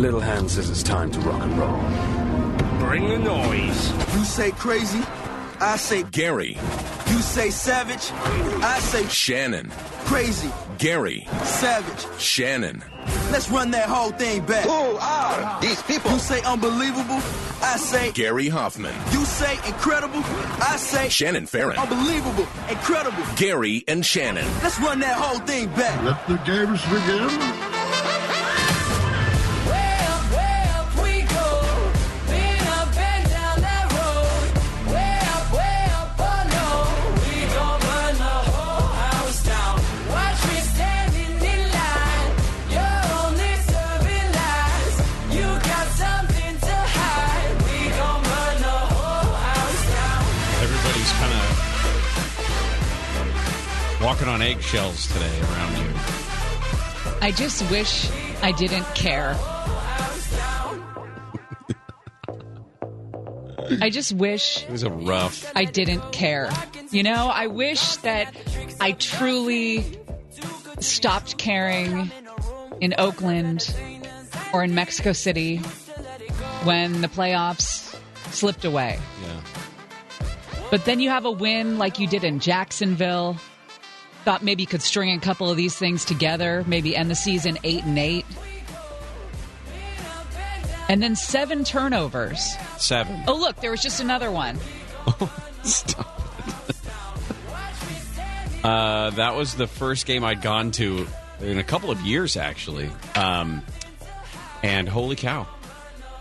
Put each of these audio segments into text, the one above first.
Little Hand says it's time to rock and roll. Bring the noise. You say crazy, I say Gary, you say savage, I say Shannon, crazy, Gary, savage. Shannon. Let's run that whole thing back. Who are these people? You say unbelievable, I say Gary Hoffmann, you say incredible, I say Shannon Farren, unbelievable, incredible. Gary and Shannon. Let's run that whole thing back. Let the games begin. Walking on eggshells today around you. I just wish I didn't care. I just wish It was a rough. I didn't care. You know, I wish that I truly stopped caring in Oakland or in Mexico City when the playoffs slipped away. Yeah. But then you have a win like you did in Jacksonville. Thought maybe you could string a couple of these things together, maybe end the season eight and eight. And then seven turnovers. Seven. Oh, look, there was just another one. Stop. uh, that was the first game I'd gone to in a couple of years, actually. Um, and holy cow.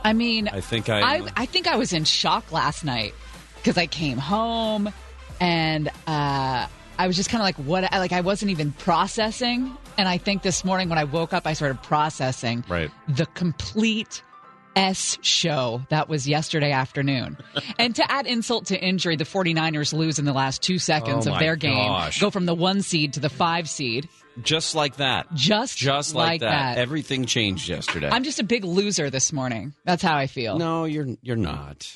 I mean, I think I- I, I think I was in shock last night because I came home and uh, I was just kind of like, what? Like, I wasn't even processing. And I think this morning when I woke up, I started processing Right. the complete S show that was yesterday afternoon. and to add insult to injury, the 49ers lose in the last two seconds Oh of their game, gosh. go from the one seed to the five seed. Just like that. Just, Just like, like that. that. Everything changed yesterday. I'm just a big loser this morning. That's how I feel. no, you're you're not.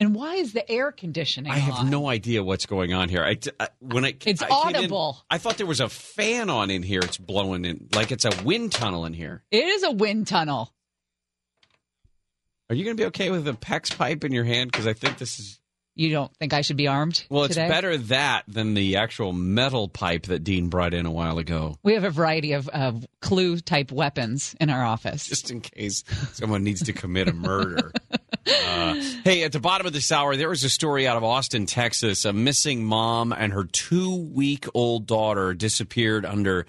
And why is the air conditioning? I have on? no idea what's going on here. I, I- when I It's I came in, audible. I thought there was a fan on in here. It's blowing in like it's a wind tunnel in here. It is a wind tunnel. Are you going to be okay with a PEX pipe in your hand? Because I think this is You don't think I should be armed? well, it's today? better that than the actual metal pipe that Dean brought in a while ago, We have a variety of, of clue type weapons in our office. just in case someone needs to commit a murder. Uh, hey, at the bottom of this hour, there was a story out of Austin, Texas. A missing mom and her two week old daughter disappeared under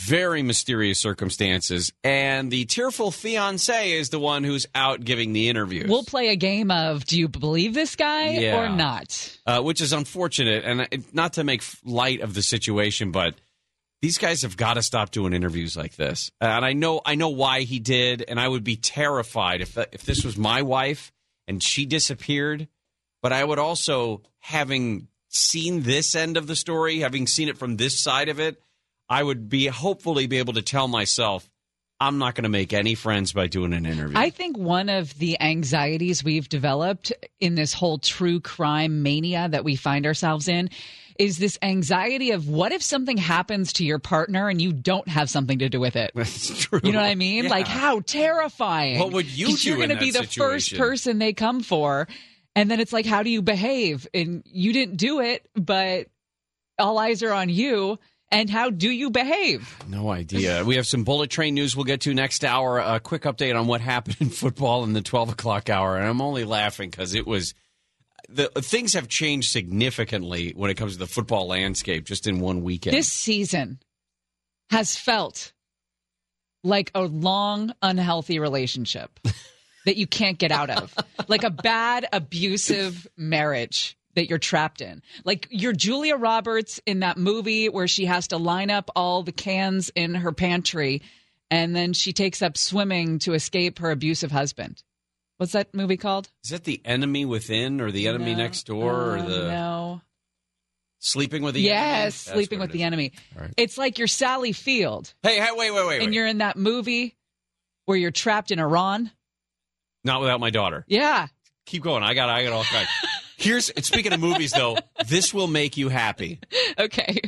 very mysterious circumstances. And the tearful fiance is the one who's out giving the interviews. We'll play a game of do you believe this guy Yeah. or not? uh, which is unfortunate. And not to make light of the situation, but these guys have got to stop doing interviews like this. Uh, and I know, I know why he did, and I would be terrified if if this was my wife and she disappeared. But I would also, having seen this end of the story, having seen it from this side of it, I would be hopefully be able to tell myself. I'm not going to make any friends by doing an interview. I think one of the anxieties we've developed in this whole true crime mania that we find ourselves in is this anxiety of what if something happens to your partner and you don't have something to do with it? That's true. You know what I mean? Yeah. Like how terrifying. What would you do You're gonna be that the first person they come for. And then it's like, how do you behave? And you didn't do it, but all eyes are on you. And how do you behave? No idea. We have some bullet train news we'll get to next hour. A quick update on what happened in football in the 12 o'clock hour. And I'm only laughing because it was. The things have changed significantly when it comes to the football landscape just in one weekend. This season has felt like a long, unhealthy relationship that you can't get out of, like a bad, abusive marriage that you're trapped in. Like you're Julia Roberts in that movie where she has to line up all the cans in her pantry and then she takes up swimming to escape her abusive husband. What's that movie called? Is that the enemy within or the enemy No. next door or Uh, the no. sleeping with the enemy? Yes, sleeping with the enemy. Right. It's like you're Sally Field. Hey, hey, wait, wait, wait. and wait. you're in that movie where you're trapped in Iran. Not without my daughter. Yeah. Keep going. I got I got all kinds. Here's speaking of movies though, this will make you happy. Okay.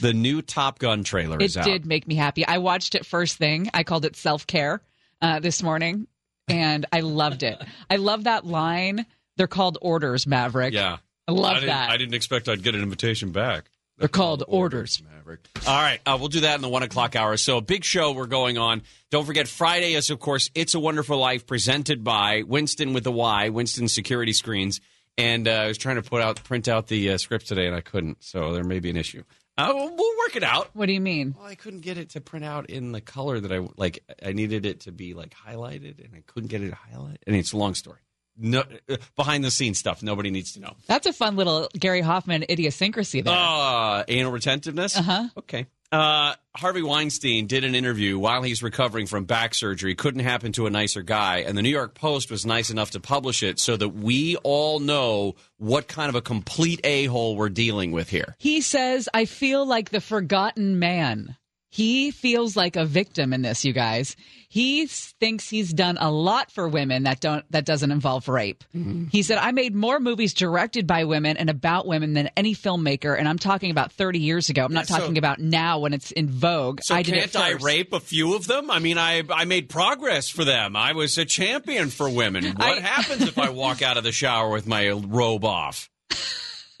The new Top Gun trailer It is out. It did make me happy. I watched it first thing. I called it self care uh, this morning, and I loved it. I love that line. They're called orders, Maverick. Yeah. I love I that. I didn't expect I'd get an invitation back. They're called orders. Maverick. All right, uh, we'll do that in the one o'clock hour. So, a big show we're going on. Don't forget, Friday is, of course, It's a Wonderful Life, presented by Winston with a Y, Winston Security Screens. And uh, I was trying to put out, print out the uh, script today, and I couldn't. So there may be an issue. Uh, we'll, we'll work it out. What do you mean? Well, I couldn't get it to print out in the color that I like. I needed it to be like highlighted, and I couldn't get it highlighted. And it's a long story. No, uh, behind the scenes stuff. Nobody needs to know. That's a fun little Gary Hoffmann idiosyncrasy there. Uh, anal retentiveness? Uh-huh. Okay. Uh, Harvey Weinstein did an interview while he's recovering from back surgery. Couldn't happen to a nicer guy. And the New York Post was nice enough to publish it so that we all know what kind of a complete a hole we're dealing with here. He says, I feel like the forgotten man. He feels like a victim in this, you guys. He thinks he's done a lot for women that don't that doesn't involve rape. Mm-hmm. He said, "I made more movies directed by women and about women than any filmmaker, and I'm talking about 30 years ago. I'm not So- talking about now when it's in vogue. So I did can't I rape a few of them? I mean, I I made progress for them. I was a champion for women. What I- happens if I walk out of the shower with my robe off?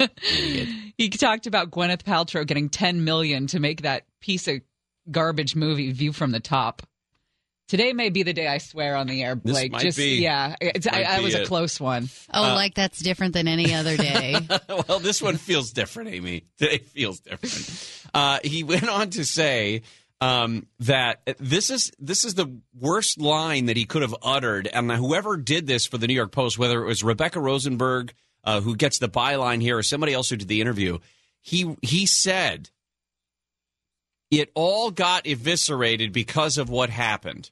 He talked about Gwyneth Paltrow getting 10 million to make that piece of garbage movie View from the Top. Today may be the day I swear on the air, This Blake. might Just be. yeah, it's, I, Might I be was a it. close one. Oh, like that's different than any other day. well, this one feels different, Amy. Today feels different. Uh, he went on to say um, that this is this is the worst line that he could have uttered, and whoever did this for the New York Post, whether it was Rebecca Rosenberg, uh, who gets the byline here, or somebody else who did the interview, he he said it all got eviscerated because of what happened.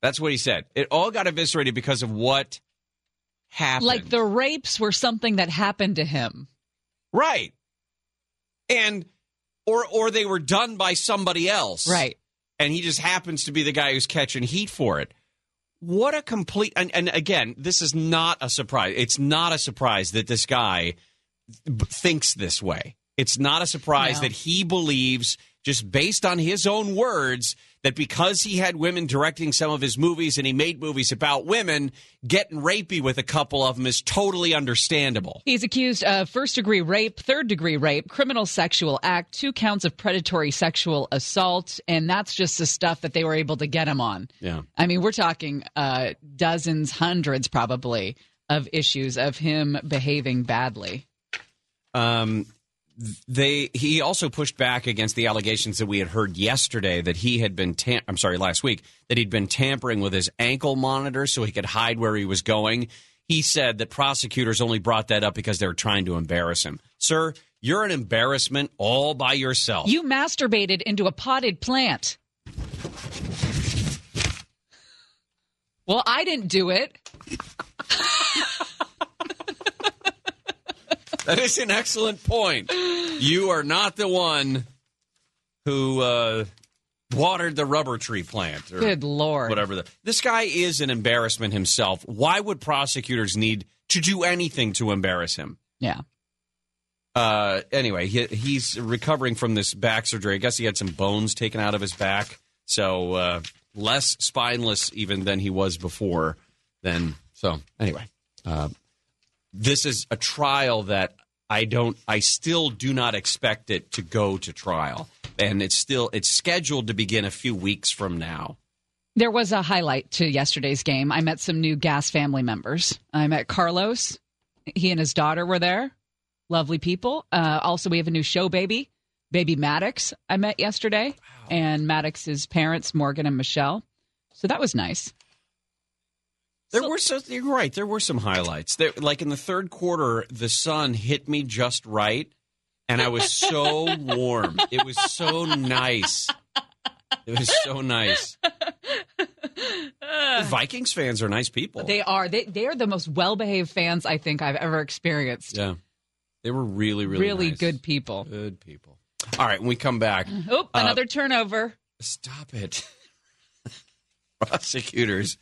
That's what he said. It all got eviscerated because of what happened. Like the rapes were something that happened to him. Right. And or or they were done by somebody else. Right. And he just happens to be the guy who's catching heat for it. What a complete and, and again, this is not a surprise. It's not a surprise that this guy thinks this way. It's not a surprise No. that he believes just based on his own words that because he had women directing some of his movies and he made movies about women, getting rapey with a couple of them is totally understandable. He's accused of first degree rape, third degree rape, criminal sexual act, two counts of predatory sexual assault, and that's just the stuff that they were able to get him on. Yeah. I mean, we're talking uh, dozens, hundreds probably of issues of him behaving badly. Um, they he also pushed back against the allegations that we had heard yesterday that he had been tam- I'm sorry last week that he'd been tampering with his ankle monitor so he could hide where he was going. He said that prosecutors only brought that up because they were trying to embarrass him. Sir, you're an embarrassment all by yourself. You masturbated into a potted plant. Well, I didn't do it. that is an excellent point. You are not the one who uh, watered the rubber tree plant. Or, Good lord. whatever. The, this guy is an embarrassment himself. Why would prosecutors need to do anything to embarrass him? Yeah. Uh, anyway, he, he's recovering from this back surgery. I guess he had some bones taken out of his back, so uh, less spineless even than he was before. Then, so anyway, uh, this is a trial that I don't. I still do not expect it to go to trial, and it's still it's scheduled to begin a few weeks from now. There was a highlight to yesterday's game. I met some new Gas family members. I met Carlos. He and his daughter were there. Lovely people. Uh, also, we have a new show baby, baby Maddox. I met yesterday, and Maddox's parents, Morgan and Michelle. So that was nice. There were so you're right. There were some highlights. There, like in the third quarter, the sun hit me just right, and I was so warm. It was so nice. It was so nice. The Vikings fans are nice people. They are. They they are the most well behaved fans I think I've ever experienced. yeah, they were really, really, really nice. good people. good people. All right, when we come back, Oh, Uh, another turnover. Stop it. Prosecutors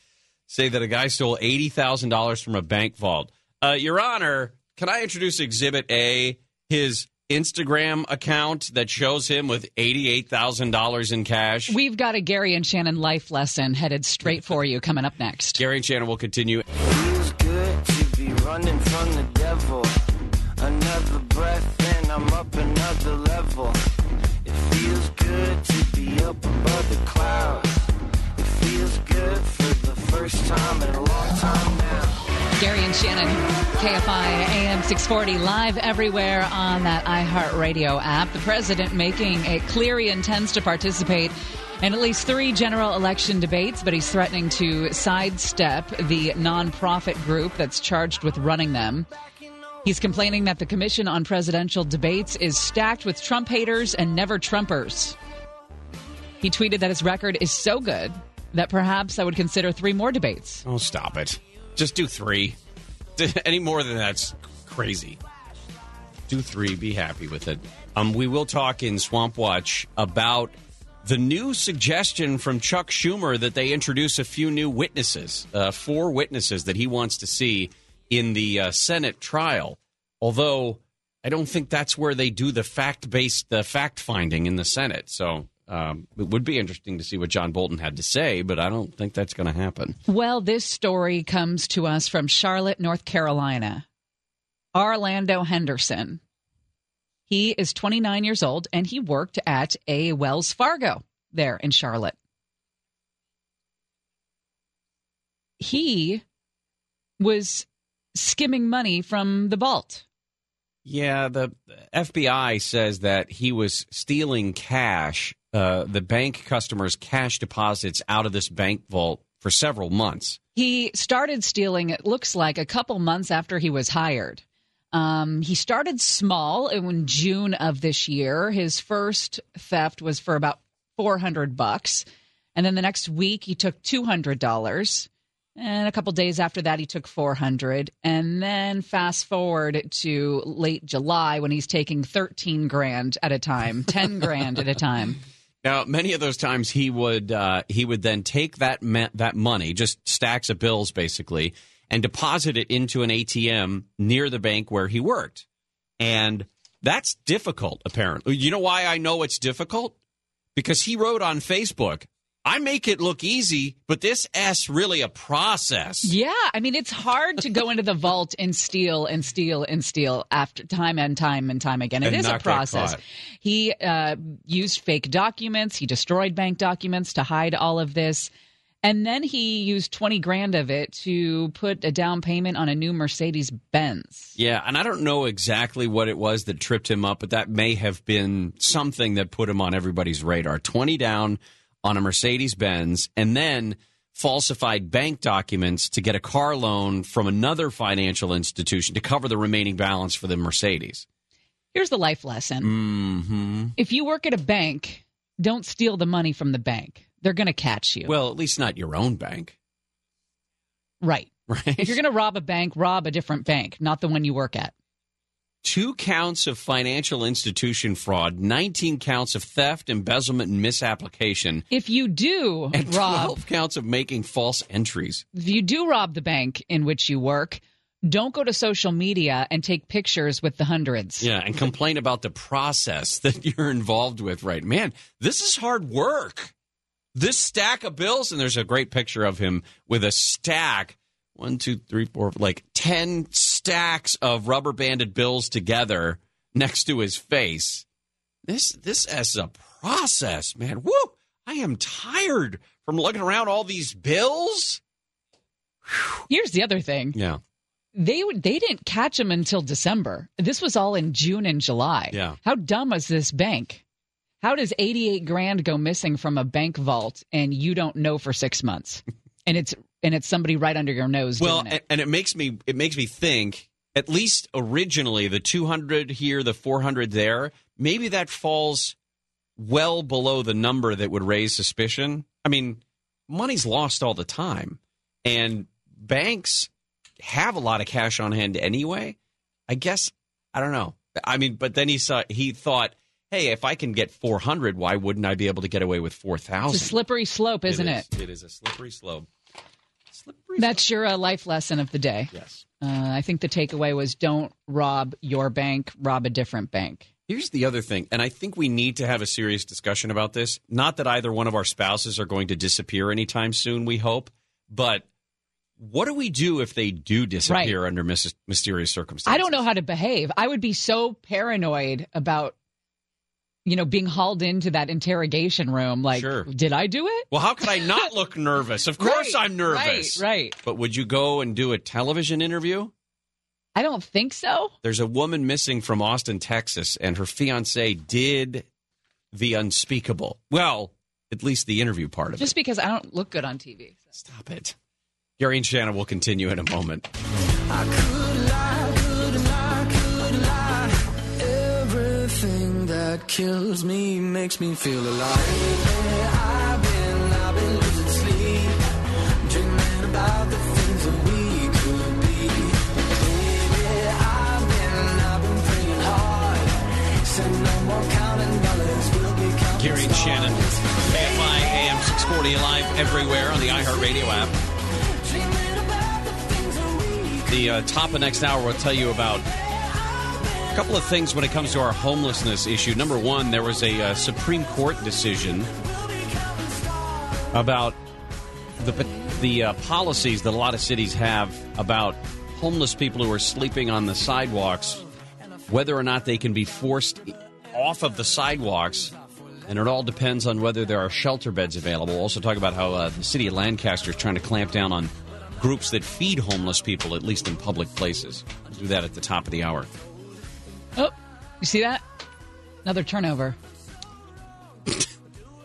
say that a guy stole $80,000 from a bank vault. Uh, Your Honor, can I introduce Exhibit A? His Instagram account that shows him with $88,000 in cash. We've got a Gary and Shannon life lesson headed straight for you coming up next. Gary and Shannon will continue. Feels good to be running from the devil. Another breath and I'm up another level. It feels good to be up above the clouds. It feels good for the first time in a long time now. Gary and Shannon, KFI AM 640, live everywhere on that iHeartRadio app. The president making it clear he intends to participate in at least three general election debates, but he's threatening to sidestep the nonprofit group that's charged with running them. He's complaining that the Commission on Presidential Debates is stacked with Trump haters and never Trumpers. He tweeted that his record is so good that perhaps I would consider three more debates. Oh, stop it. Just do three. Any more than that's crazy. Do three. Be happy with it. Um, we will talk in Swamp Watch about the new suggestion from Chuck Schumer that they introduce a few new witnesses, uh, four witnesses that he wants to see in the uh, Senate trial. Although I don't think that's where they do the fact based the fact finding in the Senate. So um, it would be interesting to see what John Bolton had to say, but I don't think that's going to happen. Well, this story comes to us from Charlotte, North Carolina. Orlando Henderson. He is 29 years old and he worked at a Wells Fargo there in Charlotte. He was skimming money from the vault. Yeah, the FBI says that he was stealing cash, uh, the bank customers' cash deposits out of this bank vault for several months. He started stealing, it looks like, a couple months after he was hired. Um, he started small in June of this year. His first theft was for about 400 bucks. And then the next week, he took $200. And a couple days after that, he took 400. And then fast forward to late July when he's taking 13 grand at a time, 10 grand at a time. Now, many of those times he would uh, he would then take that ma- that money, just stacks of bills, basically, and deposit it into an ATM near the bank where he worked, and that's difficult. Apparently, you know why I know it's difficult because he wrote on Facebook, "I make it look easy, but this s really a process." Yeah, I mean it's hard to go into the vault and steal and steal and steal after time and time and time again. It And is a process. He uh, used fake documents. He destroyed bank documents to hide all of this, and then he used twenty grand of it to put a down payment on a new Mercedes Benz. Yeah, and I don't know exactly what it was that tripped him up, but that may have been something that put him on everybody's radar. 20 down on a Mercedes Benz, and then falsified bank documents to get a car loan from another financial institution to cover the remaining balance for the Mercedes. Here's the life lesson: hmm if you work at a bank, don't steal the money from the bank. They're going to catch you. Well, at least not your own bank, right. right? If you're going to rob a bank, rob a different bank, not the one you work at. Two counts of financial institution fraud, 19 counts of theft, embezzlement, and misapplication, If you do and rob 12 counts of making false entries. if you do rob the bank in which you work, don't go to social media and take pictures with the hundreds. Yeah, and complain about the process that you're involved with, right? Man, this is hard work. This stack of bills, and there's a great picture of him with a stack one, two, three, four, like 10 stacks of rubber banded bills together next to his face. This, this is a process, man. Woo! I am tired from looking around all these bills. Here's the other thing. Yeah. They they didn't catch him until December. This was all in June and July. Yeah. How dumb is this bank? How does 88 grand go missing from a bank vault and you don't know for 6 months? and it's and it's somebody right under your nose Well, it. and it makes me it makes me think. At least originally, the 200 here, the 400 there, maybe that falls well below the number that would raise suspicion. I mean, money's lost all the time, and banks have a lot of cash on hand anyway. I guess I don't know. I mean, but then he saw he thought, hey, if I can get 400, why wouldn't I be able to get away with 4,000? It's a slippery slope, isn't it? is. It is a slippery slope. Slippery That's your uh, life lesson of the day. Yes. Uh, I think the takeaway was don't rob your bank, rob a different bank. Here's the other thing, and I think we need to have a serious discussion about this. Not that either one of our spouses are going to disappear anytime soon, we hope, but what do we do if they do disappear under mis- mysterious circumstances? I don't know how to behave. I would be so paranoid about, you know, being hauled into that interrogation room. Like, Sure. did I do it? Well, how could I not look nervous? Of course Right, I'm nervous. Right, right. But would you go and do a television interview? I don't think so. There's a woman missing from Austin, Texas, and her fiance did the unspeakable. Well, at least the interview part of Just it. Just because I don't look good on TV. Stop it. Gary and Shannon will continue in a moment. That kills me makes me feel alive. I've been, I've been losing sleep, dreaming about the things that we could be. Baby, I've been, I've been praying hard. Said no more counting dollars, we'll be counting Gary and Shannon, KFI AM 640 live everywhere on the iHeartRadio app. The things that we The uh, top of next hour will tell you about a couple of things when it comes to our homelessness issue. Number one, there was a uh, Supreme Court decision about the the uh, policies that a lot of cities have about homeless people who are sleeping on the sidewalks, whether or not they can be forced off of the sidewalks. And it all depends on whether there are shelter beds available. We'll also talk about how uh, the city of Lancaster is trying to clamp down on groups that feed homeless people, at least in public places. We'll do that at the top of the hour. Oh, you see that? Another turnover.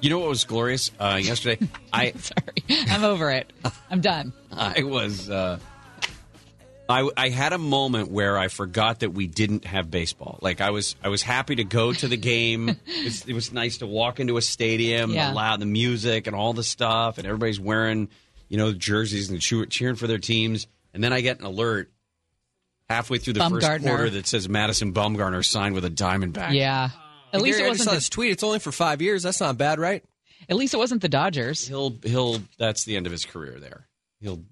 You know what was glorious uh, yesterday? I Sorry. I'm over it. I'm done. I was uh, I I had a moment where I forgot that we didn't have baseball. Like I was I was happy to go to the game. it, was, it was nice to walk into a stadium, Yeah. the loud the music and all the stuff, and everybody's wearing you know jerseys and cheering for their teams. And then I get an alert halfway through the first Bumgarner. quarter that says Madison Bumgarner signed with a Diamondback. Yeah. At least Gary, it I just saw wasn't. this tweet. It's only for five years. That's not bad, right? At least it wasn't the Dodgers. he'll he'll that's the end of his career there. He'll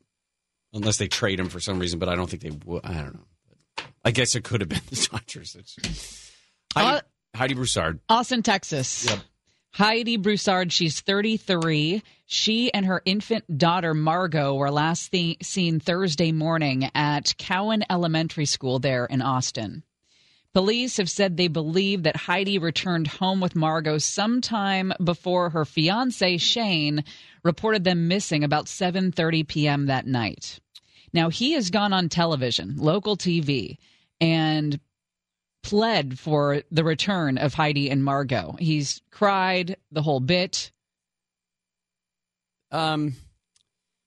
unless they trade him for some reason, but I don't think they would. I don't know. I guess it could have been the Dodgers. It's, Heidi, Uh, Heidi Broussard. Austin, Texas. Yep. Heidi Broussard, she's 33. She and her infant daughter, Margot, were last the- seen Thursday morning at Cowan Elementary School there in Austin. Police have said they believe that Heidi returned home with Margot sometime before her fiance Shane reported them missing about 7:30 p.m. that night. Now he has gone on television, local TV, and pled for the return of Heidi and Margot. He's cried the whole bit. Um,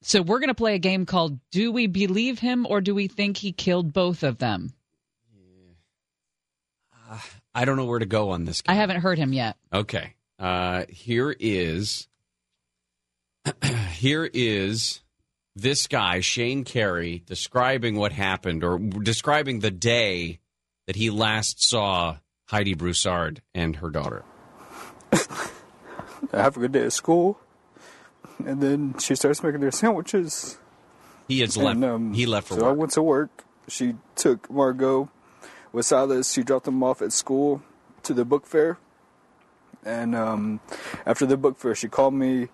So we're going to play a game called Do We Believe Him or Do We Think He Killed Both of Them? I don't know where to go on this. I haven't heard him yet. Okay. Uh, here is here is this guy Shane Carey describing what happened or describing the day that he last saw Heidi Broussard and her daughter. have a good day at school. And then she starts making their sandwiches. He has left. And, um, he left for work. so I went to work. She took Margot with Silas. She dropped them off at school to the book fair. And um, after the book fair, she called me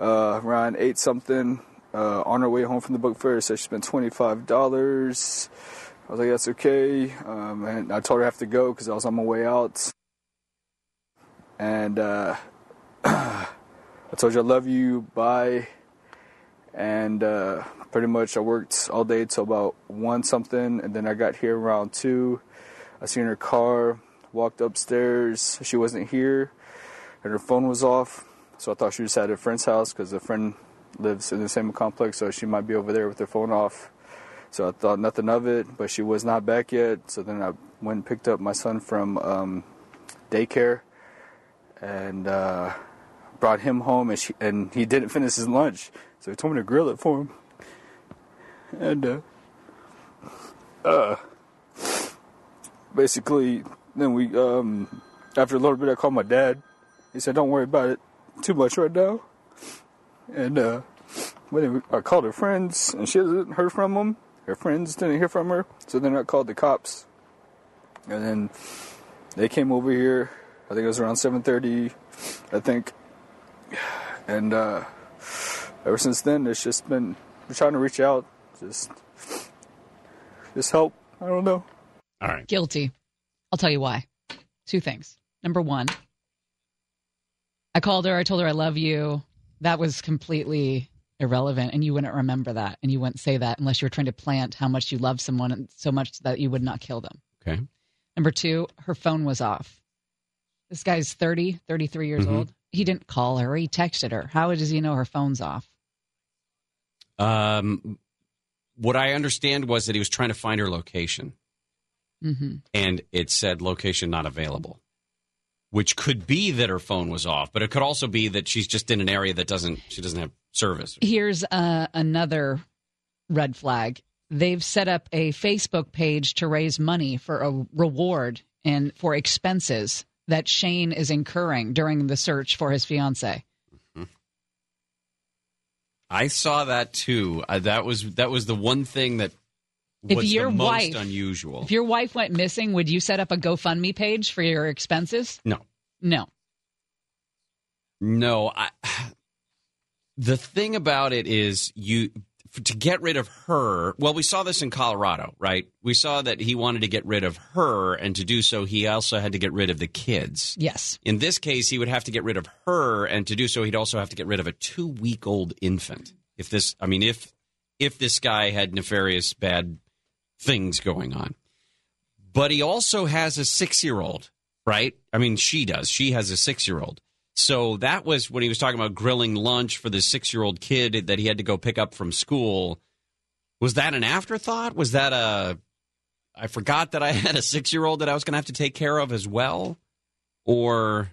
uh, around eight something uh, on her way home from the book fair. Said she spent twenty five dollars. I was like, that's okay. Um, and I told her I have to go because I was on my way out. And uh, I told you I love you. Bye. And uh, pretty much I worked all day till about one something, and then I got here around two. I seen her car, walked upstairs. She wasn't here, and her phone was off. So I thought she was at a friend's house because a friend lives in the same complex, so she might be over there with her phone off. So I thought nothing of it, but she was not back yet. So then I went and picked up my son from um, daycare, and uh, brought him home, and, she, and he didn't finish his lunch, so he told me to grill it for him. And uh, uh, basically, then we um, after a little bit, I called my dad. He said, "Don't worry about it too much right now." And uh, then I called her friends, and she hasn't heard from them. Her friends didn't hear from her, so then I called the cops, and then they came over here. I think it was around 7:30, I think. And uh, ever since then, it's just been we're trying to reach out, just just help. I don't know. All right. Guilty. I'll tell you why. Two things. Number one, I called her. I told her I love you. That was completely irrelevant, and you wouldn't remember that, and you wouldn't say that unless you were trying to plant how much you love someone and so much that you would not kill them. Okay. Number two, her phone was off. This guy's 30, 33 years Mhm. old. He didn't call her. He texted her. How does he know her phone's off? Um, what I understand was that he was trying to find her location, hmm and it said location not available, which could be that her phone was off, but it could also be that she's just in an area that doesn't she doesn't have service. Here's uh, another red flag. They've set up a Facebook page to raise money for a reward and for expenses that Shane is incurring during the search for his fiance. I saw that too. Uh, that was that was the one thing that If was your the most wife- unusual. If your wife went missing, would you set up a GoFundMe page for your expenses? no, No. no. I, the thing about it is you to get rid of her. Well, we saw this in Colorado, right? We saw that he wanted to get rid of her, and to do so, he also had to get rid of the kids. Yes. In this case, he would have to get rid of her, and to do so, he'd also have to get rid of a two-week-old infant. If this, I mean, if if this guy had nefarious bad things going on, but he also has a six-year-old, right? I mean, she does. She has a six-year-old. So that was when he was talking about grilling lunch for the six-year-old kid that he had to go pick up from school. Was that an afterthought? Was that a I forgot that I had a six-year-old that I was going to have to take care of as well, or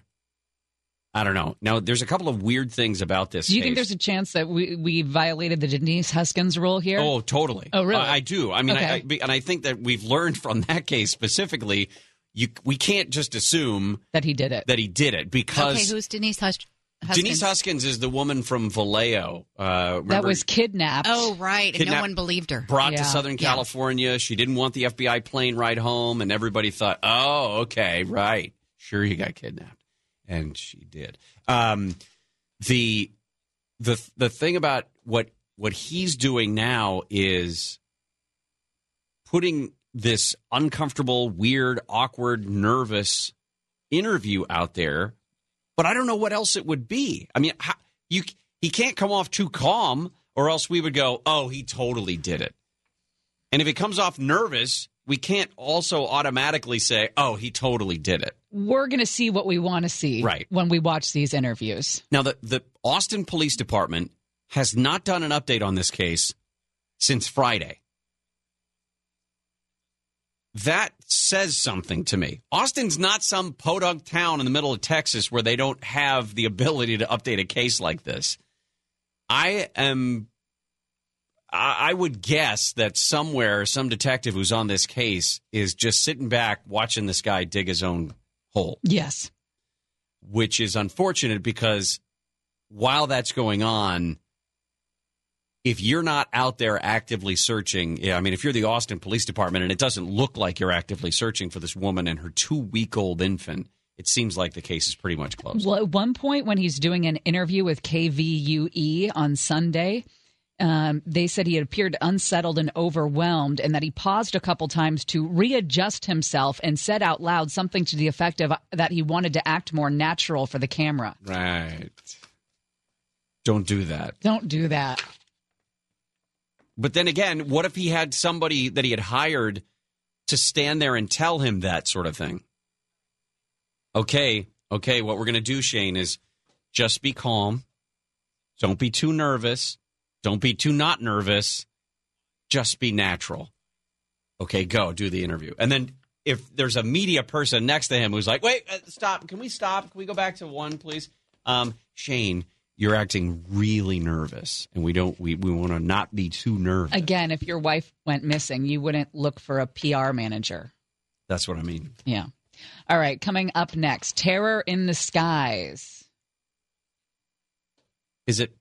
I don't know. Now, there's a couple of weird things about this. Do you think there's a chance that we, we violated the Denise Huskins rule here? Oh, totally. Oh, really? I, I do. I mean, I, I, and I think that we've learned from that case specifically. You, we can't just assume that he did it. that he did it because okay, who's Denise Hus- Huskins? Denise Huskins is the woman from Vallejo. Uh, that was kidnapped. Oh, right. And no one believed her. brought Yeah. to Southern Yeah. California. She didn't want the FBI plane ride home, and everybody thought, "Oh, okay, right, sure, you got kidnapped," and she did. Um, the the the thing about what what he's doing now is putting this uncomfortable, weird, awkward, nervous interview out there. But I don't know what else it would be. I mean, how, you he can't come off too calm, or else we would go, "Oh, he totally did it." And if he comes off nervous, we can't also automatically say, "Oh, he totally did it." We're going to see what we want to see Right. when we watch these interviews. Now, the the Austin Police Department has not done an update on this case since Friday. That says something to me. Austin's not some podunk town in the middle of Texas where they don't have the ability to update a case like this. I am. I I would guess that somewhere, some detective who's on this case is just sitting back watching this guy dig his own hole Yes. which is unfortunate because while that's going on, if you're not out there actively searching, yeah, I mean, if you're the Austin Police Department and it doesn't look like you're actively searching for this woman and her two week old infant, it seems like the case is pretty much closed. Well, at one point when he's doing an interview with KVUE on Sunday, um, they said he had appeared unsettled and overwhelmed, and that he paused a couple times to readjust himself and said out loud something to the effect of that he wanted to act more natural for the camera. Right. Don't do that. Don't do that. But then again, what if he had somebody that he had hired to stand there and tell him that sort of thing? Okay, okay, what we're going to do, Shane, is just be calm. Don't be too nervous. Don't be too not nervous. Just be natural. Okay, go do the interview. And then if there's a media person next to him who's like, wait, uh, stop. Can we stop? Can we go back to one, please? Um, Shane, you're acting really nervous, and we don't. We, we want to not be too nervous. Again, if your wife went missing, you wouldn't look for a PR manager. That's what I mean. Yeah. All right, coming up next Terror in the Skies. Is it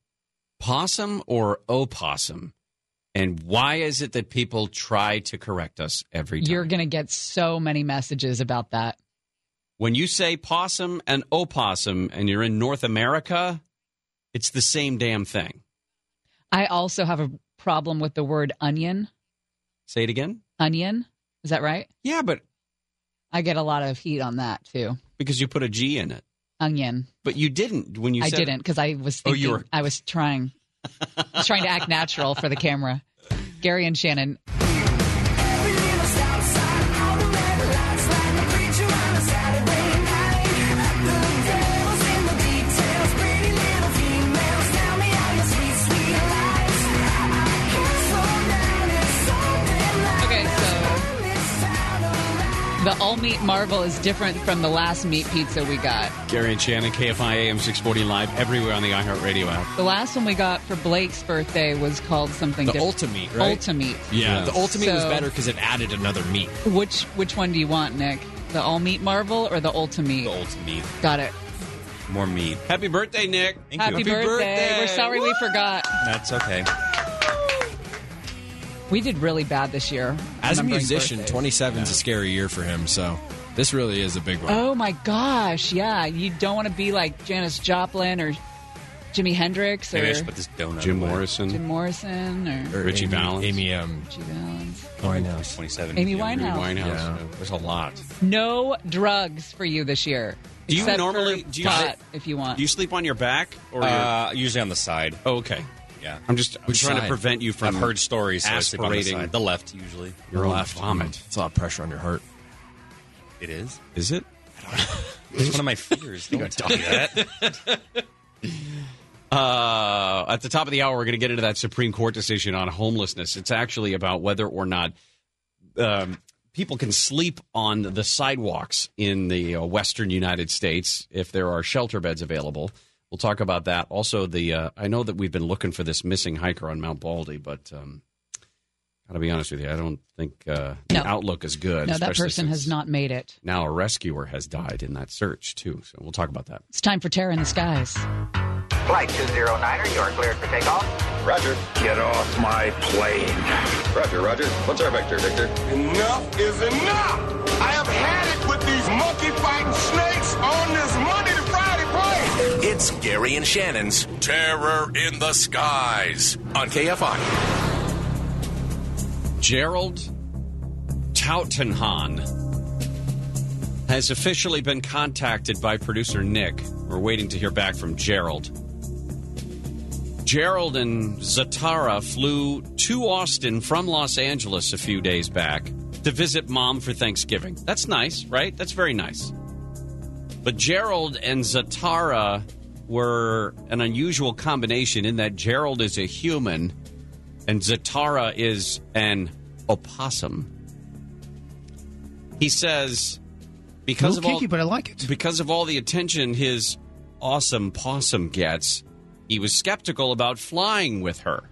possum or opossum? And why is it that people try to correct us every time? You're going to get so many messages about that. When you say possum and opossum and you're in North America, it's the same damn thing. I also have a problem with the word onion. Say it again. Onion. Is that right? Yeah, but I get a lot of heat on that too. because you put a G in it. Onion. But you didn't when you I said didn't because I was Oh, you were- I was trying I was trying to act natural for the camera. Gary and Shannon. The all meat marvel is different from the last meat pizza we got. Gary and Shannon, KFI AM 640 live everywhere on the iHeartRadio app. The last one we got for Blake's birthday was called something The different. Ultimate, right? Ultimate. Yeah, the ultimate was better because it added another meat. Which which one do you want, Nick? The all meat marvel or the ultimate? The ultimate. Got it. More meat. Happy birthday, Nick. Thank Happy, you. birthday. We're sorry we forgot. That's okay. We did really bad this year. As a musician, 27 is a scary year for him, so this really is a big one. Oh my gosh, yeah. You don't want to be like Janis Joplin or Jimi Hendrix or Maybe I should put this donut Jim away. Morrison. Jim Morrison or Or Ritchie Amy, Valens. Amy um, Ritchie Valens. Winehouse. 27. Amy Yeah. Winehouse. Winehouse. Yeah. There's a lot. No drugs for you this year. Do you normally- do you- pot, if you want? Do you sleep on your back or your Uh, usually on the side. Oh, okay. Yeah. I'm just I'm trying to prevent you from I've heard stories. So I the, aspirating the left usually. your own left. vomit. It's a lot of pressure on your heart. It is. Is it? It's one of my fears. Don't tell me that. Uh, at the top of the hour, we're going to get into that Supreme Court decision on homelessness. It's actually about whether or not um, people can sleep on the sidewalks in the uh, western United States if there are shelter beds available. We'll talk about that. Also, the uh, I know that we've been looking for this missing hiker on Mount Baldy, but um, got to be honest with you, I don't think uh, the outlook is good. no, that person has not made it. Now a rescuer has died in that search too. So we'll talk about that. It's time for Terror in the Skies. Flight 209er, you are cleared for takeoff. Roger. Get off my plane. Roger, Roger. What's our vector, Victor? Enough is enough! I have had it with these monkey fighting snakes on this Monday to Friday plane! It's Gary and Shannon's Terror in the Skies on KFI. Gerald Tautenhahn has officially been contacted by producer Nick. We're waiting to hear back from Gerald. Gerald and Zatara flew to Austin from Los Angeles a few days back to visit mom for Thanksgiving. That's nice, right? That's very nice. But Gerald and Zatara were an unusual combination in that Gerald is a human and Zatara is an opossum. He says because of all but I like it. because of all the attention his awesome possum gets, he was skeptical about flying with her.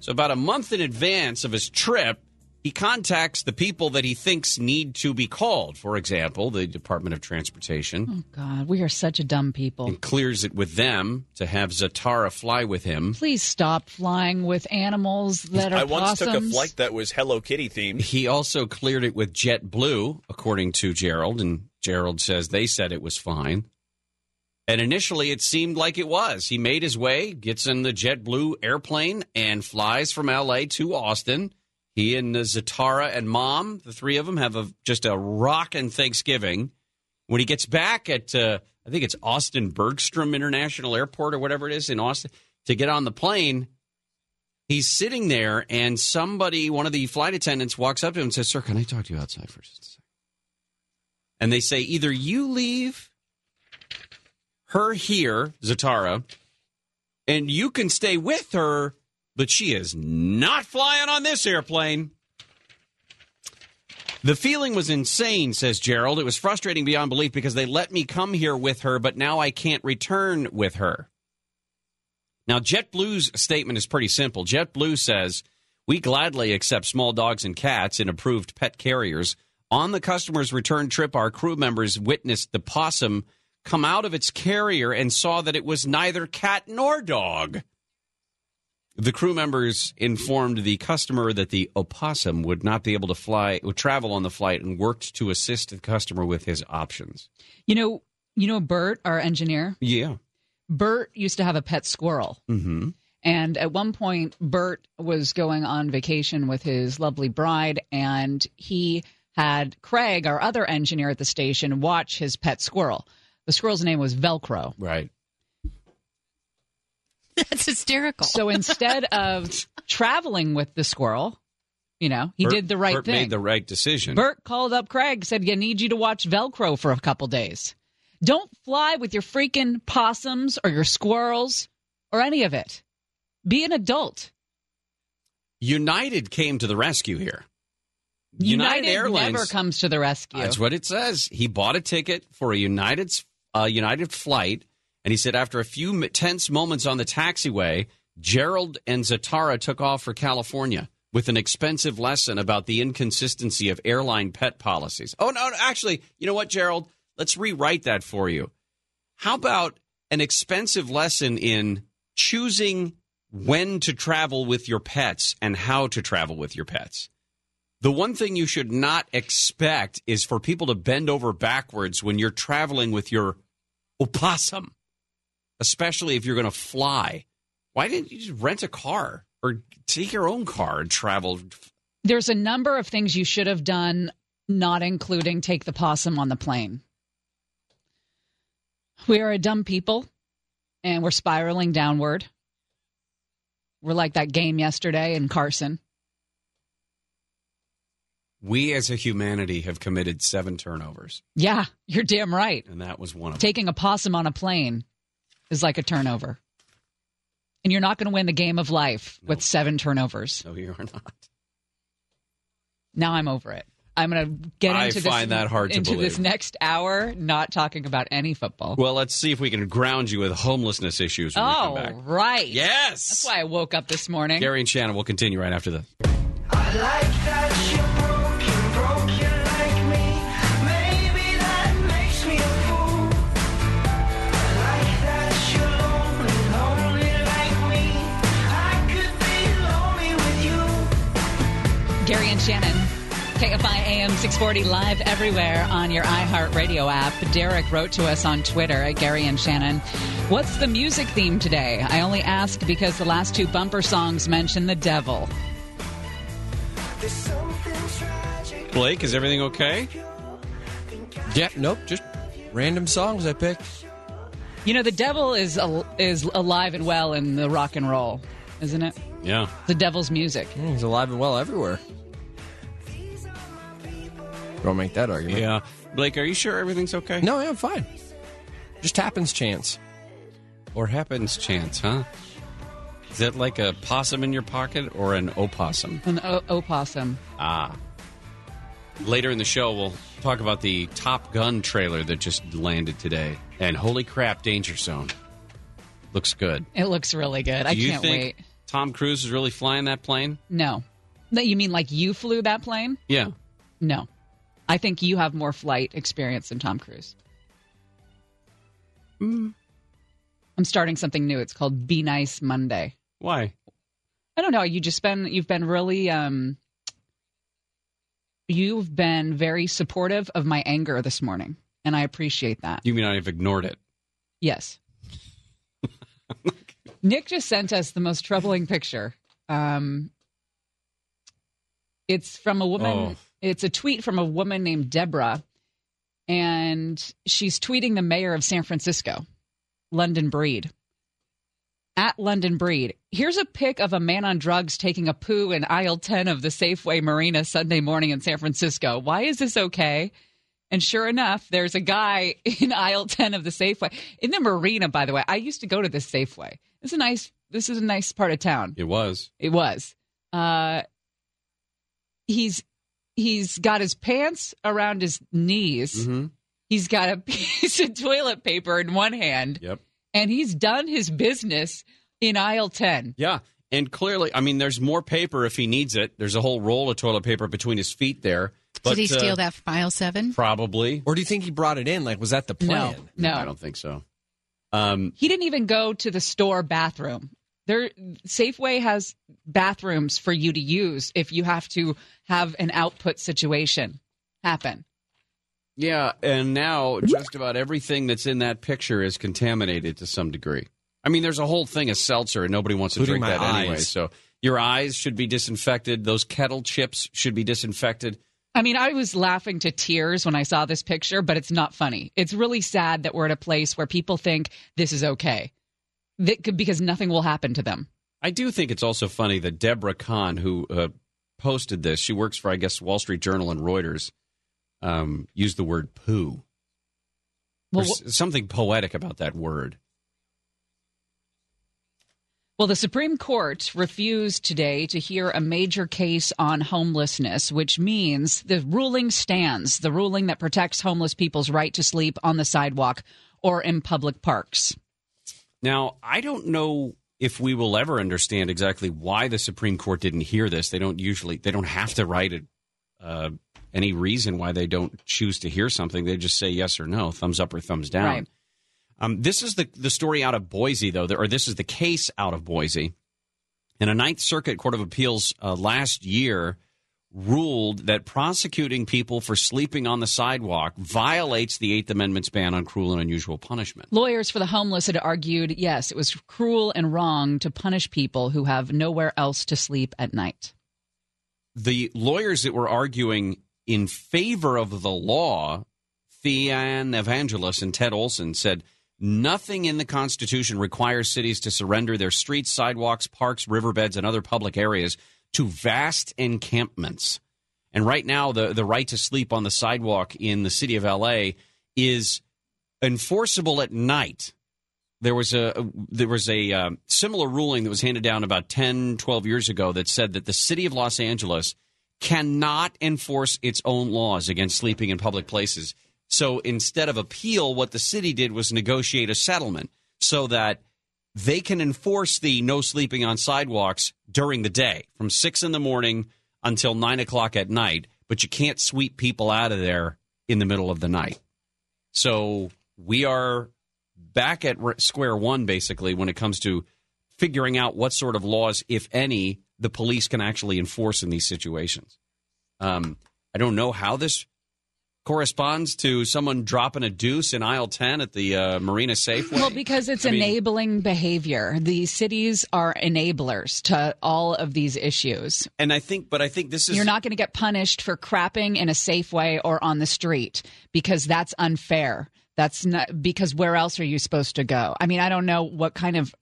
So about a month in advance of his trip, he contacts the people that he thinks need to be called. For example, the Department of Transportation Oh God, we are such a dumb people. and clears it with them to have Zatara fly with him. Please stop flying with animals that are I once took a flight that was Hello Kitty themed. He also cleared it with JetBlue, according to Gerald, and Gerald says they said it was fine. And initially, it seemed like it was. He made his way, gets in the JetBlue airplane, and flies from LA to Austin. He and Zatara and mom, the three of them, have a, just a rockin' Thanksgiving. When he gets back at, uh, I think it's Austin Bergstrom International Airport or whatever it is in Austin, to get on the plane, he's sitting there, and somebody, one of the flight attendants, walks up to him and says, Sir, can I talk to you outside for just a second? And they say, either you leave her here, Zatara, and you can stay with her, but she is not flying on this airplane. The feeling was insane, says Gerald. It was frustrating beyond belief because they let me come here with her, but now I can't return with her. Now, JetBlue's statement is pretty simple. JetBlue says, We gladly accept small dogs and cats in approved pet carriers. On the customer's return trip, our crew members witnessed the possum come out of its carrier and saw that it was neither cat nor dog. The crew members informed the customer that the opossum would not be able to fly, would travel on the flight, and worked to assist the customer with his options. You know, you know Bert, our engineer. Yeah. Bert used to have a pet squirrel. Mm-hmm. And at one point, Bert was going on vacation with his lovely bride, and he had Craig, our other engineer at the station, watch his pet squirrel. The squirrel's name was Velcro. Right. That's hysterical. So instead of traveling with the squirrel, you know, he Bert- did the right Bert thing. made the right decision. Bert called up Craig, said, "You need you to watch Velcro for a couple days. Don't fly with your freaking possums or your squirrels or any of it. Be an adult." United came to the rescue here. United, Airlines never comes to the rescue. That's what it says. He bought a ticket for a United uh, United flight, and he said after a few tense moments on the taxiway, Gerald and Zatara took off for California with an expensive lesson about the inconsistency of airline pet policies. Oh no, actually, you know what, Gerald? Let's rewrite that for you. How about an expensive lesson in choosing when to travel with your pets and how to travel with your pets? The one thing you should not expect is for people to bend over backwards when you're traveling with your opossum, especially if you're going to fly. Why didn't you just rent a car or take your own car and travel? There's a number of things you should have done, not including take the possum on the plane. We are a dumb people and we're spiraling downward. We're like that game yesterday in Carson. We as a humanity have committed seven turnovers, Yeah, you're damn right. and that was one of them. Taking a possum on a plane is like a turnover. And you're not going to win the game of life with seven turnovers. No, you are not. Now I'm over it. I'm going to get I into find this that hard to into this next hour not talking about any football. Well, let's see if we can ground you with homelessness issues when we oh, come back. Oh, right. Yes. That's why I woke up this morning. Gary and Shannon will continue right after this. Gary and Shannon. KFI AM 640 live everywhere on your iHeartRadio app. Derek wrote to us on Twitter at Gary and Shannon. What's the music theme today? I only ask because the last two bumper songs mention the devil. Blake, is everything okay? Yeah, nope, just random songs I picked. You know, the devil is al- is alive and well in the rock and roll, isn't it? Yeah. The devil's music. Mm, he's alive and well everywhere. Don't make that argument. Yeah. Blake, are you sure everything's okay? No, I'm fine. Just happens chance. Or happens chance, huh? Is that like a possum in your pocket or an opossum? An o- opossum. Ah. Later in the show, we'll talk about the Top Gun trailer that just landed today. And holy crap, Danger Zone. Looks good. It looks really good. I Do you can't think wait. Tom Cruise is really flying that plane? No. That you mean like you flew that plane? Yeah. No. I think you have more flight experience than Tom Cruise. Mm. I'm starting something new. It's called Be Nice Monday. Why? I don't know. You just been you've been really um you've been very supportive of my anger this morning, and I appreciate that. You mean I've ignored it? Yes. Nick just sent us the most troubling picture. Um, it's from a woman. Oh. It's a tweet from a woman named Deborah, and she's tweeting the mayor of San Francisco, London Breed. At London Breed, here's a pic of a man on drugs taking a poo in aisle 10 of the Safeway Marina Sunday morning in San Francisco. Why is this okay? And sure enough, there's a guy in aisle 10 of the Safeway. In the marina, by the way, I used to go to this Safeway. It's a nice this is a nice part of town. It was. It was. Uh he's he's got his pants around his knees. Mm-hmm. He's got a piece of toilet paper in one hand. Yep. And he's done his business in aisle 10. Yeah. And clearly, I mean, there's more paper if he needs it. There's a whole roll of toilet paper between his feet there. But, Did he steal uh, that from aisle seven? Probably. Or do you think he brought it in? Like, was that the plan? No. I don't think so. Um, He didn't even go to the store bathroom. There, Safeway has bathrooms for you to use if you have to have an output situation happen. Yeah, and now just about everything that's in that picture is contaminated to some degree. I mean, there's a whole thing of seltzer, and nobody wants to Including drink my that anyway. So your eyes should be disinfected. Those kettle chips should be disinfected. I mean, I was laughing to tears when I saw this picture, but it's not funny. It's really sad that we're at a place where people think this is okay that could, because nothing will happen to them. I do think it's also funny that Deborah Kahn, who uh, posted this, she works for, I guess, Wall Street Journal and Reuters, um, used the word poo. Well, There's something poetic about that word. Well, the Supreme Court refused today to hear a major case on homelessness, which means the ruling stands the ruling that protects homeless people's right to sleep on the sidewalk or in public parks. Now, I don't know if we will ever understand exactly why the Supreme Court didn't hear this. They don't usually, they don't have to write it, uh, any reason why they don't choose to hear something. They just say yes or no, thumbs up or thumbs down. Right. Um, this is the the story out of Boise, though, or this is the case out of Boise. In a Ninth Circuit Court of Appeals uh, last year ruled that prosecuting people for sleeping on the sidewalk violates the Eighth Amendment's ban on cruel and unusual punishment. Lawyers for the homeless had argued yes, it was cruel and wrong to punish people who have nowhere else to sleep at night. The lawyers that were arguing in favor of the law, Theane Evangelis and Ted Olson, said nothing in the Constitution requires cities to surrender their streets, sidewalks, parks, riverbeds, and other public areas to vast encampments. And right now, the, the right to sleep on the sidewalk in the city of LA is enforceable at night. There was a there was a uh, similar ruling that was handed down about 10, 12 years ago that said that the city of Los Angeles cannot enforce its own laws against sleeping in public places. So instead of appeal, what the city did was negotiate a settlement so that they can enforce the no sleeping on sidewalks during the day from six in the morning until nine o'clock at night, but you can't sweep people out of there in the middle of the night. So we are back at square one, basically, when it comes to figuring out what sort of laws, if any, the police can actually enforce in these situations. Um, I don't know how this corresponds to someone dropping a deuce in aisle 10 at the uh, Marina Safeway. Well, because it's I mean- enabling behavior. The cities are enablers to all of these issues. And I think, but I think this is. You're not going to get punished for crapping in a Safeway or on the street because that's unfair. That's not because where else are you supposed to go? I mean, I don't know what kind of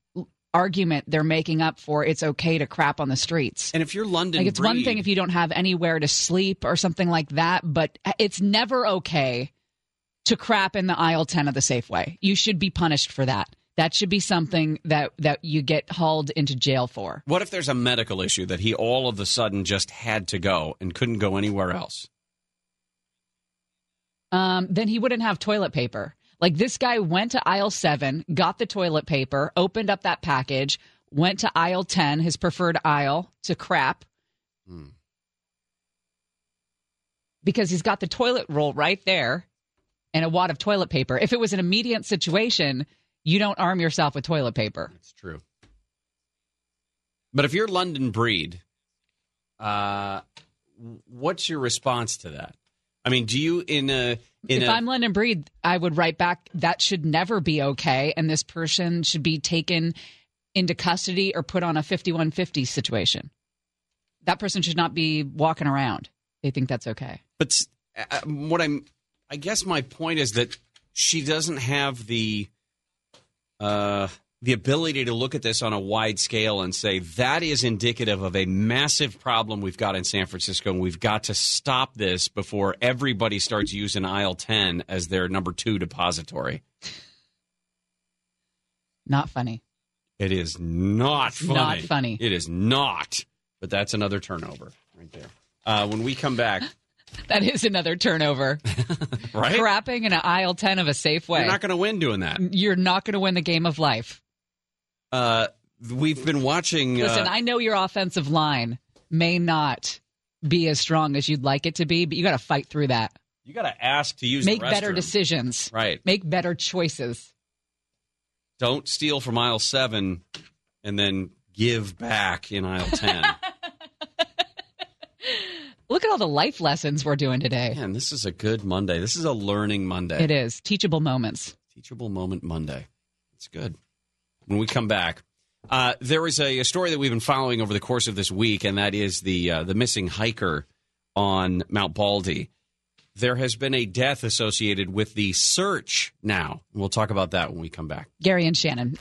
argument they're making up for it's okay to crap on the streets. And if you're London, Like it's one thing if you don't have anywhere to sleep or something like that, but it's never okay to crap in the aisle 10 of the Safeway. You should be punished for that. That should be something that that you get hauled into jail for. What if there's a medical issue that he all of a sudden just had to go and couldn't go anywhere else? um, then he wouldn't have toilet paper. Like this guy went to aisle seven, got the toilet paper, opened up that package, went to aisle 10, his preferred aisle, to crap. Because he's got the toilet roll right there and a wad of toilet paper. If it was an immediate situation, you don't arm yourself with toilet paper. It's true. But if you're London Breed, uh, what's your response to that? I mean, do you in a if I'm London Breed, I would write back that should never be okay, and this person should be taken into custody or put on a 5150 situation. That person should not be walking around. They think that's okay. But uh, what I'm, I guess my point is that she doesn't have the, uh, the ability to look at this on a wide scale and say that is indicative of a massive problem we've got in San Francisco, and we've got to stop this before everybody starts using aisle ten as their number two depository. Not funny. It is not It's funny. not funny. It is not. But that's another turnover right there. Uh, when we come back, That is another turnover. right? Crapping in an aisle 10 of a Safeway. You're not going to win doing that. You're not going to win the game of life. Uh, we've been watching. Listen, uh, I know your offensive line may not be as strong as you'd like it to be, but you got to fight through that. you got to ask to use. Make the better decisions. Right. Make better choices. Don't steal from aisle seven and then give back in aisle 10. Look at all the life lessons we're doing today. Man, this is a good Monday. This is a learning Monday. It is teachable moments. Teachable Moment Monday. It's good. When we come back, uh, there is a, a story that we've been following over the course of this week, and that is the uh, the missing hiker on Mount Baldy. There has been a death associated with the search now. We'll talk about that when we come back. Gary and Shannon.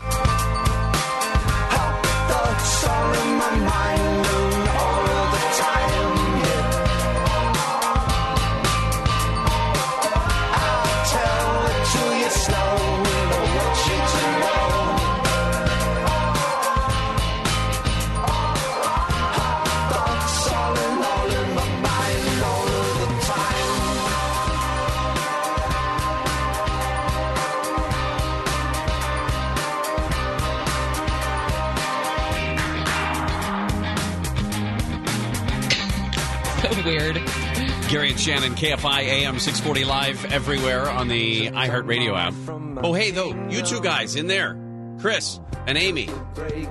Shannon, KFI AM 640 live everywhere on the iHeartRadio app. Oh, hey, though, you two guys in there, Chris and Amy.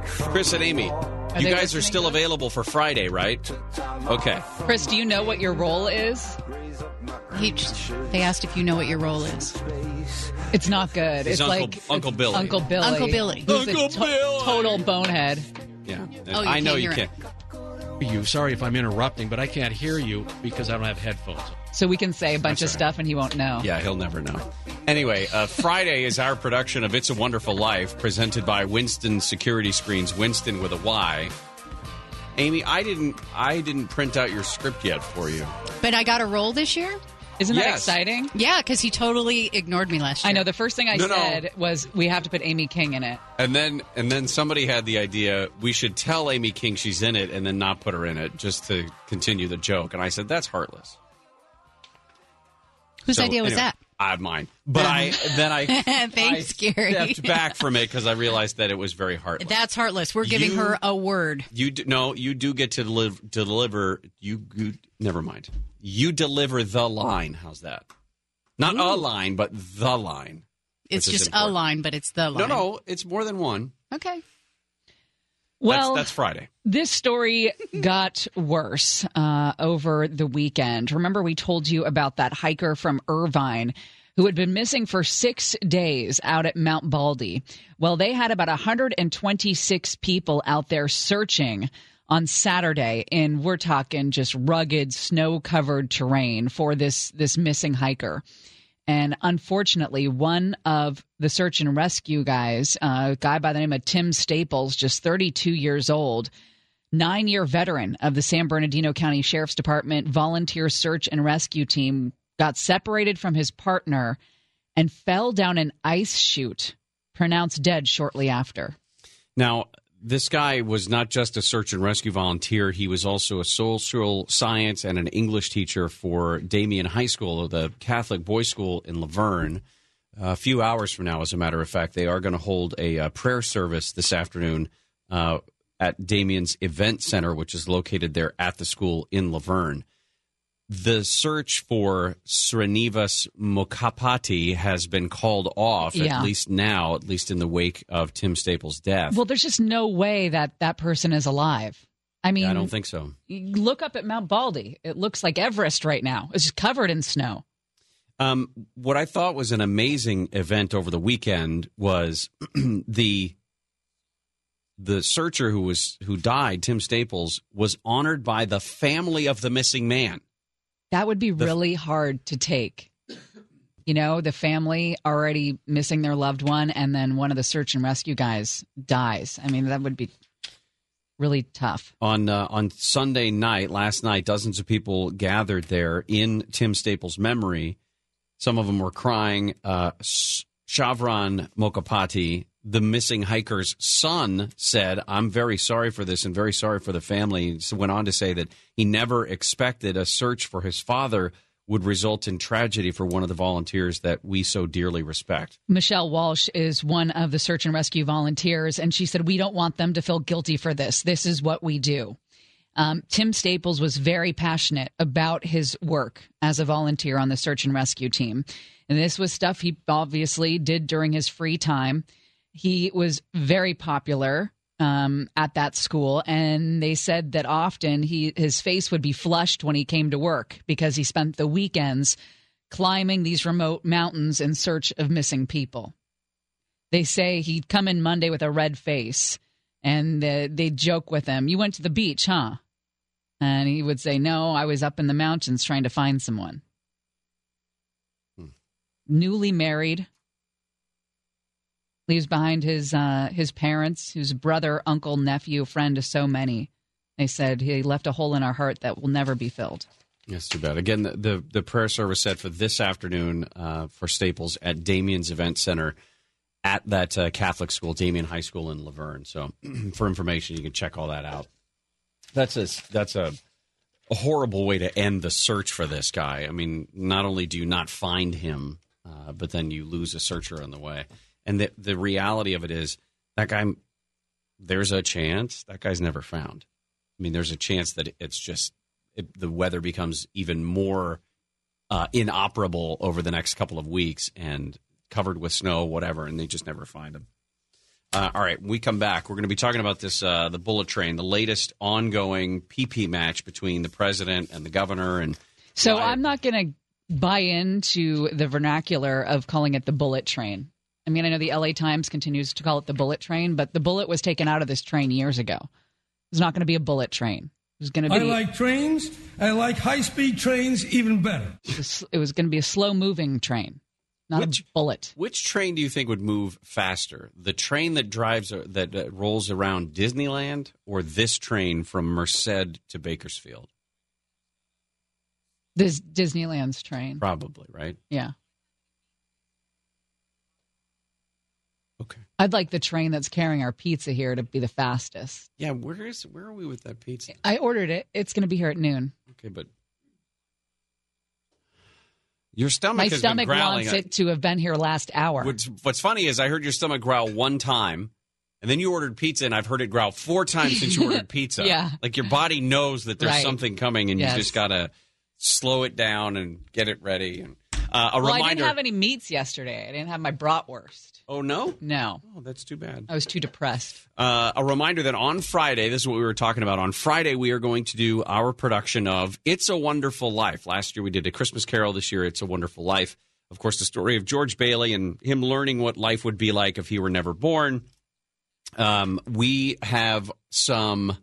Chris and Amy, you they guys are still available for Friday, right? Okay. Chris, do you know what your role is? He, they asked if you know what your role is. It's not good. He's it's Uncle- like Uncle Billy. Uncle Billy. Uncle Billy. Who's a Uncle to- Billy. Total bonehead. Yeah. Oh, you I know can't you can't. You sorry if I'm interrupting, but I can't hear you because I don't have headphones. So we can say a bunch That's of all right. stuff and he won't know. Yeah, he'll never know. Anyway, uh, Friday is our production of It's a Wonderful Life, presented by Winston Security Screens, Winston with a Y. Amy, I didn't I didn't print out your script yet for you. But I got a role this year? Isn't that exciting? Yeah, because he totally ignored me last year. I know. The first thing I No, no. said was we have to put Amy King in it. And then and then somebody had the idea we should tell Amy King she's in it and then not put her in it just to continue the joke. And I said that's heartless. Whose So, idea was anyway, that? I have mine. But I then I Thanks, I Gary. stepped back from it because I realized that it was very heartless. That's heartless. We're giving You- her a word. You do, no, you do get to deliver. Deliver you, you. Never mind. You deliver the line. How's that? Not a line, but the line. It's which is just a important. line, but it's the line. No, no, it's more than one. Okay. Well, that's, that's Friday. This story got worse uh, over the weekend. Remember, we told you about that hiker from Irvine who had been missing for six days out at Mount Baldy. Well, they had about 126 people out there searching on Saturday, and we're talking just rugged, snow-covered terrain for this this missing hiker. And unfortunately, one of the search and rescue guys, uh, a guy by the name of Tim Staples, just 32 years old, nine year veteran of the San Bernardino County Sheriff's Department volunteer search and rescue team, got separated from his partner and fell down an ice chute, pronounced dead shortly after. Now, this guy was not just a search and rescue volunteer. He was also a social science and an English teacher for Damien High School, the Catholic boys' school in La Verne. a few hours from now, as a matter of fact, they are going to hold a uh, prayer service this afternoon uh, at Damien's Event Center, which is located there at the school in La Verne. The search for Srinivas Mukapati has been called off, Yeah. at least now, at least in the wake of Tim Staples' death. Well, there's just no way that that person is alive. I mean, I don't think so. look up at Mount Baldy. It looks like Everest right now. It's just covered in snow. Um, what I thought was an amazing event over the weekend was the the searcher who was who died, Tim Staples, was honored by the family of the missing man. That would be really hard to take. You know, the family already missing their loved one, and then one of the search and rescue guys dies. I mean, that would be really tough. On uh, on Sunday night, last night, dozens of people gathered there in Tim Staples' memory. Some of them were crying. Uh, Shavran Mokapati, the missing hiker's son, said, "I'm very sorry for this and very sorry for the family." He went on to say that he never expected a search for his father would result in tragedy for one of the volunteers that we so dearly respect. Michelle Walsh is one of the search and rescue volunteers, and she said, We don't want them to feel guilty for this. This is what we do. Um, Tim Staples was very passionate about his work as a volunteer on the search and rescue team. And this was stuff he obviously did during his free time. He was very popular um, at that school, and they said that often he his face would be flushed when he came to work because he spent the weekends climbing these remote mountains in search of missing people. They say he'd come in Monday with a red face, and uh, they'd joke with him, "You went to the beach, huh?" And he would say, "No, I was up in the mountains trying to find someone." Newly married, leaves behind his uh, his parents, his brother, uncle, nephew, friend to so many. They said he left a hole in our heart that will never be filled. That's too bad. Again, the, the, the prayer service set for this afternoon uh, for Staples at Damien's Event Center at that uh, Catholic school, Damien High School in La Verne. So, for information, you can check all that out. That's a that's a, a horrible way to end the search for this guy. I mean, not only do you not find him, uh, but then you lose a searcher on the way. And the the reality of it is that guy. There's a chance that guy's never found. I mean, there's a chance that it's just it, the weather becomes even more uh, inoperable over the next couple of weeks and covered with snow, whatever, and they just never find him. Uh, all right, when we come back. We're going to be talking about this uh, the bullet train, the latest ongoing PP match between the president and the governor, and So I'm not going to buy into the vernacular of calling it the bullet train. I mean, I know the LA Times continues to call it the bullet train, but the bullet was taken out of this train years ago. It's not going to be a bullet train. It was going to be. I like trains. I like high speed trains even better. it was, was going to be a slow moving train, not a bullet. Which train do you think would move faster? The train that drives uh, that uh, rolls around Disneyland, or this train from Merced to Bakersfield? This Disneyland's train. Probably right. Yeah. Okay. I'd like the train that's carrying our pizza here to be the fastest. Yeah, where is where are we with that pizza? I ordered it. It's going to be here at noon. Okay, but your stomach My stomach wants it to have been here last hour. What's, what's funny is I heard your stomach growl one time, and then you ordered pizza, and I've heard it growl four times since you ordered pizza. Yeah. like your body knows that there's Right. something coming, and Yes. you just gotta slow it down and get it ready. And uh, a well, I didn't have any meats yesterday. I didn't have my bratwurst. oh no, No, oh that's too bad. I was too depressed. Uh, a reminder that on Friday, this is what we were talking about. On Friday, we are going to do our production of It's a Wonderful Life. Last year, we did A Christmas Carol. This year, It's a Wonderful Life. Of course, the story of George Bailey and him learning what life would be like if he were never born. Um, we have some,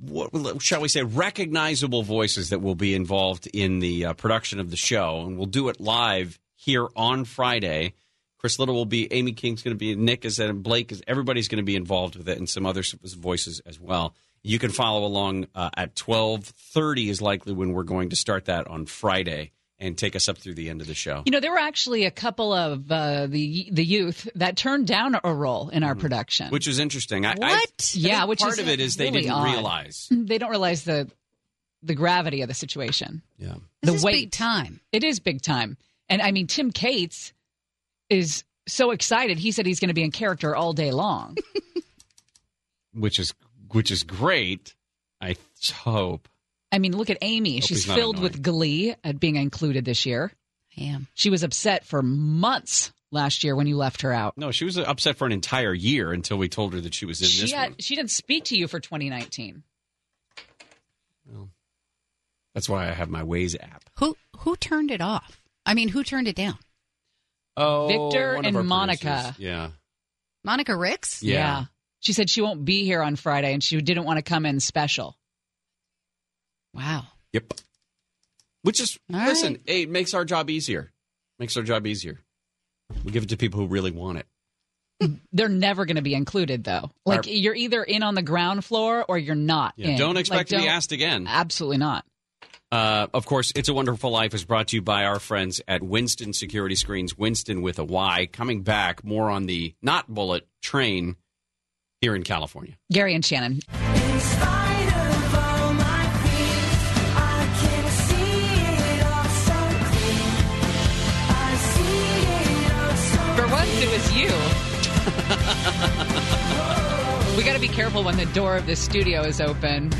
what shall we say, recognizable voices that will be involved in the uh, production of the show, and we'll do it live here on Friday. Chris Little will be, Amy King's going to be, Nick is and Blake is, everybody's going to be involved with it, and some other voices as well. You can follow along uh, at twelve thirty is likely when we're going to start that on Friday and take us up through the end of the show. You know, there were actually a couple of uh, the the youth that turned down a role in our production. Mm-hmm. which is interesting. I, I- What? I think Yeah, which part is of it is they really didn't odd. realize. they don't realize the the gravity of the situation. Yeah, the is weight big time. It is big time, and I mean Tim Cates is so excited. He said he's going to be in character all day long. which is which is great. I hope. I mean, look at Amy. Hope She's filled annoying. with glee at being included this year. I am. She was upset for months last year when you left her out. No, she was upset for an entire year until we told her that she was in She this had, one. she didn't speak to you for 2019. Well, That's why I have my Waze app. Who who turned it off? I mean, who turned it down? Oh, Victor one of and our Monica. producers. Yeah. Monica Ricks? Yeah. She said she won't be here on Friday and she didn't want to come in special. Wow. Yep. Which is All listen, right. hey, it makes our job easier. Makes our job easier. We give it to people who really want it. They're never going to be included, though. Like, Our- you're either in on the ground floor or you're not. Yeah, in. don't expect Like, to be don't- asked again. Absolutely not. Uh, of course, It's a Wonderful Life is brought to you by our friends at Winston Security Screens, Winston with a Y. Coming back, more on the not bullet train here in California. Gary and Shannon. we got to be careful when the door of the studio is open.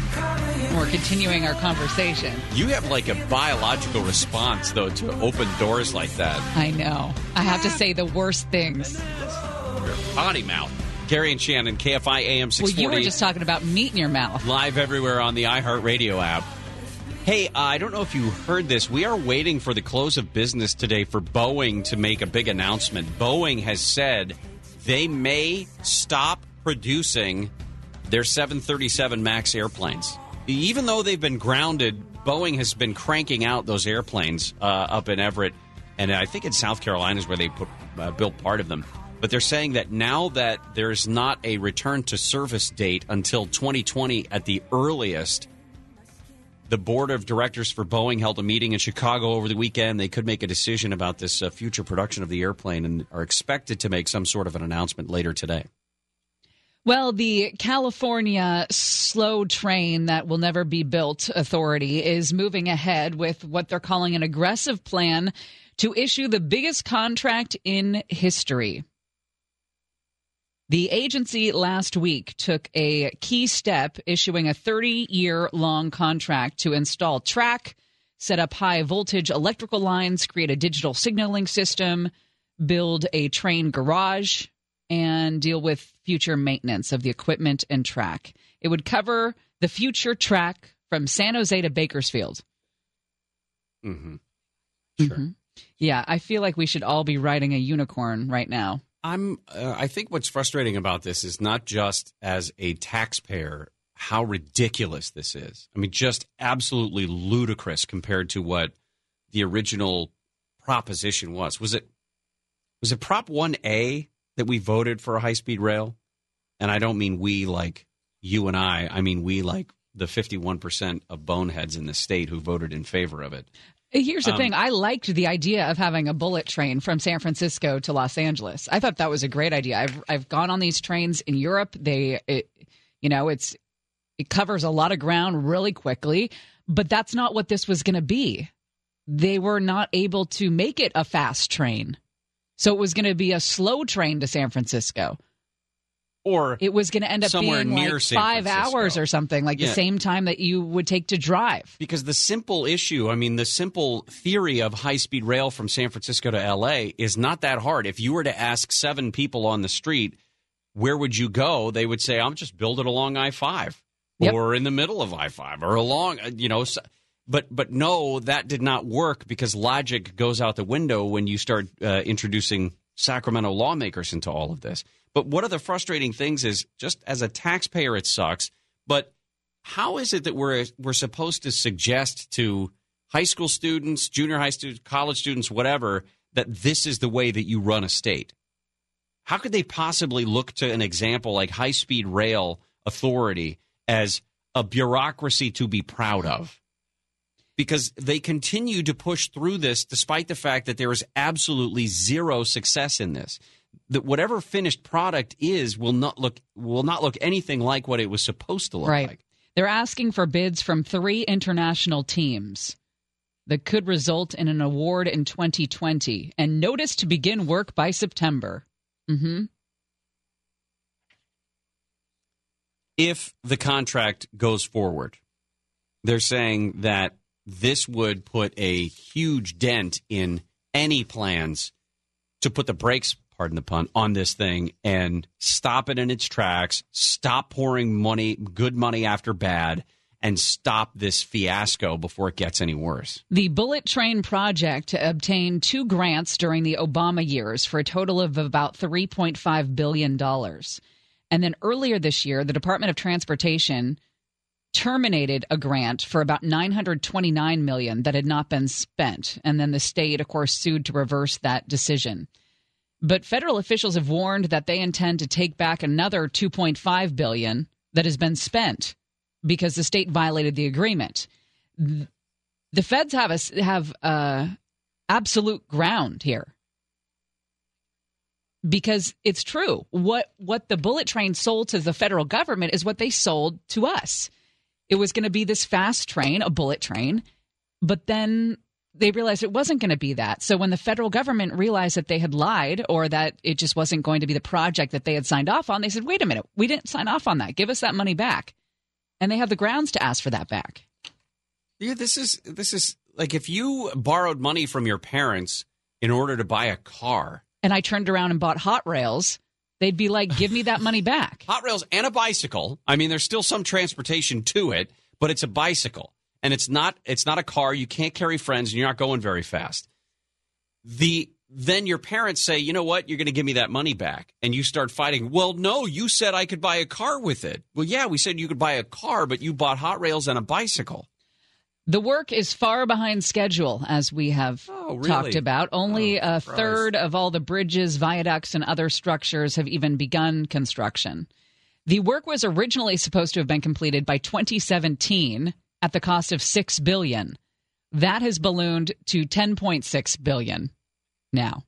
We're continuing our conversation. You have like a biological response, though, to open doors like that. I know. I have to say the worst things. Your potty mouth. Gary and Shannon, KFI AM Well, you were just talking about meat in your mouth. live everywhere on the iHeartRadio app. Hey, uh, I don't know if you heard this. We are waiting for the close of business today for Boeing to make a big announcement. Boeing has said they may stop producing their 737 MAX airplanes. Even though they've been grounded, Boeing has been cranking out those airplanes uh, up in Everett, and I think in South Carolina is where they put, uh, built part of them. But they're saying that now that there's not a return to service date until 2020 at the earliest, the board of directors for Boeing held a meeting in Chicago over the weekend. They could make a decision about this uh, future production of the airplane and are expected to make some sort of an announcement later today. Well, the California Slow Train That Will Never Be Built Authority is moving ahead with what they're calling an aggressive plan to issue the biggest contract in history. The agency last week took a key step, issuing a 30 year long contract to install track, set up high voltage electrical lines, create a digital signaling system, build a train garage, and deal with future maintenance of the equipment and track. It would cover the future track from San Jose to Bakersfield. Mm-hmm. Mhm. Yeah, I feel like we should all be riding a unicorn right now. I'm. Uh, I think what's frustrating about this is not just as a taxpayer how ridiculous this is. I mean, just absolutely ludicrous compared to what the original proposition was. Was it? Was it Prop One A that we voted for a high speed rail? And I don't mean we like you and I. I mean we like the fifty one percent of boneheads in the state who voted in favor of it. Here's the Um, thing. I liked the idea of having a bullet train from San Francisco to Los Angeles. I thought that was a great idea. I've I've gone on these trains in Europe. They it, you know, it's it covers a lot of ground really quickly, but that's not what this was going to be. They were not able to make it a fast train. So it was going to be a slow train to San Francisco. Or it was going to end up somewhere being near like 5 hours or something, like Yeah. the same time that you would take to drive. Because the simple issue, I mean, the simple theory of high speed rail from San Francisco to LA is not that hard. If you were to ask seven people on the street, where would you go? They would say, I'm just build it along I 5 Yep. or in the middle of I 5 or along, uh, you know. but, but no, that did not work because logic goes out the window when you start uh, introducing Sacramento lawmakers into all of this. But one of the frustrating things is just as a taxpayer, it sucks. But how is it that we're we're supposed to suggest to high school students, junior high students, college students, whatever, that this is the way that you run a state? How could they possibly look to an example like high speed rail authority as a bureaucracy to be proud of? Because they continue to push through this despite the fact that there is absolutely zero success in this. That whatever finished product is will not look will not look anything like what it was supposed to look right. like. They're asking for bids from three international teams that could result in an award in 2020 and notice to begin work by September. hmm if the contract goes forward, they're saying that this would put a huge dent in any plans to put the brakes, pardon the pun, on this thing and stop it in its tracks, stop pouring money, good money after bad, and stop this fiasco before it gets any worse. The Bullet Train Project obtained two grants during the Obama years for a total of about $3.5 billion. And then earlier this year, the Department of Transportation terminated a grant for about 929 million that had not been spent and then the state of course sued to reverse that decision but federal officials have warned that they intend to take back another 2.5 billion that has been spent because the state violated the agreement. The feds have us have uh, absolute ground here. Because it's true. What what the bullet train sold to the federal government is what they sold to us. It was going to be this fast train a bullet train but then they realized it wasn't going to be that so when the federal government realized that they had lied or that it just wasn't going to be the project that they had signed off on they said wait a minute we didn't sign off on that give us that money back and they have the grounds to ask for that back Yeah, this is this is like if you borrowed money from your parents in order to buy a car. and I turned around and bought Hot Rails They'd be like, "Give me that money back." Hot rails and a bicycle. I mean, there's still some transportation to it, but it's a bicycle, and it's not it's not a car. You can't carry friends, and you're not going very fast. The then your parents say, you know what, you're going to give me that money back, and you start fighting. Well, no, you said I could buy a car with it. Well, yeah, we said you could buy a car, but you bought hot rails and a bicycle. The work is far behind schedule, as we have Oh, really? talked about. Only Oh, a Christ. third of all the bridges, viaducts, and other structures have even begun construction. The work was originally supposed to have been completed by 2017 at the cost of six billion. That has ballooned to 10.6 billion now.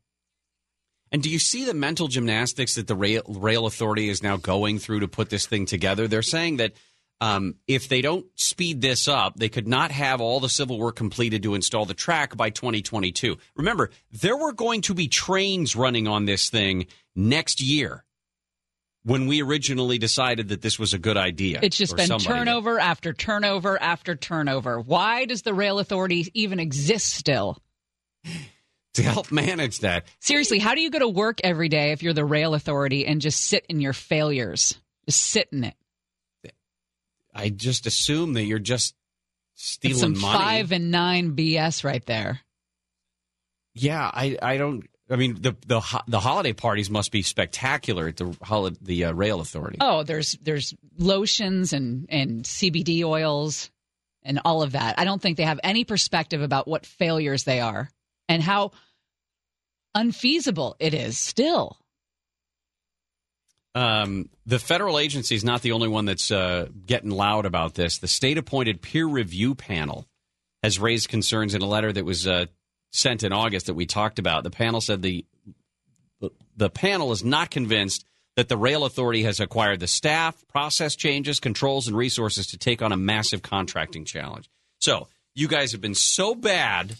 And do you see the mental gymnastics that the rail, rail authority is now going through to put this thing together? They're saying that um, if they don't speed this up, they could not have all the civil work completed to install the track by 2022. Remember, there were going to be trains running on this thing next year when we originally decided that this was a good idea. It's just been turnover after turnover after turnover. Why does the rail authority even exist still? to help manage that. Seriously, how do you go to work every day if you're the rail authority and just sit in your failures? Just sit in it. I just assume that you're just stealing some money. five and nine BS right there. Yeah, I, I don't. I mean, the the the holiday parties must be spectacular at the holi- the uh, rail authority. Oh, there's there's lotions and and CBD oils and all of that. I don't think they have any perspective about what failures they are and how unfeasible it is still. Um, the federal agency is not the only one that's uh, getting loud about this. The state appointed peer review panel has raised concerns in a letter that was uh, sent in August that we talked about. The panel said the the panel is not convinced that the rail authority has acquired the staff, process changes, controls, and resources to take on a massive contracting challenge. So you guys have been so bad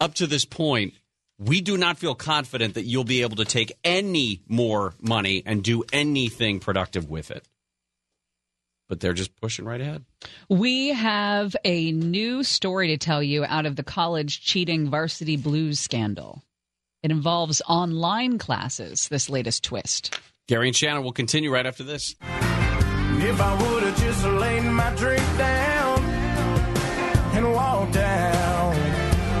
up to this point. We do not feel confident that you'll be able to take any more money and do anything productive with it. But they're just pushing right ahead. We have a new story to tell you out of the college cheating varsity blues scandal. It involves online classes, this latest twist. Gary and Shannon will continue right after this. If I would have just laid my drink down and walked down,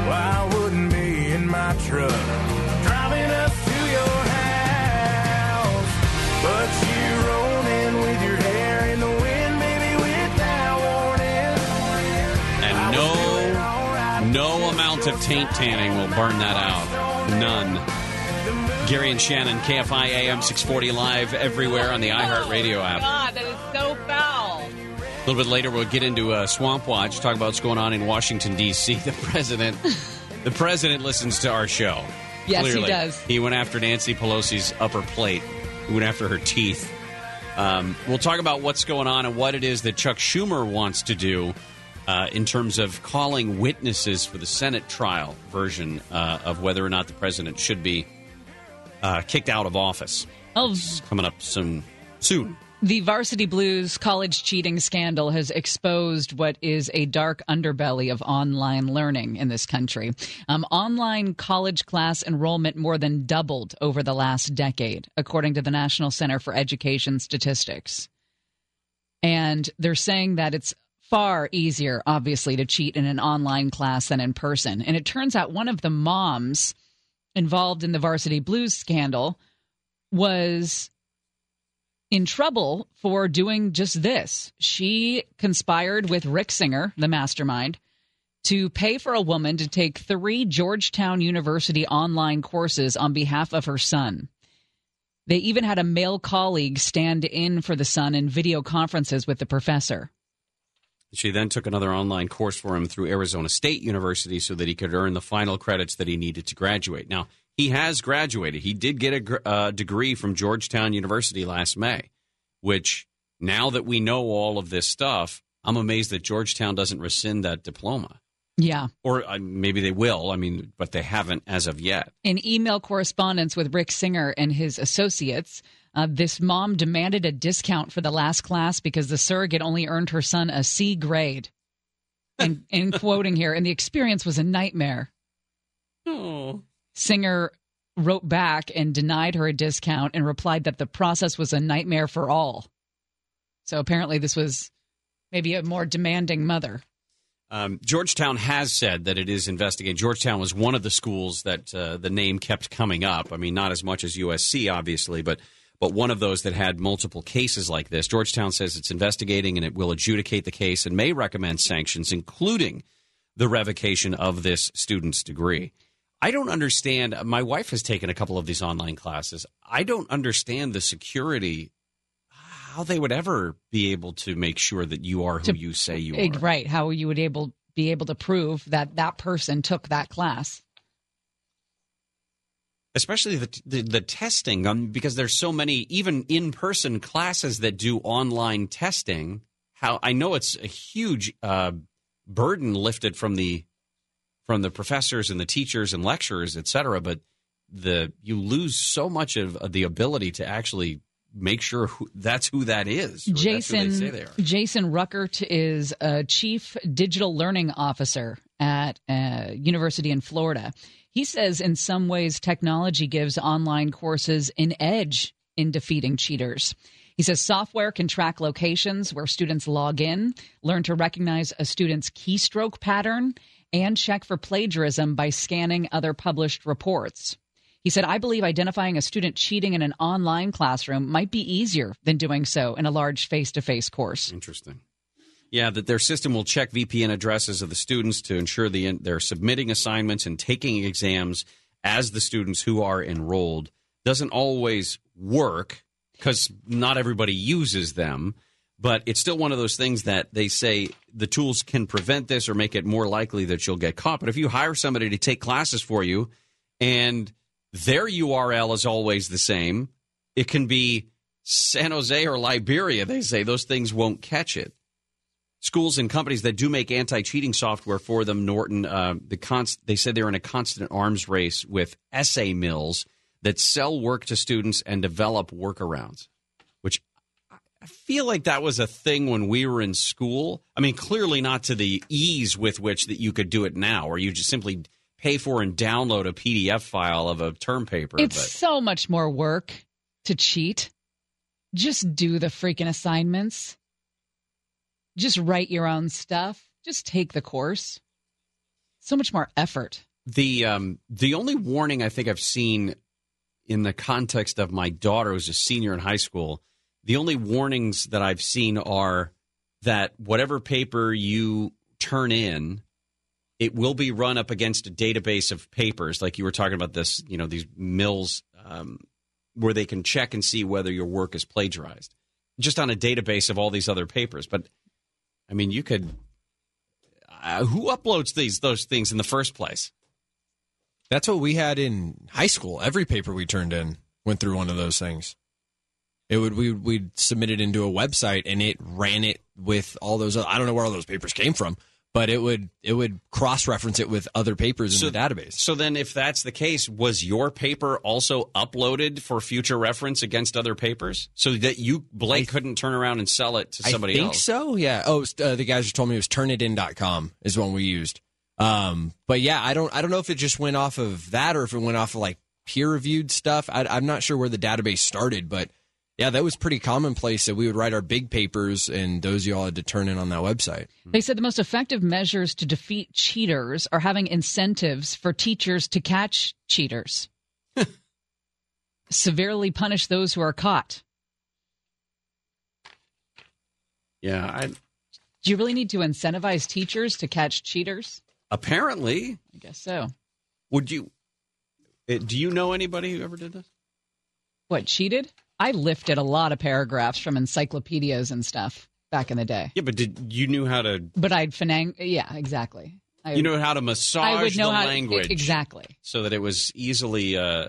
well, I wouldn't be in my truck of taint tanning will burn that out. None. Gary and Shannon, KFI AM 640 live everywhere on the iHeartRadio app. God, that is so foul. A little bit later, we'll get into uh, Swamp Watch, talk about what's going on in Washington D.C. The president, the president listens to our show. Yes, he does. He went after Nancy Pelosi's upper plate. He went after her teeth. Um, we'll talk about what's going on and what it is that Chuck Schumer wants to do uh, in terms of calling witnesses for the Senate trial version uh, of whether or not the president should be uh, kicked out of office. Oh, It's coming up soon. Soon. The Varsity Blues college cheating scandal has exposed what is a dark underbelly of online learning in this country. Um, online college class enrollment more than doubled over the last decade, according to the National Center for Education Statistics. And they're saying that it's far easier, obviously, to cheat in an online class than in person. And it turns out one of the moms involved in the Varsity Blues scandal was in trouble for doing just this. She conspired with Rick Singer, the mastermind, to pay for a woman to take three Georgetown University online courses on behalf of her son. They even had a male colleague stand in for the son in video conferences with the professor. She then took another online course for him through Arizona State University so that he could earn the final credits that he needed to graduate. Now, he has graduated. He did get a gr- uh, degree from Georgetown University last May, which now that we know all of this stuff, I'm amazed that Georgetown doesn't rescind that diploma. Yeah. Or uh, maybe they will. I mean, but they haven't as of yet. In email correspondence with Rick Singer and his associates, uh, this mom demanded a discount for the last class because the surrogate only earned her son a C grade. And, and quoting here, and the experience was a nightmare. Oh. Singer wrote back and denied her a discount and replied that the process was a nightmare for all. So apparently, this was maybe a more demanding mother. Um, Georgetown has said that it is investigating. Georgetown was one of the schools that uh, the name kept coming up. I mean, not as much as USC, obviously, but but one of those that had multiple cases like this. Georgetown says it's investigating and it will adjudicate the case and may recommend sanctions, including the revocation of this student's degree. I don't understand. My wife has taken a couple of these online classes. I don't understand the security. How they would ever be able to make sure that you are who To- you say you are. Right. How you would able be able to prove that that person took that class. Especially the, the the testing um, because there's so many even in person classes that do online testing. How I know it's a huge uh, burden lifted from the from the professors and the teachers and lecturers, et cetera, but the you lose so much of, of the ability to actually make sure who, that's who that is. or that's who they say Jason they are. Jason Ruckert is a chief digital learning officer at a university in Florida. He says in some ways technology gives online courses an edge in defeating cheaters. He says software can track locations where students log in, learn to recognize a student's keystroke pattern, and check for plagiarism by scanning other published reports. He said, I believe identifying a student cheating in an online classroom might be easier than doing so in a large face to face course. Interesting. Yeah, that their system will check VPN addresses of the students to ensure the, they're submitting assignments and taking exams as the students who are enrolled. Doesn't always work because not everybody uses them, but it's still one of those things that they say the tools can prevent this or make it more likely that you'll get caught. But if you hire somebody to take classes for you and their URL is always the same, it can be San Jose or Liberia. They say those things won't catch it schools and companies that do make anti-cheating software for them. Norton, uh, the const- they said they're in a constant arms race with essay mills that sell work to students and develop workarounds. Which I feel like that was a thing when we were in school. I mean, clearly not to the ease with which that you could do it now, or you just simply pay for and download a PDF file of a term paper. It's but so much more work to cheat. Just do the freaking assignments. Just write your own stuff. Just take the course. So much more effort. The um, the only warning I think I've seen in the context of my daughter who's a senior in high school, the only warnings that I've seen are that whatever paper you turn in, it will be run up against a database of papers, like you were talking about this, you know, these mills um, where they can check and see whether your work is plagiarized, just on a database of all these other papers. But I mean, you could. Uh, who uploads these those things in the first place? That's what we had in high school. Every paper we turned in went through one of those things. It would we we'd submit it into a website and it ran it with all those. I don't know where all those papers came from, but it would it would cross reference it with other papers in the database. So then, if that's the case, was your paper also uploaded for future reference against other papers, so that you Blake couldn't turn around and sell it to somebody I think else? so. Yeah. Oh, uh, the guys just told me it was turnitin.com is one we used. Um, but yeah, I don't I don't know if it just went off of that or if it went off of like peer reviewed stuff. I, I'm not sure where the database started, but yeah, that was pretty commonplace that we would write our big papers and those you all had to turn in on that website. They said the most effective measures to defeat cheaters are having incentives for teachers to catch cheaters, severely punish those who are caught. Yeah, I, Do you really need to incentivize teachers to catch cheaters? apparently. I guess so. Would you? uh, Do you know anybody who ever did this? What, cheated? I lifted a lot of paragraphs from encyclopedias and stuff back in the day. Yeah, but did you knew how to? But I'd finang. Yeah, exactly. I, You know how to massage I would know the how language exactly. so that it was easily uh,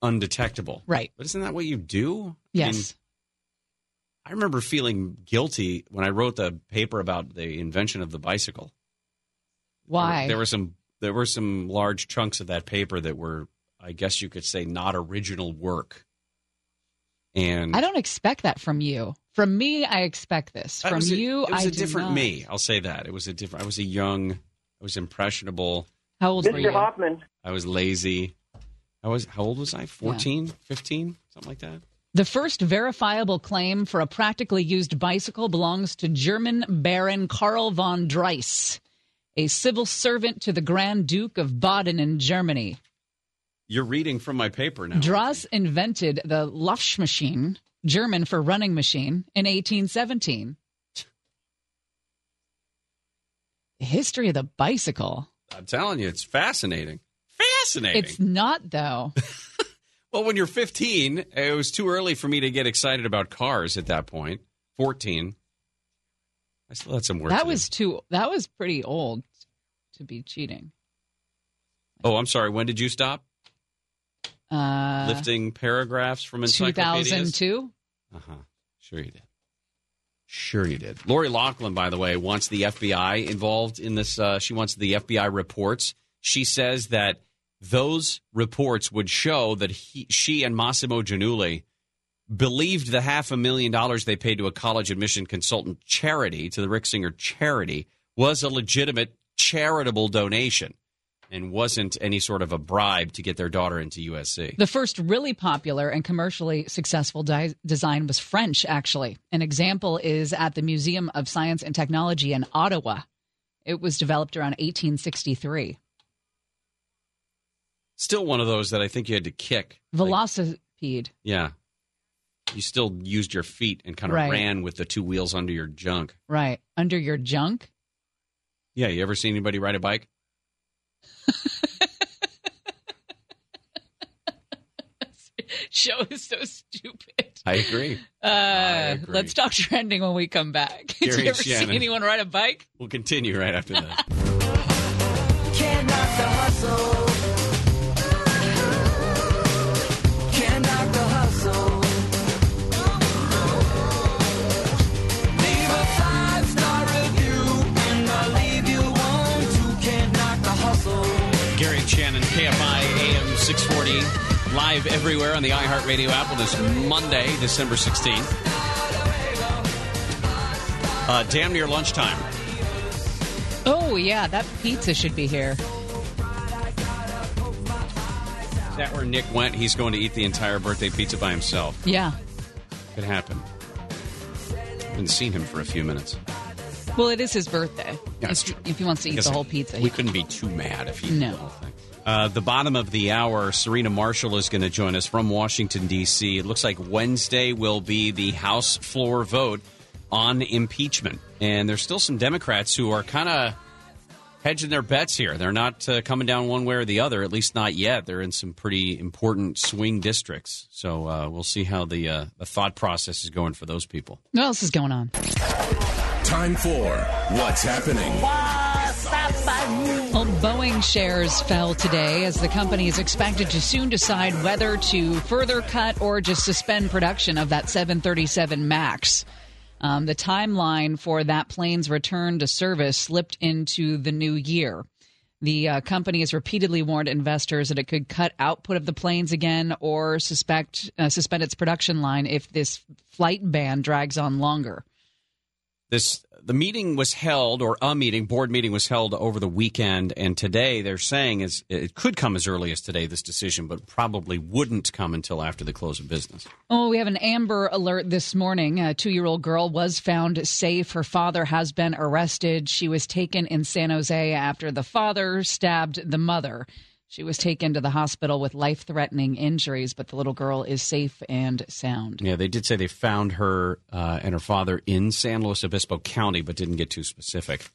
undetectable. Right. But isn't that what you do? I Yes. mean, I remember feeling guilty when I wrote the paper about the invention of the bicycle. Why? There were some there were some large chunks of that paper that were, I guess you could say, not original work. And I don't expect that from you. From me, I expect this. That From was a- you, it was I a do different not. me. I'll say that it was a different. I was a young, I was impressionable. How old were you? Hoffmann. I was lazy. I was how old was I? 14, 15, something like that. The first verifiable claim for a practically used bicycle belongs to German Baron Karl von Drais, a civil servant to the Grand Duke of Baden in Germany. You're reading from my paper now. Drais invented the Laufmaschine, German for running machine, in 1817. The history of the bicycle. I'm telling you, it's fascinating. Fascinating. It's not, though. Well, when you're 15, it was too early for me to get excited about cars at that point. 14. I still had some work. that to do. was too. That was pretty old to be cheating. Oh, I'm sorry. When did you stop Uh, lifting paragraphs from encyclopedias? 2002. Uh huh. Sure you did. Sure you did. Lori Loughlin, by the way, wants the FBI involved in this. Uh, she wants the FBI reports. She says that those reports would show that he, she and Mossimo Giannulli believed the half a million dollars they paid to a college admission consultant charity, to the Rick Singer charity, was a legitimate charitable donation and wasn't any sort of a bribe to get their daughter into USC. The first really popular and commercially successful di- design was French, actually. An example is at the Museum of Science and Technology in Ottawa. It was developed around 1863. Still one of those that I think you had to kick. Velocipede. Yeah. You still used your feet and kind of Right. ran with the two wheels under your junk. Right. Under your junk? Yeah, you ever seen anybody ride a bike? Show is so stupid. I agree. Uh, agree. let's talk trending when we come back. Did you ever Shannon. see anyone ride a bike? We'll continue right after that. 640, live everywhere on the iHeartRadio app on this Monday, December 16th. Uh, damn near lunchtime. Oh, yeah, that pizza should be here. Is that where Nick went? He's going to eat the entire birthday pizza by himself. Yeah. Could happen. Haven't seen him for a few minutes. Well, it is his birthday. Yeah, if, if he wants to eat the whole pizza. We couldn't be too mad if he No. The. Uh, the bottom of the hour, Serena Marshall is going to join us from Washington, D.C. It looks like Wednesday will be the House floor vote on impeachment. And there's still some Democrats who are kind of hedging their bets here. They're not uh, coming down one way or the other, at least not yet. They're in some pretty important swing districts. So uh, we'll see how the, uh, the thought process is going for those people. What else is going on? Time for What's Happening. Well, Boeing shares fell today as the company is expected to soon decide whether to further cut or just suspend production of that 737 MAX. Um, the timeline for that plane's return to service slipped into the new year. The uh, company has repeatedly warned investors that it could cut output of the planes again or suspect uh, suspend its production line if this flight ban drags on longer. This the meeting was held or a meeting board meeting was held over the weekend and today they're saying is it could come as early as today this decision but probably wouldn't come until after the close of business Oh, we have an Amber alert this morning. A two year old girl was found safe. Her father has been arrested. She was taken in San Jose after the father stabbed the mother. She was taken to the hospital with life threatening injuries, but the little girl is safe and sound. yeah they did say they found her uh, and her father in san luis obispo county but didn't get too specific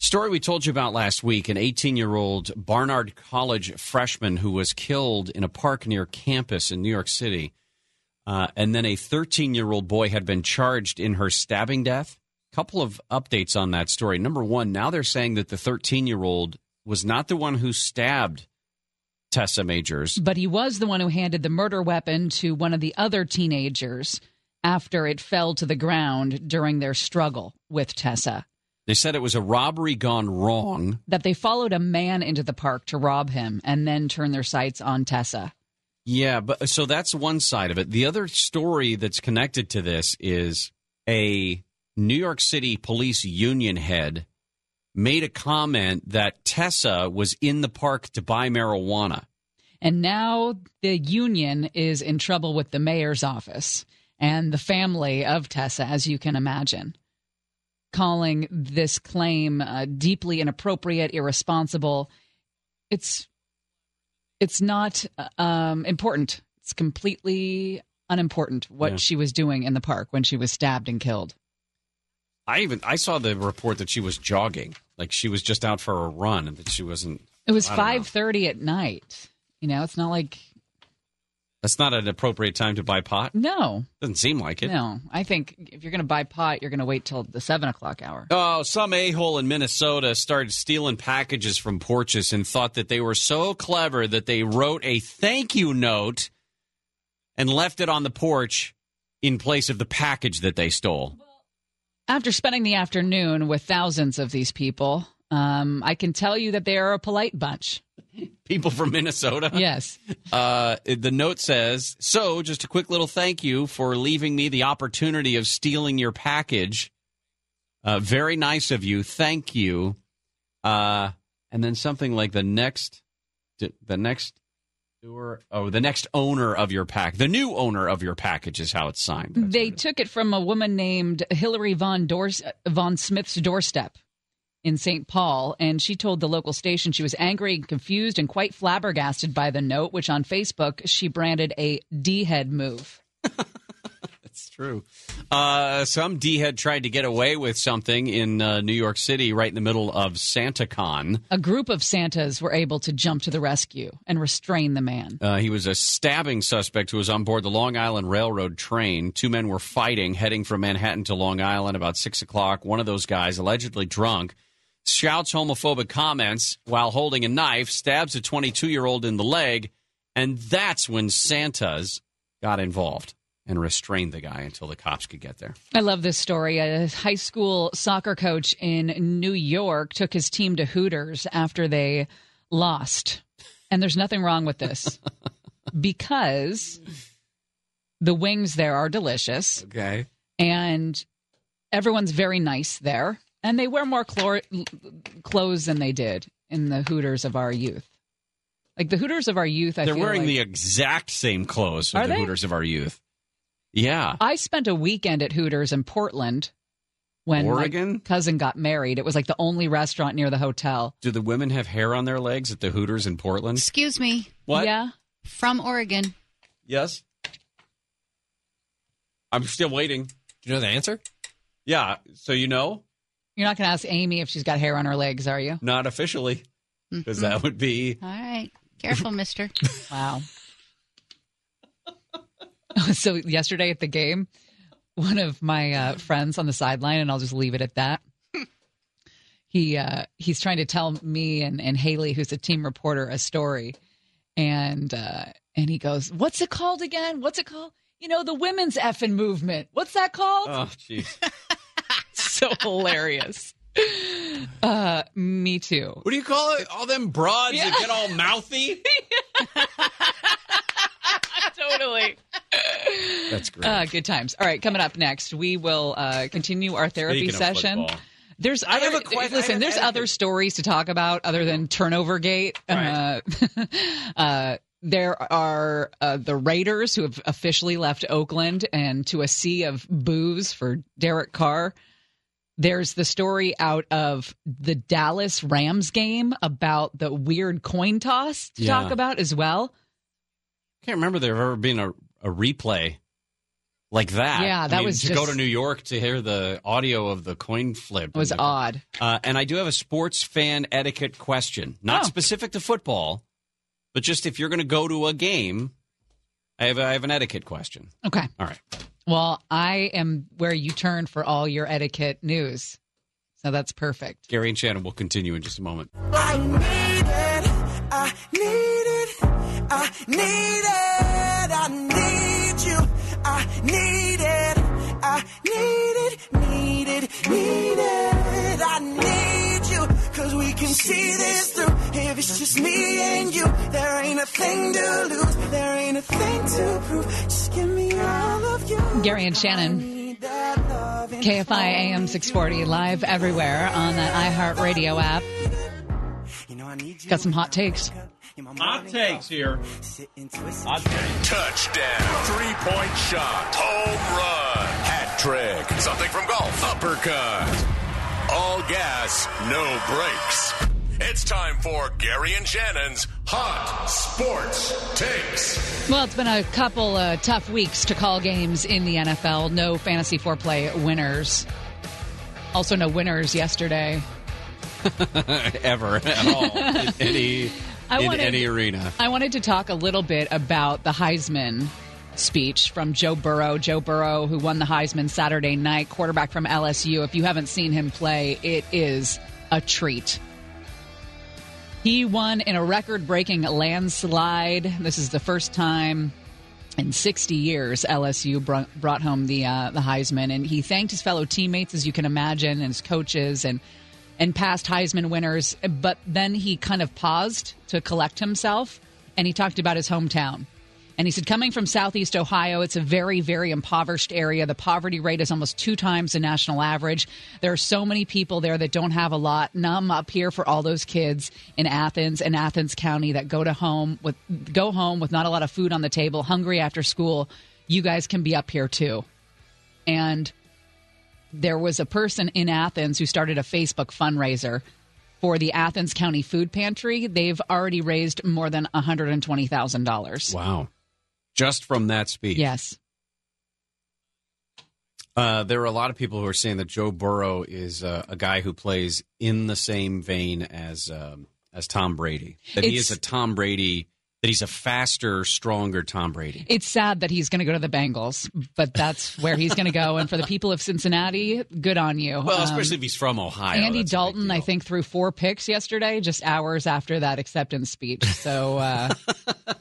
story we told you about last week an 18 year old barnard college freshman who was killed in a park near campus in new york city Uh, and then a 13 year old boy had been charged in her stabbing death. Couple of updates on that story. Number one, now they're saying that the 13 year old was not the one who stabbed Tessa Majors. But he was the one who handed the murder weapon to one of the other teenagers after it fell to the ground during their struggle with Tessa. They said it was a robbery gone wrong. That they followed a man into the park to rob him and then turn their sights on Tessa. Yeah, but so that's one side of it. The other story that's connected to this is a New York City police union head made a comment that Tessa was in the park to buy marijuana. And now the union is in trouble with the mayor's office and the family of Tessa, as you can imagine, calling this claim uh, deeply inappropriate, irresponsible. It's it's not uh, um, important. It's completely unimportant what Yeah. she was doing in the park when she was stabbed and killed. I even I saw the report that she was jogging, like she was just out for a run, and that she wasn't. It was I don't know. five thirty at night. You know, it's not like That's not an appropriate time to buy pot. no, Doesn't seem like it. no. I think if you're going to buy pot, you're going to wait till the seven o'clock hour. Oh, some a hole in Minnesota started stealing packages from porches and thought that they were so clever that they wrote a thank you note and left it on the porch in place of the package that they stole. After spending the afternoon with thousands of these people, um, I can tell you that they are a polite bunch. People from Minnesota. Yes. Uh, the note says, "So, just a quick little thank you for leaving me the opportunity of stealing your package. Uh, very nice of you. Thank you." Uh, and then something like the next, the next oh, the next owner of your pack, the new owner of your package is how it's signed. They took it from a woman named Hillary Von Dors- Von Smith's doorstep in St. Paul, and she told the local station she was angry, and confused, and quite flabbergasted by the note, which on Facebook she branded a D-head move. True. Uh, some D head tried to get away with something in uh, New York City, right in the middle of SantaCon. A group of Santas were able to jump to the rescue and restrain the man. Uh, he was a stabbing suspect who was on board the Long Island Railroad train. Two men were fighting, heading from Manhattan to Long Island about six o'clock. One of those guys, allegedly drunk, shouts homophobic comments while holding a knife, stabs a 22 year old in the leg, and that's when Santas got involved and restrained the guy until the cops could get there. I love this story. A high school soccer coach in New York took his team to Hooters after they lost. And there's nothing wrong with this because the wings there are delicious Okay. and everyone's very nice there. And they wear more clor- clothes than they did in the Hooters of our youth. Like the Hooters of our youth, I They're wearing like- the exact same clothes Are the they? Hooters of our youth. Yeah. I spent a weekend at Hooters in Portland when Oregon? my cousin got married. It was like the only restaurant near the hotel. Do the women have hair on their legs at the Hooters in Portland? Excuse me. What? Yeah. From Oregon. Yes. I'm still waiting. Do you know the answer? Yeah. So you know? You're not going to ask Amy if she's got hair on her legs, are you? Not officially, because Mm-hmm. that would be. All right. Careful, mister. Wow. so yesterday at the game, one of my uh, friends on the sideline, and I'll just leave it at that. He uh, he's trying to tell me and, and Haley, who's a team reporter, a story, and uh, and he goes, "What's it called again? What's it called? You know, the women's effing movement. What's that called?" Oh, jeez. so hilarious. Uh, me too. What do you call it? All them broads Yeah. that get all mouthy? totally. That's great. Uh, good times. All right, coming up next, we will uh, continue our therapy Speaking session. football. There's I other, have a que- I listen. have There's an other stories to talk about other than turnover gate. Uh, uh, there are uh, the Raiders who have officially left Oakland and to a sea of booze for Derek Carr. There's the story out of the Dallas Rams game about the weird coin toss to Yeah. talk about as well. Can't remember there ever being a, a replay like that. Yeah, I that mean, was to go to New York to hear the audio of the coin flip. It was And odd. Uh, and I do have a sports fan etiquette question, not Oh. specific to football, but just if you're going to go to a game, I have, I have an etiquette question. Okay. All right. Well, I am where you turn for all your etiquette news. So that's perfect. Gary and Shannon will continue in just a moment. I need it. I need it. I need it. I need you. I need it. I need it. Need it. Need it. I need you. Cause we can see this through. If it's just me and you, there ain't a thing to lose. There ain't a thing to prove. Just give me all of you. Gary and Shannon, KFI AM 640, live everywhere on that iHeartRadio app. Got some hot takes. Hot takes here. Hot takes. Touchdown. Three point shot. Home run. Hat trick. Something from golf. Uppercut. All gas, no brakes. It's time for Gary and Shannon's Hot Sports Takes. Well, it's been a couple uh, tough weeks to call games in the NFL. No fantasy foreplay winners. Also, no winners yesterday. Ever at all in any I in wanted- any arena. I wanted to talk a little bit about the Heisman speech from Joe Burrow. Joe Burrow, who won the Heisman Saturday night, quarterback from LSU. If you haven't seen him play, it is a treat. He won in a record breaking landslide. This is the first time in 60 years LSU brought home the uh, the Heisman, and he thanked his fellow teammates, as you can imagine, and his coaches and and past Heisman winners. But then he kind of paused to collect himself, and he talked about his hometown. And he said, coming from Southeast Ohio, it's a very, very impoverished area. The poverty rate is almost two times the national average. There are so many people there that don't have a lot. And I'm up here for all those kids in Athens and Athens County that go to home with go home with not a lot of food on the table, hungry after school. You guys can be up here too. And there was a person in Athens who started a Facebook fundraiser for the Athens County Food Pantry. They've already raised more than $120,000. Wow. Just from that speech. Yes. Uh, there are a lot of people who are saying that Joe Burrow is uh, a guy who plays in the same vein as um, as Tom Brady. That he is a Tom Brady. That he's a faster, stronger Tom Brady. It's sad that he's going to go to the Bengals, but that's where he's going to go. And for the people of Cincinnati, good on you. Well, Um, especially if he's from Ohio. Andy Dalton, I think, threw four picks yesterday, just hours after that acceptance speech. So, uh,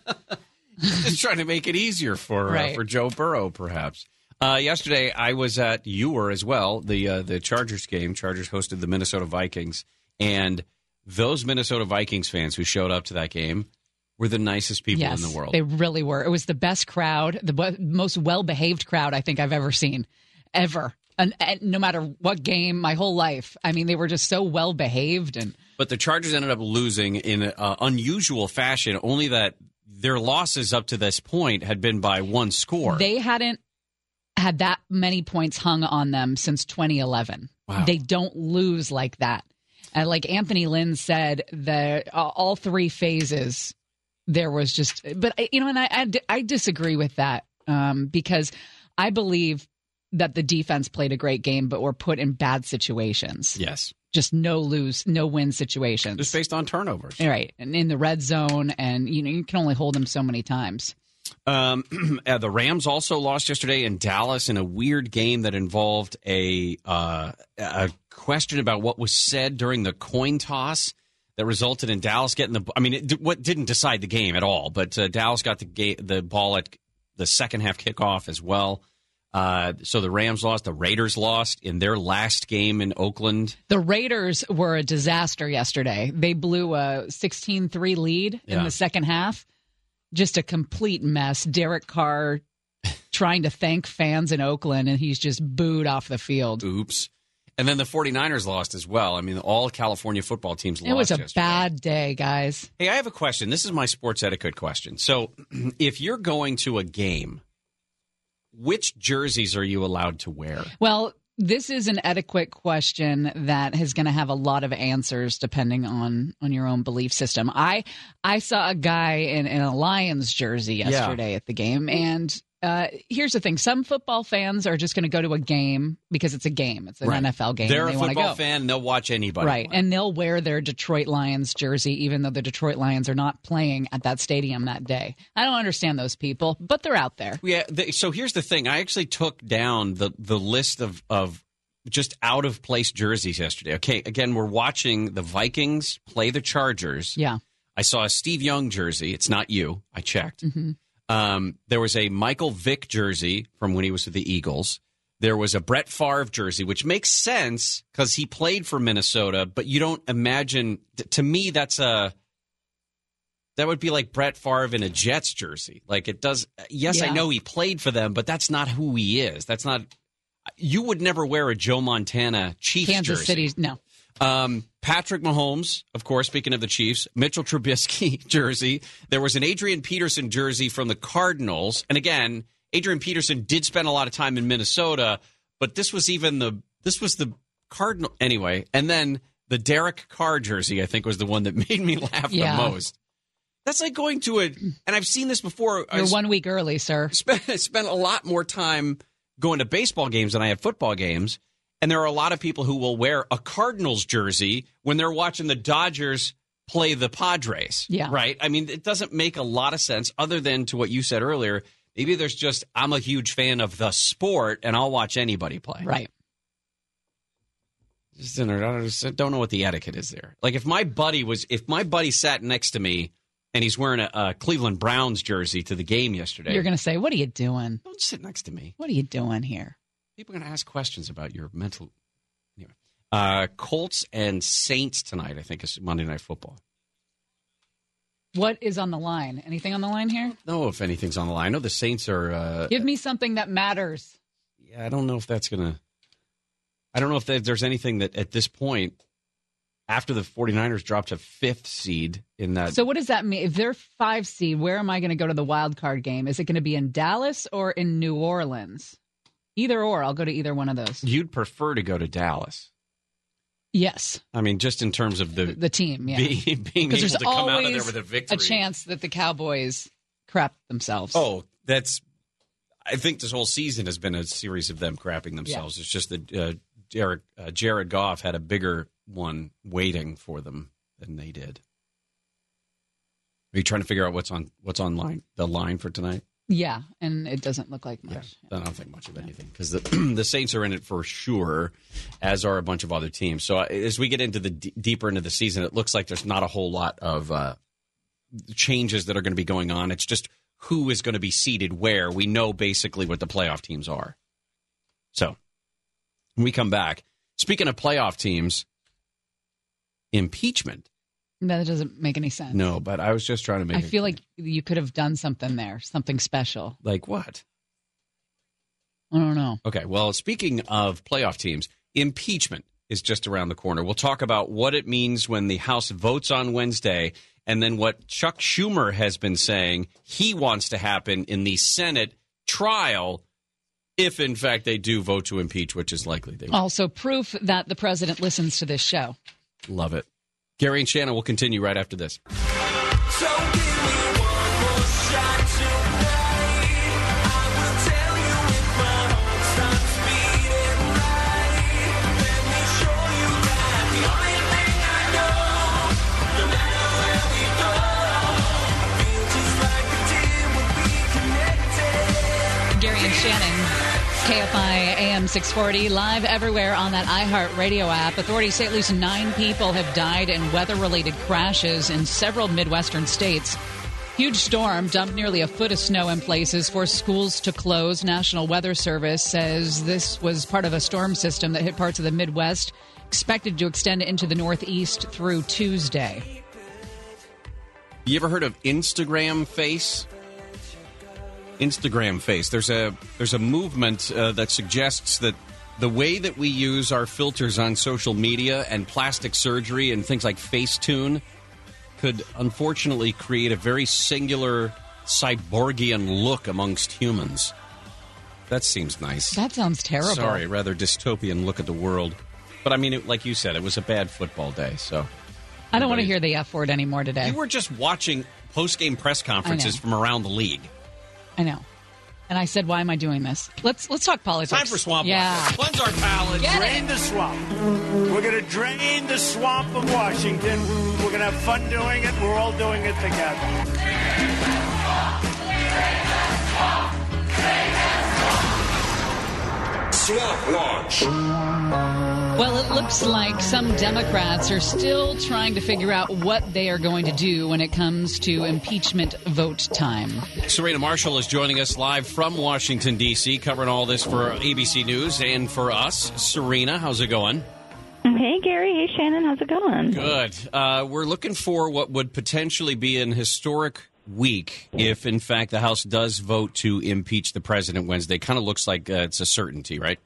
just trying to make it easier for uh, for Joe Burrow, perhaps. Uh, yesterday, I was at you were as well the uh, the Chargers game. Chargers hosted the Minnesota Vikings, and those Minnesota Vikings fans who showed up to that game were the nicest people yes, in the world. they really were. It was the best crowd, the most well behaved crowd I think I've ever seen, ever. And, and no matter what game, my whole life. I mean, they were just so well behaved and. But the Chargers ended up losing in uh, unusual fashion. Only that their losses up to this point had been by one score. They hadn't had that many points hung on them since 2011. Wow. They don't lose like that. And like Anthony Lynn said, the uh, all three phases there was just, but I- you know, and I I, I disagree with that um, because I believe that the defense played a great game, but were put in bad situations. yes, Just no lose, no win situations. just based on turnovers. Right, and in the red zone, and you know you can only hold them so many times. Um, uh, the Rams also lost yesterday in Dallas in a weird game that involved a uh, a question about what was said during the coin toss that resulted in Dallas getting the. I mean, it, what didn't decide the game at all, but uh, Dallas got the ga- the ball at the second half kickoff as well. Uh, so the Rams lost. The Raiders lost in their last game in Oakland. The Raiders were a disaster yesterday. They blew a 16 3 lead in Yeah. the second half. Just a complete mess. Derek Carr trying to thank fans in Oakland, and he's just booed off the field. Oops. And then the 49ers lost as well. I mean, all California football teams lost. It was a yesterday. bad day, guys. Hey, I have a question. This is my sports etiquette question. So, if you're going to a game, which jerseys are you allowed to wear? Well, this is an etiquette question that is going to have a lot of answers depending on on your own belief system. I I saw a guy in, in a Lions jersey Yeah. yesterday at the game, and uh, here's the thing: some football fans are just going to go to a game because it's a game, it's an Right. NFL game. They're a they wanna football go. fan. They'll watch anybody. Right, and they'll wear their Detroit Lions jersey even though the Detroit Lions are not playing at that stadium that day. I don't understand those people, but they're out there. Yeah. The, so here's the thing. I actually took down the the list of of just out of place jerseys yesterday. Okay. Again, we're watching the Vikings play the Chargers. Yeah. I saw a Steve Young jersey. It's not you. I checked. hmm Um, there was a Michael Vick jersey from when he was with the Eagles. There was a Brett Favre jersey, which makes sense because he played for Minnesota. But you don't imagine. To me, that's a that would be like Brett Favre in a Jets jersey. Like it does. Yes, I know he played for them, but that's not who he is. That's not. You would never wear a Joe Montana Chiefs Kansas jersey. City's no. Um, Patrick Mahomes, of course, speaking of the Chiefs, Mitchell Trubisky jersey. There was an Adrian Peterson jersey from the Cardinals. And again, Adrian Peterson did spend a lot of time in Minnesota, but this was even the this was the Cardinal anyway. And then the Derek Carr jersey, I think, was the one that made me laugh Yeah. the most. That's like going to a, and I've seen this before. You're s- one week early, sir. spent spent a lot more time going to baseball games than I have football games. And there are a lot of people who will wear a Cardinals jersey when they're watching the Dodgers play the Padres. Yeah. Right? I mean, it doesn't make a lot of sense other than to what you said earlier. Maybe there's just, I'm a huge fan of the sport and I'll watch anybody play. Right. Just don't know, I just don't know what the etiquette is there. Like if my buddy was, if my buddy sat next to me and he's wearing a, a Cleveland Browns jersey to the game yesterday, You're going to say, "What are you doing? don't sit next to me. What are you doing here?" People are going to ask questions about your mental. Anyway, uh, Colts and Saints tonight. I think is Monday Night Football. What is on the line? Anything on the line here? know if anything's on the line. I know the Saints are. Uh, Give me something that matters. yeah, I don't know if that's gonna. I don't know if there's anything that at this point, after the 49ers dropped to fifth seed in that. So what does that mean? If they're five seed, where am I going to go to the wild card game? Is it going to be in Dallas or in New Orleans? Either or, I'll go to either one of those. you'd prefer to go to Dallas. Yes, I mean, just in terms of the the team. Yeah, being, being able because there's to come out of there always with a victory. a chance that the Cowboys crap themselves. Oh, that's. I think this whole season has been a series of them crapping themselves. It's just that uh, Jared, uh, Jared Goff had a bigger one waiting for them than they did. Are you trying to figure out what's on what's on line the line for tonight? Yeah, and it doesn't look like much. I don't think much of anything because the the Saints are in it for sure, as are a bunch of other teams. So uh, as we get into the d- deeper into the season, it looks like there's not a whole lot of uh, changes that are going to be going on. It's just who is going to be seated where. We know basically what the playoff teams are. So when we come back, speaking of playoff teams, impeachment. That doesn't make any sense. No, but I was just trying to make. I feel like you could have done something there, something special. like what? I don't know. Okay, well, speaking of playoff teams, impeachment is just around the corner. We'll talk about what it means when the House votes on Wednesday and then what Chuck Schumer has been saying he wants to happen in the Senate trial if, in fact, they do vote to impeach, which is likely they will. Also, proof that the president listens to this show. Love it. Gary and Shannon will continue right after this. Gary and Shannon, KFI AM 640, live everywhere on that iHeart radio app. Authorities say at least nine people have died in weather related crashes in several Midwestern states. Huge storm dumped nearly a foot of snow in places, forced schools to close. National Weather Service says this was part of a storm system that hit parts of the Midwest, expected to extend into the Northeast through Tuesday. You ever heard of Instagram face? Instagram face. There's a there's a movement uh, that suggests that the way that we use our filters on social media and plastic surgery and things like Facetune could unfortunately create a very singular cyborgian look amongst humans. That seems nice. That sounds terrible. Sorry, rather dystopian look at the world. But I mean, it, like you said, it was a bad football day. So I don't want to hear the F word anymore today. you were just watching post game press conferences from around the league. I know. And I said, why am I doing this? Let's let's talk politics. Time for swamp. Yeah. Water. Cleanse our palate. Get drain it. the swamp. We're going to drain the swamp of Washington. We're going to have fun doing it. We're all doing it together. Swamp Launch. Well, it looks like some Democrats are still trying to figure out what they are going to do when it comes to impeachment vote time. Serena Marshall is joining us live from Washington, D.C., covering all this for ABC News and for us. Serena, how's it going? Hey, Gary. Hey, Shannon. How's it going? Good. Uh, we're looking for what would potentially be an historic week if, in fact, the House does vote to impeach the president Wednesday. Kind of looks like uh, it's a certainty, right?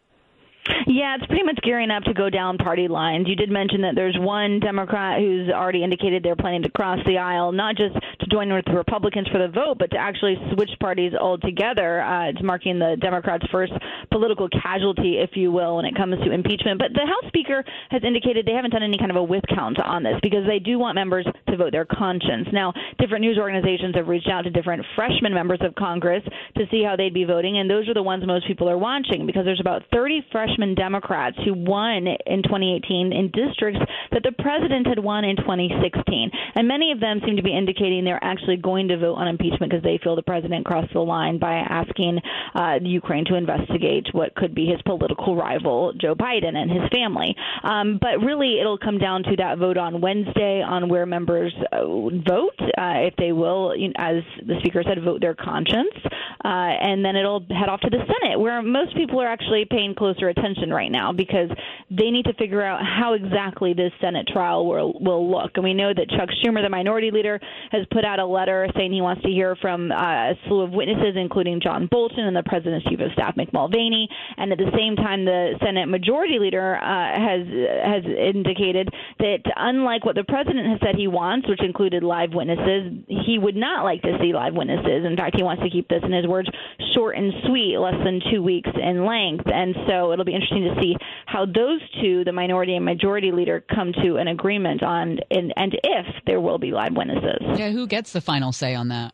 Yeah, it's pretty much gearing up to go down party lines. You did mention that there's one Democrat who's already indicated they're planning to cross the aisle, not just to join with the Republicans for the vote, but to actually switch parties altogether. Uh, it's marking the Democrats' first political casualty, if you will, when it comes to impeachment. But the House Speaker has indicated they haven't done any kind of a with count on this because they do want members to vote their conscience. Now, different news organizations have reached out to different freshman members of Congress to see how they'd be voting, and those are the ones most people are watching because there's about 30 freshman Democrats who won in 2018 in districts that the president had won in 2016. And many of them seem to be indicating they're actually going to vote on impeachment because they feel the president crossed the line by asking uh, Ukraine to investigate what could be his political rival, Joe Biden, and his family. Um, but really, it'll come down to that vote on Wednesday on where members uh, vote, uh, if they will, as the speaker said, vote their conscience. Uh, and then it'll head off to the Senate, where most people are actually paying closer attention right now because they need to figure out how exactly this Senate trial will, will look. And we know that Chuck Schumer, the minority leader, has put out a letter saying he wants to hear from uh, a slew of witnesses, including John Bolton and the president's chief of staff, Mick Mulvaney. And at the same time, the Senate majority leader uh, has has indicated that unlike what the president has said he wants, which included live witnesses, he would not like to see live witnesses. In fact, he wants to keep this, in his words, short and sweet, less than two weeks in length. And so it'll be interesting to see how those two, the minority and majority leader, come to an agreement on and, and if there will be live witnesses. Yeah, who gets the final say on that?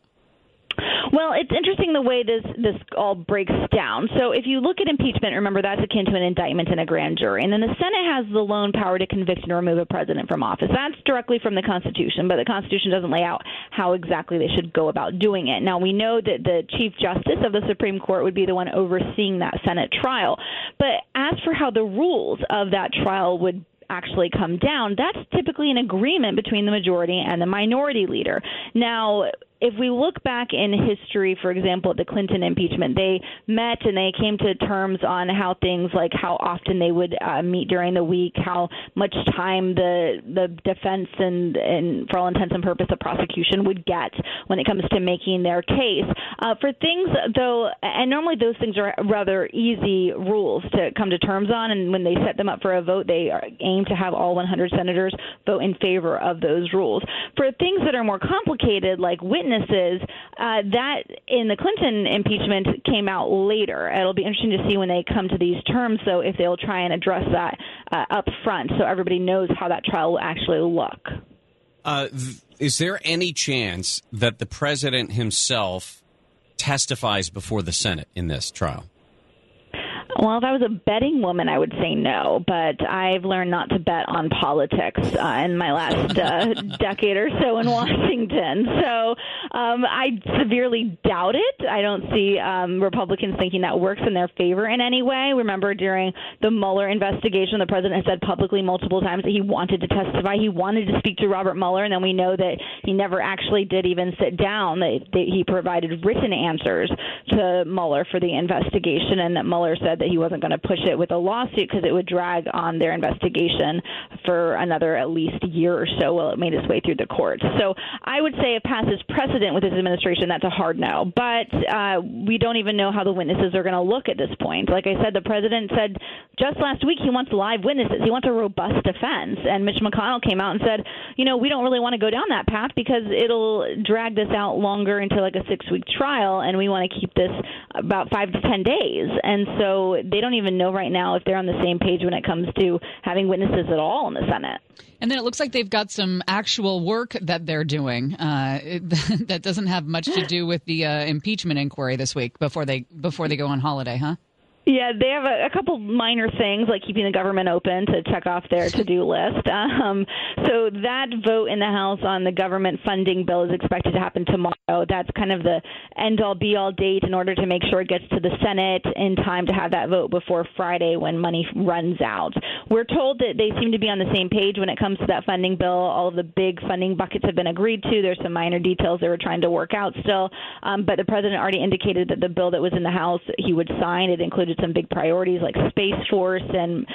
Well, it's interesting the way this this all breaks down. So, if you look at impeachment, remember that's akin to an indictment in a grand jury, and then the Senate has the lone power to convict and remove a president from office. That's directly from the Constitution, but the Constitution doesn't lay out how exactly they should go about doing it. Now, we know that the Chief Justice of the Supreme Court would be the one overseeing that Senate trial, but as for how the rules of that trial would actually come down, that's typically an agreement between the majority and the minority leader. Now, if we look back in history, for example, at the Clinton impeachment, they met and they came to terms on how things like how often they would uh, meet during the week, how much time the the defense and, and for all intents and purposes, the prosecution would get when it comes to making their case. Uh, for things though, and normally those things are rather easy rules to come to terms on, and when they set them up for a vote, they aim to have all 100 senators vote in favor of those rules. For things that are more complicated, like witness witnesses, uh, that in the Clinton impeachment came out later. It'll be interesting to see when they come to these terms, though, if they'll try and address that uh, up front so everybody knows how that trial will actually look. Uh, is there any chance that the president himself testifies before the Senate in this trial? Well, if I was a betting woman, I would say no, but I've learned not to bet on politics uh, in my last uh, decade or so in Washington. So um, I severely doubt it. I don't see um, Republicans thinking that works in their favor in any way. Remember, during the Mueller investigation, the president said publicly multiple times that he wanted to testify. He wanted to speak to Robert Mueller, and then we know that he never actually did even sit down. That he provided written answers to Mueller for the investigation, and that Mueller said that he wasn't going to push it with a lawsuit because it would drag on their investigation for another at least year or so while it made its way through the courts. So I would say it passes precedent with this administration. That's a hard no. But uh, we don't even know how the witnesses are going to look at this point. Like I said, the president said just last week he wants live witnesses. He wants a robust defense. And Mitch McConnell came out and said, you know, we don't really want to go down that path because it'll drag this out longer into like a six week trial, and we want to keep this about five to ten days. And so they don't even know right now if they're on the same page when it comes to having witnesses at all in the Senate. And then it looks like they've got some actual work that they're doing uh, that doesn't have much to do with the uh, impeachment inquiry this week before they before they go on holiday, huh? Yeah, they have a, a couple minor things like keeping the government open to check off their to-do list. Um, so that vote in the House on the government funding bill is expected to happen tomorrow. That's kind of the end-all, be-all date in order to make sure it gets to the Senate in time to have that vote before Friday when money runs out. We're told that they seem to be on the same page when it comes to that funding bill. All of the big funding buckets have been agreed to. There's some minor details they were trying to work out still, um, but the president already indicated that the bill that was in the House he would sign. It included some big priorities like Space Force and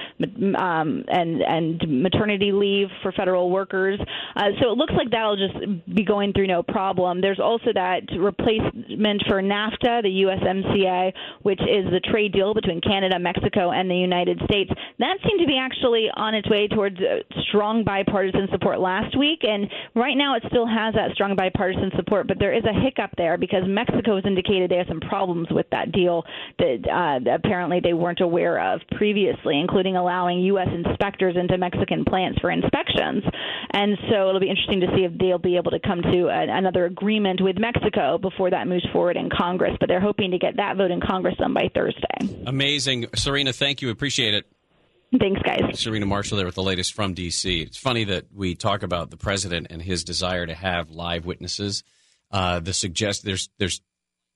um, and and maternity leave for federal workers. Uh, so it looks like that'll just be going through no problem. There's also that replacement for NAFTA, the USMCA, which is the trade deal between Canada, Mexico, and the United States. That seemed to be actually on its way towards uh, strong bipartisan support last week, and right now it still has that strong bipartisan support. But there is a hiccup there because Mexico has indicated they have some problems with that deal that uh, apparently they weren't aware of previously, including allowing U.S. inspectors into Mexican plants for inspections. And so it'll be interesting to see if they'll be able to come to a, another agreement with Mexico before that moves forward in Congress. But they're hoping to get that vote in Congress done by Thursday. Amazing. Serena, thank you. Appreciate it. Thanks, guys. Serena Marshall there with the latest from D.C. It's funny that we talk about the president and his desire to have live witnesses. Uh, the suggest there's there's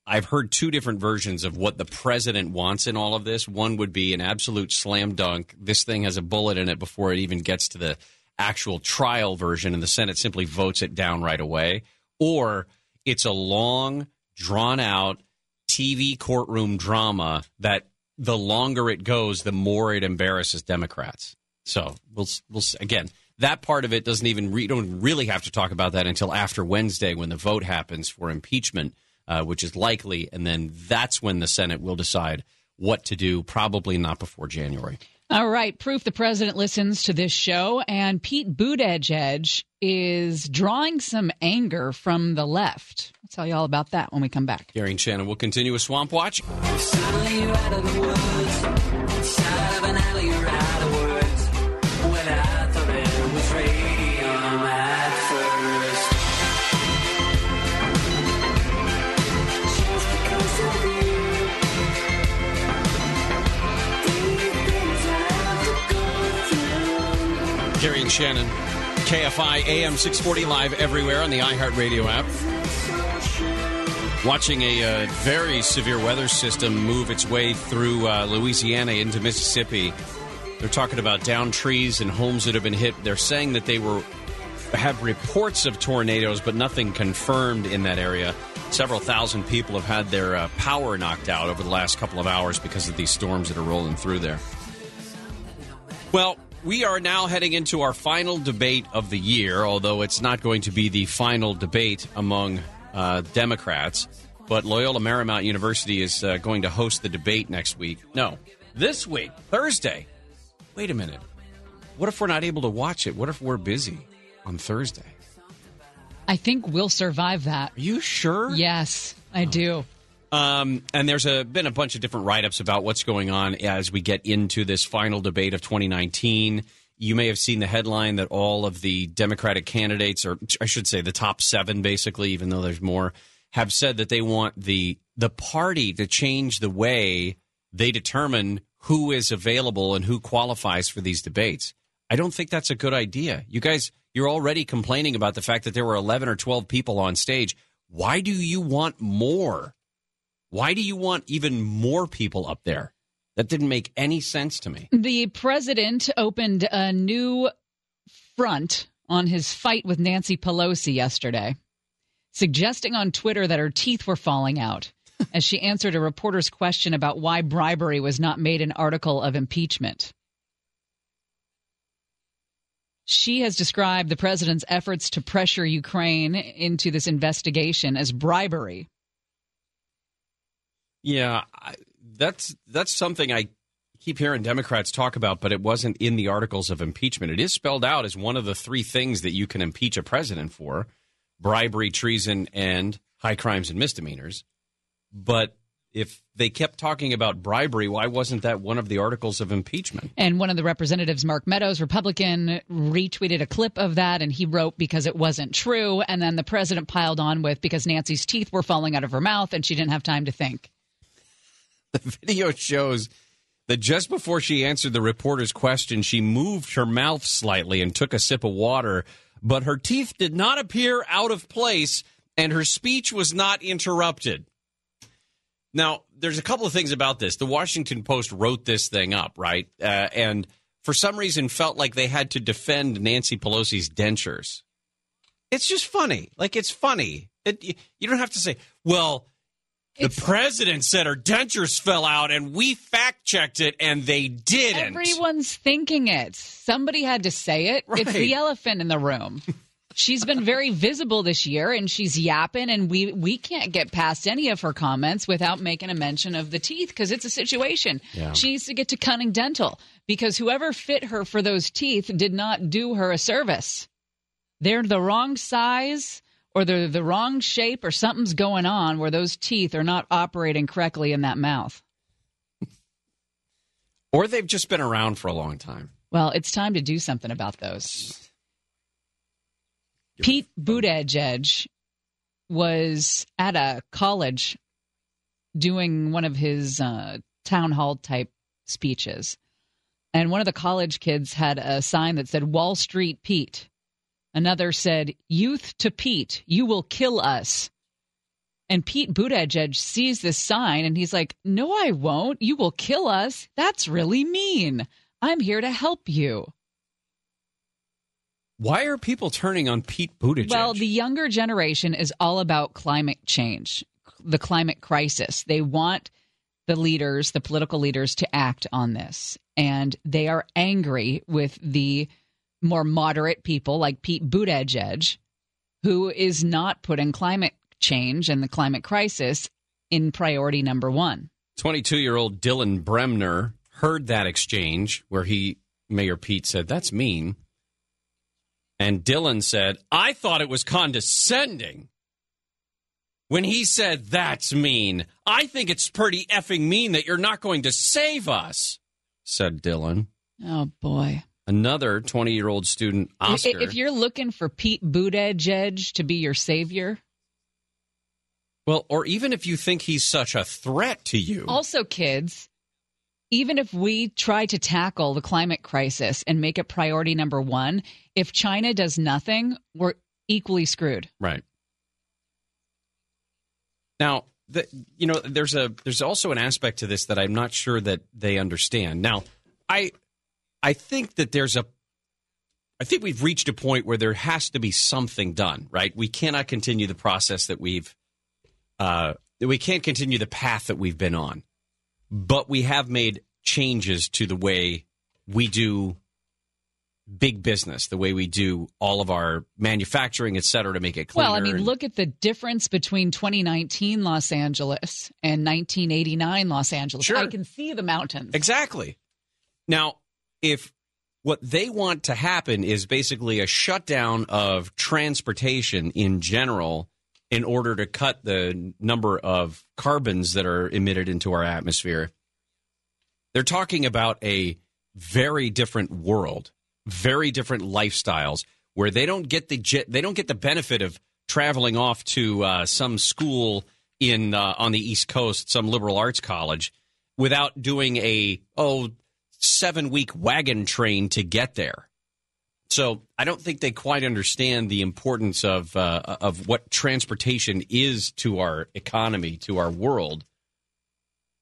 I've heard two different versions of what the president wants in all of this. One would be an absolute slam dunk. This thing has a bullet in it before it even gets to the actual trial version, and the Senate simply votes it down right away. Or it's a long, drawn out TV courtroom drama that the longer it goes, the more it embarrasses Democrats. So we'll we'll again that part of it doesn't even we don't really have to talk about that until after Wednesday when the vote happens for impeachment uh, which is likely, and then that's when the Senate will decide what to do. Probably not before January. All right, proof the president listens to this show, and Pete Buttigieg is drawing some anger from the left. I'll tell you all about that when we come back. Gary and Shannon will continue with Swamp Watch. Shannon, KFI AM 640 live everywhere on the iHeartRadio app. Watching a uh, very severe weather system move its way through uh, Louisiana into Mississippi. They're talking about down trees and homes that have been hit. They're saying that they were have reports of tornadoes, but nothing confirmed in that area. Several thousand people have had their uh, power knocked out over the last couple of hours because of these storms that are rolling through there. Well, we are now heading into our final debate of the year, although it's not going to be the final debate among uh, Democrats. But Loyola Marymount University is uh, going to host the debate next week. No, this week, Thursday. Wait a minute. What if we're not able to watch it? What if we're busy on Thursday? I think we'll survive that. Are you sure? Yes, I do. Um, and there's a, been a bunch of different write ups about what's going on as we get into this final debate of 2019. You may have seen the headline that all of the Democratic candidates, or I should say the top seven, basically, even though there's more, have said that they want the the party to change the way they determine who is available and who qualifies for these debates. I don't think that's a good idea. You guys, you're already complaining about the fact that there were 11 or 12 people on stage. Why do you want more? Why do you want even more people up there? That didn't make any sense to me. The president opened a new front on his fight with Nancy Pelosi yesterday, suggesting on Twitter that her teeth were falling out as she answered a reporter's question about why bribery was not made an article of impeachment. She has described the president's efforts to pressure Ukraine into this investigation as bribery. Yeah, I, that's that's something I keep hearing Democrats talk about, but it wasn't in the articles of impeachment. It is spelled out as one of the three things that you can impeach a president for: bribery, treason, and high crimes and misdemeanors. But if they kept talking about bribery, why wasn't that one of the articles of impeachment? And one of the representatives, Mark Meadows, Republican, retweeted a clip of that and he wrote because it wasn't true. And then the president piled on with because Nancy's teeth were falling out of her mouth and she didn't have time to think. The video shows that just before she answered the reporter's question, she moved her mouth slightly and took a sip of water, but her teeth did not appear out of place and her speech was not interrupted. Now, there's a couple of things about this. The Washington Post wrote this thing up, right? Uh, and for some reason felt like they had to defend Nancy Pelosi's dentures. It's just funny. Like, it's funny. It, you don't have to say, well, The president said her dentures fell out, and we fact checked it, and they didn't. Everyone's thinking it. Somebody had to say it. It's the elephant in the room. She's been very visible this year and she's yapping and we we can't get past any of her comments without making a mention of the teeth because it's a situation. Yeah. She needs to get to Cunning Dental because whoever fit her for those teeth did not do her a service. They're the wrong size or they're the wrong shape or something's going on where those teeth are not operating correctly in that mouth. Or they've just been around for a long time. Well, it's time to do something about those. Pete Buttigieg was at a college doing one of his uh, town hall type speeches. And one of the college kids had a sign that said Wall Street Pete. Another said, Youth to Pete, you will kill us. And Pete Buttigieg sees this sign and he's like, No, I won't. You will kill us. That's really mean. I'm here to help you. Why are people turning on Pete Buttigieg? Well, the younger generation is all about climate change, the climate crisis. They want the leaders, the political leaders, to act on this. And they are angry with the more moderate people like Pete Buttigieg, who is not putting climate change and the climate crisis in priority number one. 22 year old Dylan Bremner heard that exchange where he, Mayor Pete said, That's mean. And Dylan said, I thought it was condescending. When he said, That's mean, I think it's pretty effing mean that you're not going to save us, said Dylan. Oh, boy. Another 20 year old student, Oscar. If you're looking for Pete Buttigieg to be your savior, well, or even if you think he's such a threat to you. Also, kids, even if we try to tackle the climate crisis and make it priority number one, if China does nothing, we're equally screwed. Right. Now, the, you know, there's a there's also an aspect to this that I'm not sure that they understand. Now, I I think that there's a I think we've reached a point where there has to be something done, right? We cannot continue the process that we've uh we can't continue the path that we've been on. But we have made changes to the way we do big business, the way we do all of our manufacturing, et cetera, to make it cleaner. Well, I mean, and- look at the difference between 2019 Los Angeles and 1989 Los Angeles. Sure. I can see the mountains. Exactly. Now, if what they want to happen is basically a shutdown of transportation in general in order to cut the number of carbons that are emitted into our atmosphere, they're talking about a very different world, very different lifestyles where they don't get the they don't get the benefit of traveling off to uh, some school in uh, on the East Coast, some liberal arts college, without doing a oh seven week wagon train to get there. So I don't think they quite understand the importance of uh, of what transportation is to our economy, to our world.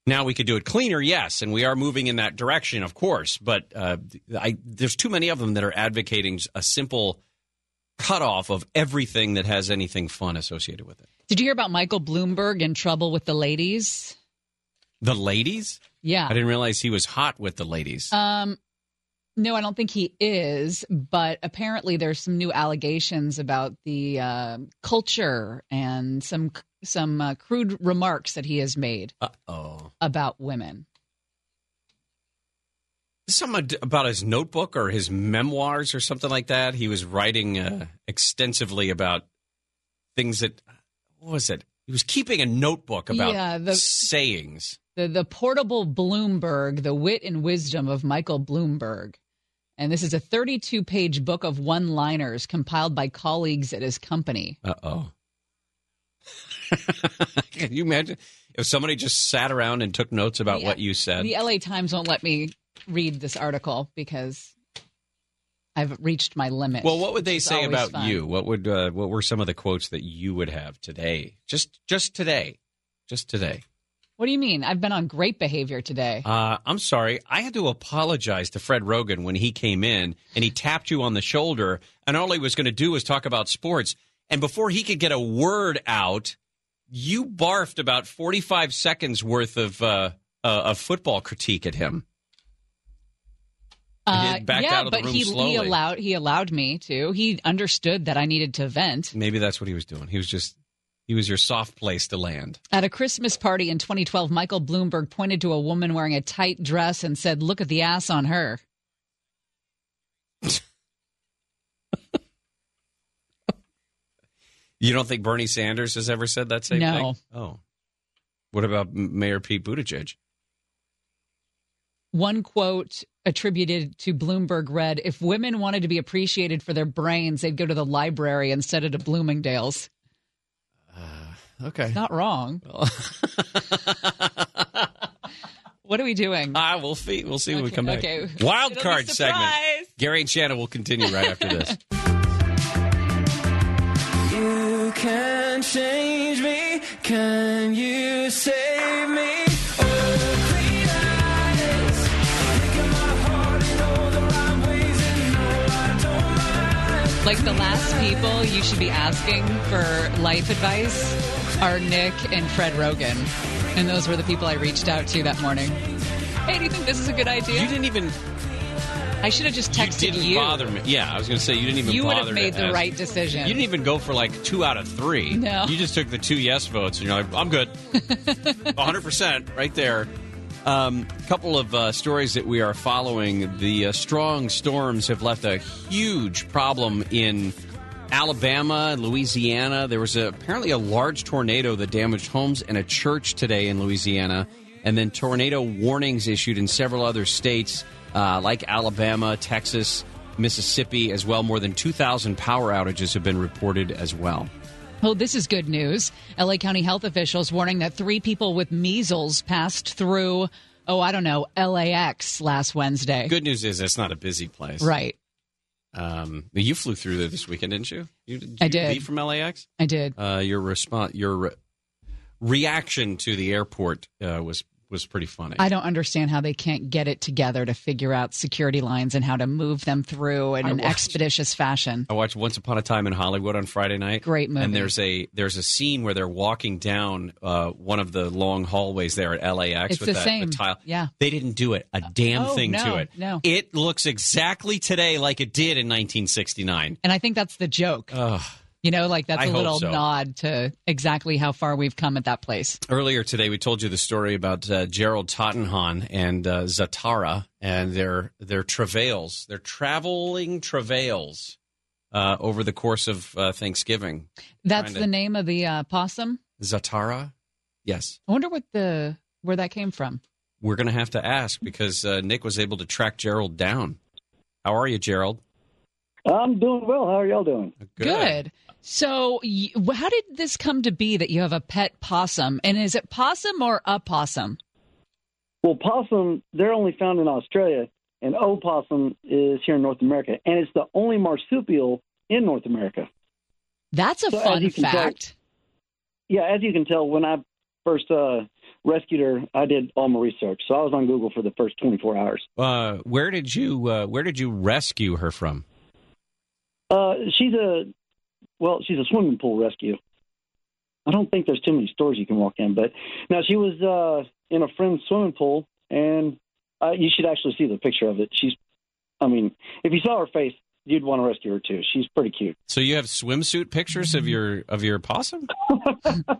Now we could do it cleaner, yes, and we are moving in that direction, of course. But uh, I, there's too many of them that are advocating a simple cutoff of everything that has anything fun associated with it. Did you hear about Michael Bloomberg in trouble with the ladies? The ladies? Yeah. I didn't realize he was hot with the ladies. Um, no, I don't think he is. But apparently, there's some new allegations about the uh, culture and some some uh, crude remarks that he has made oh. about women. Something about his notebook or his memoirs or something like that. He was writing uh, extensively about things that, what was it? He was keeping a notebook about Yeah, the- sayings. The the portable Bloomberg, the wit and wisdom of Michael Bloomberg. And this is a 32 page book of one liners compiled by colleagues at his company. Uh oh. Can you imagine if somebody just sat around and took notes about The- what you said? The LA Times won't let me read this article because I've reached my limit. Well, what would they say about fun. you? What would uh, what were some of the quotes that you would have today? Just just today, just today. What do you mean? I've been on great behavior today. Uh, I'm sorry. I had to apologize to Fred Roggin when he came in and he tapped you on the shoulder, and all he was going to do was talk about sports. And before he could get a word out, you barfed about 45 seconds worth of uh, uh, of football critique at him. Uh, backed yeah, out of the but he, slowly. he allowed he allowed me to. He understood that I needed to vent. Maybe that's what he was doing. He was just he was your soft place to land. At a Christmas party in 2012, Michael Bloomberg pointed to a woman wearing a tight dress and said, "Look at the ass on her." You don't think Bernie Sanders has ever said that same thing? No. thing? Oh. What about Mayor Pete Buttigieg? One quote attributed to Bloomberg read, "If women wanted to be appreciated for their brains, they'd go to the library instead of to Bloomingdale's." Okay. Not wrong. what are we doing? Ah, we'll see. We'll see when we come back. okay. Wild It'll card segment. Gary and Shannon will continue right after this. You can change me. Can you save Like the last people you should be asking for life advice are Nick and Fred Roggin. And those were the people I reached out to that morning. Hey, do you think this is a good idea? You didn't even. I should have just You texted didn't you. bother me. Yeah, I was going to say you didn't even. You would have made the ask. right decision. You didn't even go for like two out of three. No. You just took the two yes votes, and you're like, I'm good. 100% right there. A um, couple of uh, stories that we are following. The uh, strong storms have left a huge problem in Alabama Louisiana. There was a, apparently a large tornado that damaged homes and a church today in Louisiana. And then tornado warnings issued in several other states uh, like Alabama, Texas, Mississippi as well. More than 2,000 power outages have been reported as well. Oh, this is good news. LA County health officials warning that three people with measles passed through, oh, I don't know, LAX last Wednesday. Good news is it's not a busy place. Right. Um, you flew through there this weekend, didn't you? you did I you did. Leave from LAX. I did. Uh, your response, your re- reaction to the airport uh, was was pretty funny. I don't understand how they can't get it together to figure out security lines and how to move them through in I an watched- expeditious fashion. I watched Once Upon a Time in Hollywood on Friday night. Great movie. And there's a there's a scene where they're walking down uh, one of the long hallways there at LAX It's with the that, same. tile. Yeah. They didn't do it a damn Oh, thing no, to it. no. It looks exactly today like it did in 1969. And I think that's the joke. Ugh. You know, like that's I a little so. nod to exactly how far we've come at that place. Earlier today, we told you the story about uh, Gerald Tottenham and uh, Zatara and their their travails, their traveling travails uh, over the course of uh, Thanksgiving. That's to- the name of the uh, possum. Zatara. Yes, I wonder what the where that came from. we're going to have to ask because uh, Nick was able to track Gerald down. How are you, Gerald? I'm doing well. How are y'all doing? Good. So, y- how did this come to be that you have a pet possum? And is it possum or a possum? Well, possum, they're only found in Australia, and opossum is here in North America, and it's the only marsupial in North America. That's a So fun you can tell- fact. Yeah, as you can tell, when I first uh, rescued her, I did all my research. So I was on Google for the first 24 hours. Uh, where did you uh, Where did you rescue her from? Uh, she's a, well, she's a swimming pool rescue. I don't think there's too many stores you can walk in, but now she was uh, in a friend's swimming pool, and uh, you should actually see the picture of it. She's, I mean, if you saw her face, you'd want to rescue her too. She's pretty cute. So you have swimsuit pictures of your of your possum?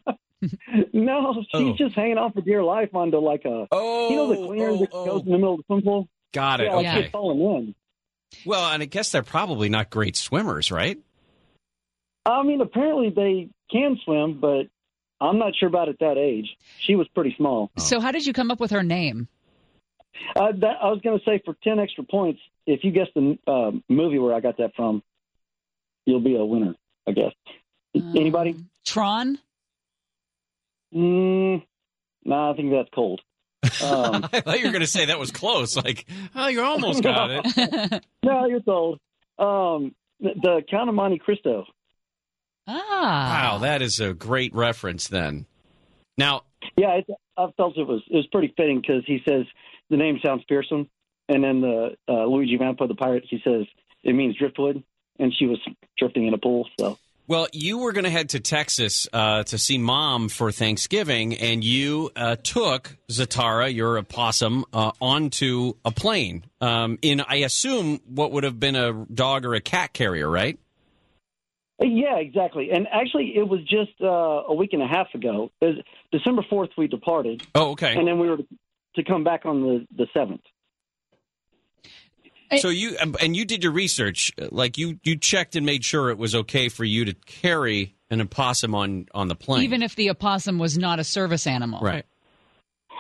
No, she's Oh. just hanging off for dear life onto like a, oh, you know, the cleaner that goes in the middle of the swimming pool. Got it. Yeah, like okay. she's falling in. Well, and I guess they're probably not great swimmers, right? I mean, apparently they can swim, but I'm not sure about at that age. She was pretty small. So, how did you come up with her name? Uh, that, I was going to say for ten extra points, if you guess the uh, movie where I got that from, you'll be a winner. I guess. Anybody? Tron. Mm, no, I think that's cold. Um, I thought you were going to say that was close. Like, oh, you almost got it. no, you're told. Um, the, the Count of Monte Cristo. Ah. Wow, that is a great reference. Then, now, Yeah, it, I felt it was it was pretty fitting because he says the name sounds fearsome, and then the uh, Luigi Vampa the pirate he says it means driftwood, and she was drifting in a pool. So Well, you were going to head to Texas uh, to see mom for Thanksgiving, and you uh, took Zatara, your opossum, uh, onto a plane um, in, I assume, what would have been a dog or a cat carrier, right? Yeah, exactly. And actually, it was just uh, a week and a half ago. It was December 4th, we departed. Oh, okay. And then we were to come back on the, the 7th. So you um, and you did your research, like you you checked and made sure it was okay for you to carry an opossum on on the plane, Even if the opossum was not a service animal. right?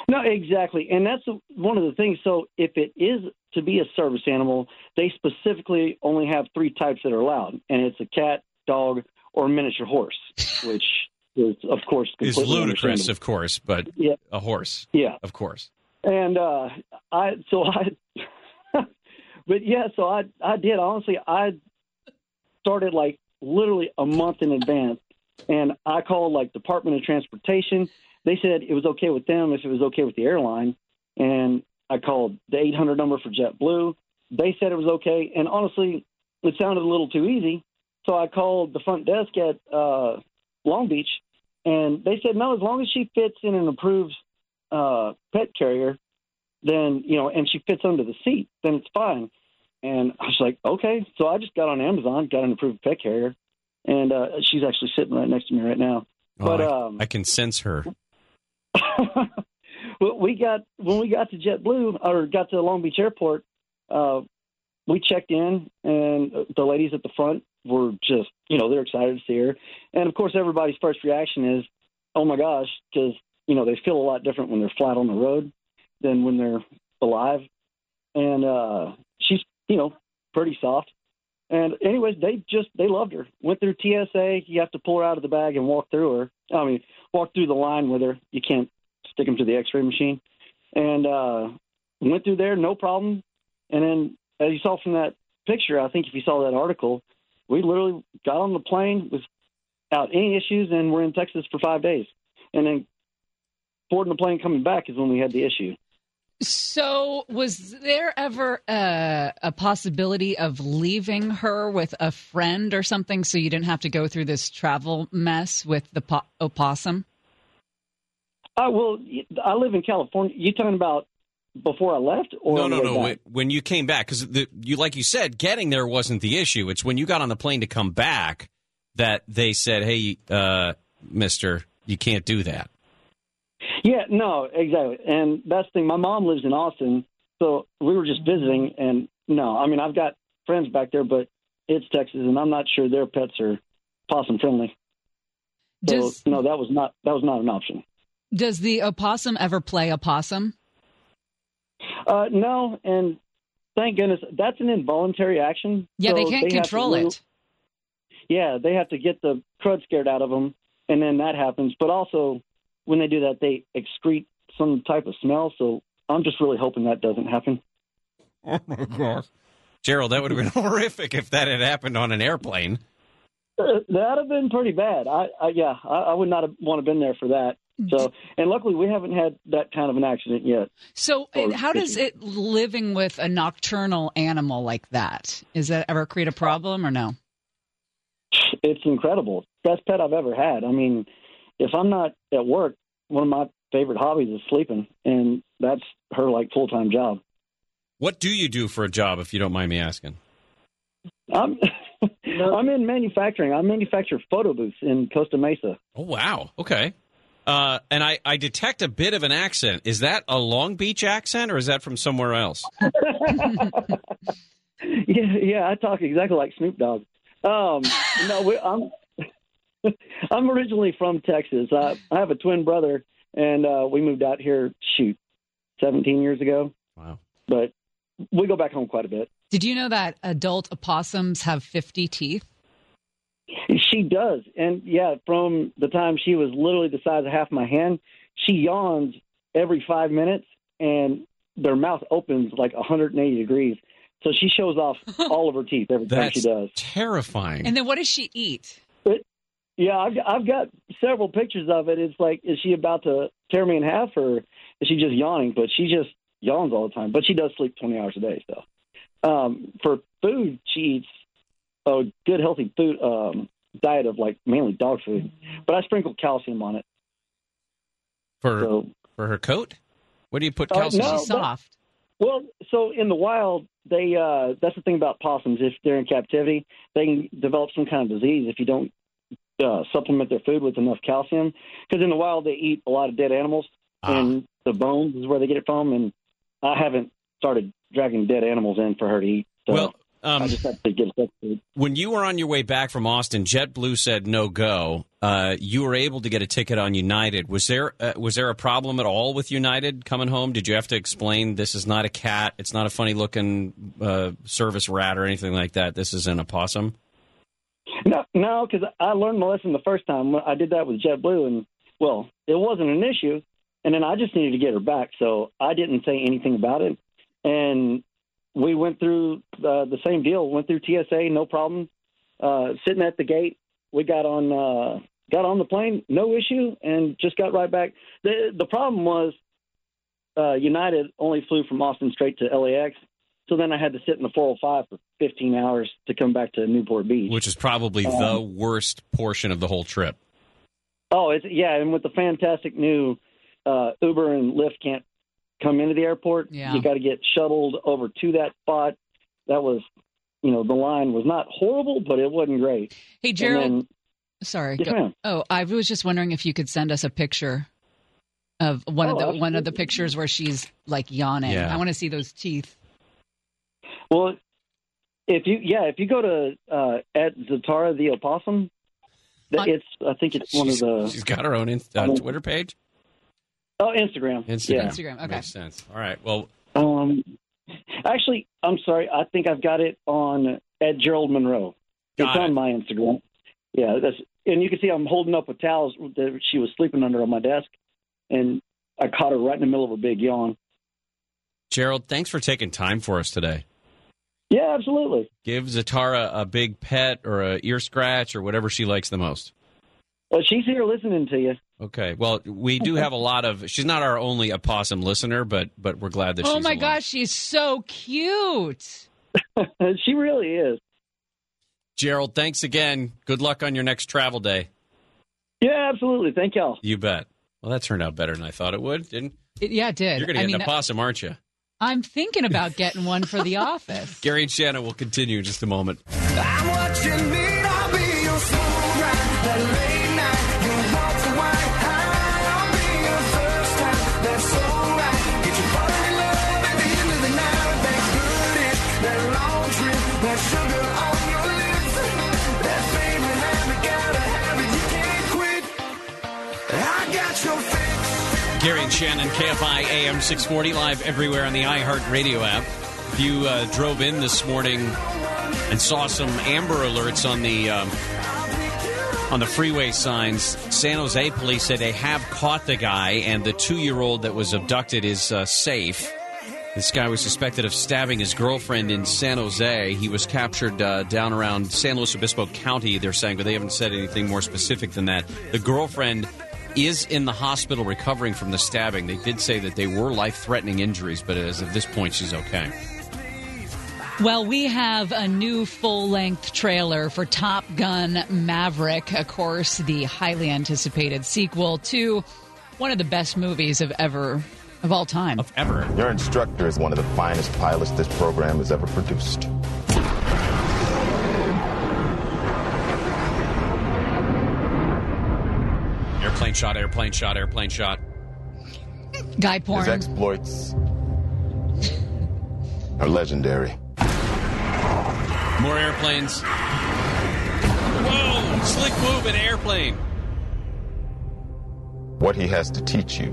No, exactly. And that's one of the things. So if it is to be a service animal, they specifically only have three types that are allowed, and it's a cat, dog, or miniature horse, which is, of course, Is ludicrous, of course, but Yeah. a horse, Yeah. of course. And uh, I so I, but yeah, so I I did honestly I started like literally a month in advance, and I called like Department of Transportation. They said it was okay with them if it was okay with the airline, and I called the 800 number for JetBlue. They said it was okay, and honestly, it sounded a little too easy. So I called the front desk at uh, Long Beach, and they said no, as long as she fits in an approved uh, pet carrier, then you know, and she fits under the seat, then it's fine. And I was like, okay. So I just got on Amazon, got an approved pet carrier, and uh, she's actually sitting right next to me right now. Oh, but I, um, I can sense her. well, we got when we got to JetBlue or got to Long Beach Airport, uh, we checked in, and the ladies at the front were just, you know, they're excited to see her, and of course, everybody's first reaction is, "Oh my gosh," because you know they feel a lot different when they're flat on the road than when they're alive, and uh, she's, you know, pretty soft. And anyways, they just they loved her. Went through TSA. You have to pull her out of the bag and walk through her. I mean, walk through the line with her. You can't stick them to the X-ray machine. And uh, went through there, no problem. And then, as you saw from that picture, I think if you saw that article, we literally got on the plane without any issues, and we're in Texas for five days. And then boarding the plane coming back is when we had the issue. So, was there ever a, a possibility of leaving her with a friend or something so you didn't have to go through this travel mess with the po- opossum? Uh, well, I live in California. You talking about before I left, or No, no, no. back? When- When you came back, because you, like you said, getting there wasn't the issue. It's when you got on the plane to come back that they said, "Hey, uh, Mister, you can't do that." Yeah, no, exactly. And that's the thing. My mom lives in Austin, so we were just visiting. And no, I mean, I've got friends back there, but it's Texas, and I'm not sure their pets are possum friendly. So Does- no, that was not that was not an option. Does the opossum ever play opossum? Uh, no, and thank goodness that's an involuntary action. Yeah, they can't have to control really- it. Yeah, they have to get the crud scared out of them, and then that happens. But also, when they do that, they excrete some type of smell. So I'm just really hoping that doesn't happen. Oh my gosh, Gerald, that would have been horrific if that had happened on an airplane. Uh, That'd have been pretty bad. I, I yeah, I, I would not have want to been there for that. So, and luckily we haven't had that kind of an accident yet. So, Or how does it living with a nocturnal animal like that? Is that ever create a problem or no? It's incredible. Best pet I've ever had. I mean, if I'm not at work, one of my favorite hobbies is sleeping, and that's her like full time job. What do you do for a job, if you don't mind me asking? I'm I'm in manufacturing. I manufacture photo booths in Costa Mesa. Oh wow, okay. Uh, and I, I detect a bit of an accent. Is that a Long Beach accent, or is that from somewhere else? Yeah, yeah, I talk exactly like Snoop Dogg. Um, no, we, I'm I'm originally from Texas. I, I have a twin brother, and uh, we moved out here. Shoot, 17 years ago. Wow. But we go back home quite a bit. Did you know that adult opossums have 50 teeth? She does, and yeah, from the time she was literally the size of half my hand, she yawns every five minutes, and their mouth opens like 180 degrees. So she shows off all of her teeth every time she does. terrifying. And then what does she eat? But yeah, I've I've got several pictures of it. It's like, is she about to tear me in half, or is she just yawning? But she just yawns all the time. But she does sleep twenty hours a day. So um, for food, she eats a good healthy food um, diet of like mainly dog food, but I sprinkle calcium on it. For for her coat? What do you put Uh, calcium? no, that- Well, so in the wild, they uh, that's the thing about possums. If they're in captivity, they can develop some kind of disease if you don't uh, supplement their food with enough calcium. Because in the wild, they eat a lot of dead animals, and the bones is where they get it from. And I haven't started dragging dead animals in for her to eat. So Well, um, I just have to get stuff food. When you were on your way back from Austin, JetBlue said no go. Uh, you were able to get a ticket on United. Was there uh, was there a problem at all with United coming home? Did you have to explain this is not a cat, it's not a funny looking uh, service rat or anything like that? This is an opossum. No, no, because I learned my lesson the first time. I did that with JetBlue, and well, it wasn't an issue. And then I just needed to get her back, so I didn't say anything about it. And we went through uh, the same deal. Went through TSA, no problem. Uh, sitting at the gate, we got on uh, got on the plane, no issue, and just got right back. the The problem was uh, United only flew from Austin straight to LAX. So then I had to sit in the 405 for 15 hours to come back to Newport Beach. Which is probably Um, the worst portion of the whole trip. Oh, it's yeah, and with the fantastic new uh, Uber and Lyft can't come into the airport. Yeah. You got to get shuttled over to that spot. That was, you know, the line was not horrible, but it wasn't great. Hey, And Gerald. then- Sorry. Yes, go- Oh, I was just wondering if you could send us a picture of one of Oh, the one of the pictures where she's like yawning. Yeah. I want to see those teeth. well, if you yeah, if you go to uh, at Zatara the opossum, that it's I think it's one of the She's got her own inst- uh, Twitter page. Oh Instagram Instagram. Yeah. Makes sense. All right. Well, Um, actually, I'm sorry. I think I've got it on at Gerald Monroe. Got it's it. on my Instagram. Yeah, that's and you can see I'm holding up with towels that she was sleeping under on my desk, and I caught her right in the middle of a big yawn. Gerald, thanks for taking time for us today. Yeah, absolutely. Give Zatara a big pet or a ear scratch or whatever she likes the most. Well, she's here listening to you. Okay. Well, we do have a lot of. She's not our only opossum listener, but but we're glad that Oh she's. my along. gosh, she's so cute. she really is. Gerald, thanks again. Good luck on your next travel day. Yeah, absolutely. Thank y'all. You bet. Well, that turned out better than I thought it would. Didn't? It, yeah, it did. You're going to I get mean, an opossum, aren't you? I'm thinking about getting one for the office. Gary and Shannon will continue in just a moment. Shannon, KFI AM 640, live everywhere on the iHeartRadio app. If you uh, drove in this morning and saw some Amber Alerts on the um, on the freeway signs, San Jose police said they have caught the guy, and the two-year-old that was abducted is uh, safe. This guy was suspected of stabbing his girlfriend in San Jose. He was captured uh, down around San Luis Obispo County, they're saying, but they haven't said anything more specific than that. The girlfriend is in the hospital recovering from the stabbing. They did say that they were life threatening injuries, but as of this point, she's okay. Well, we have a new full length trailer for Top Gun Maverick. Of course, the highly anticipated sequel to one of the best movies of ever, of all time. Of ever. Your instructor is one of the finest pilots this program has ever produced. Airplane shot, airplane shot, airplane shot. Guy porn. His exploits are legendary. More airplanes. Whoa! Slick move in airplane. What he has to teach you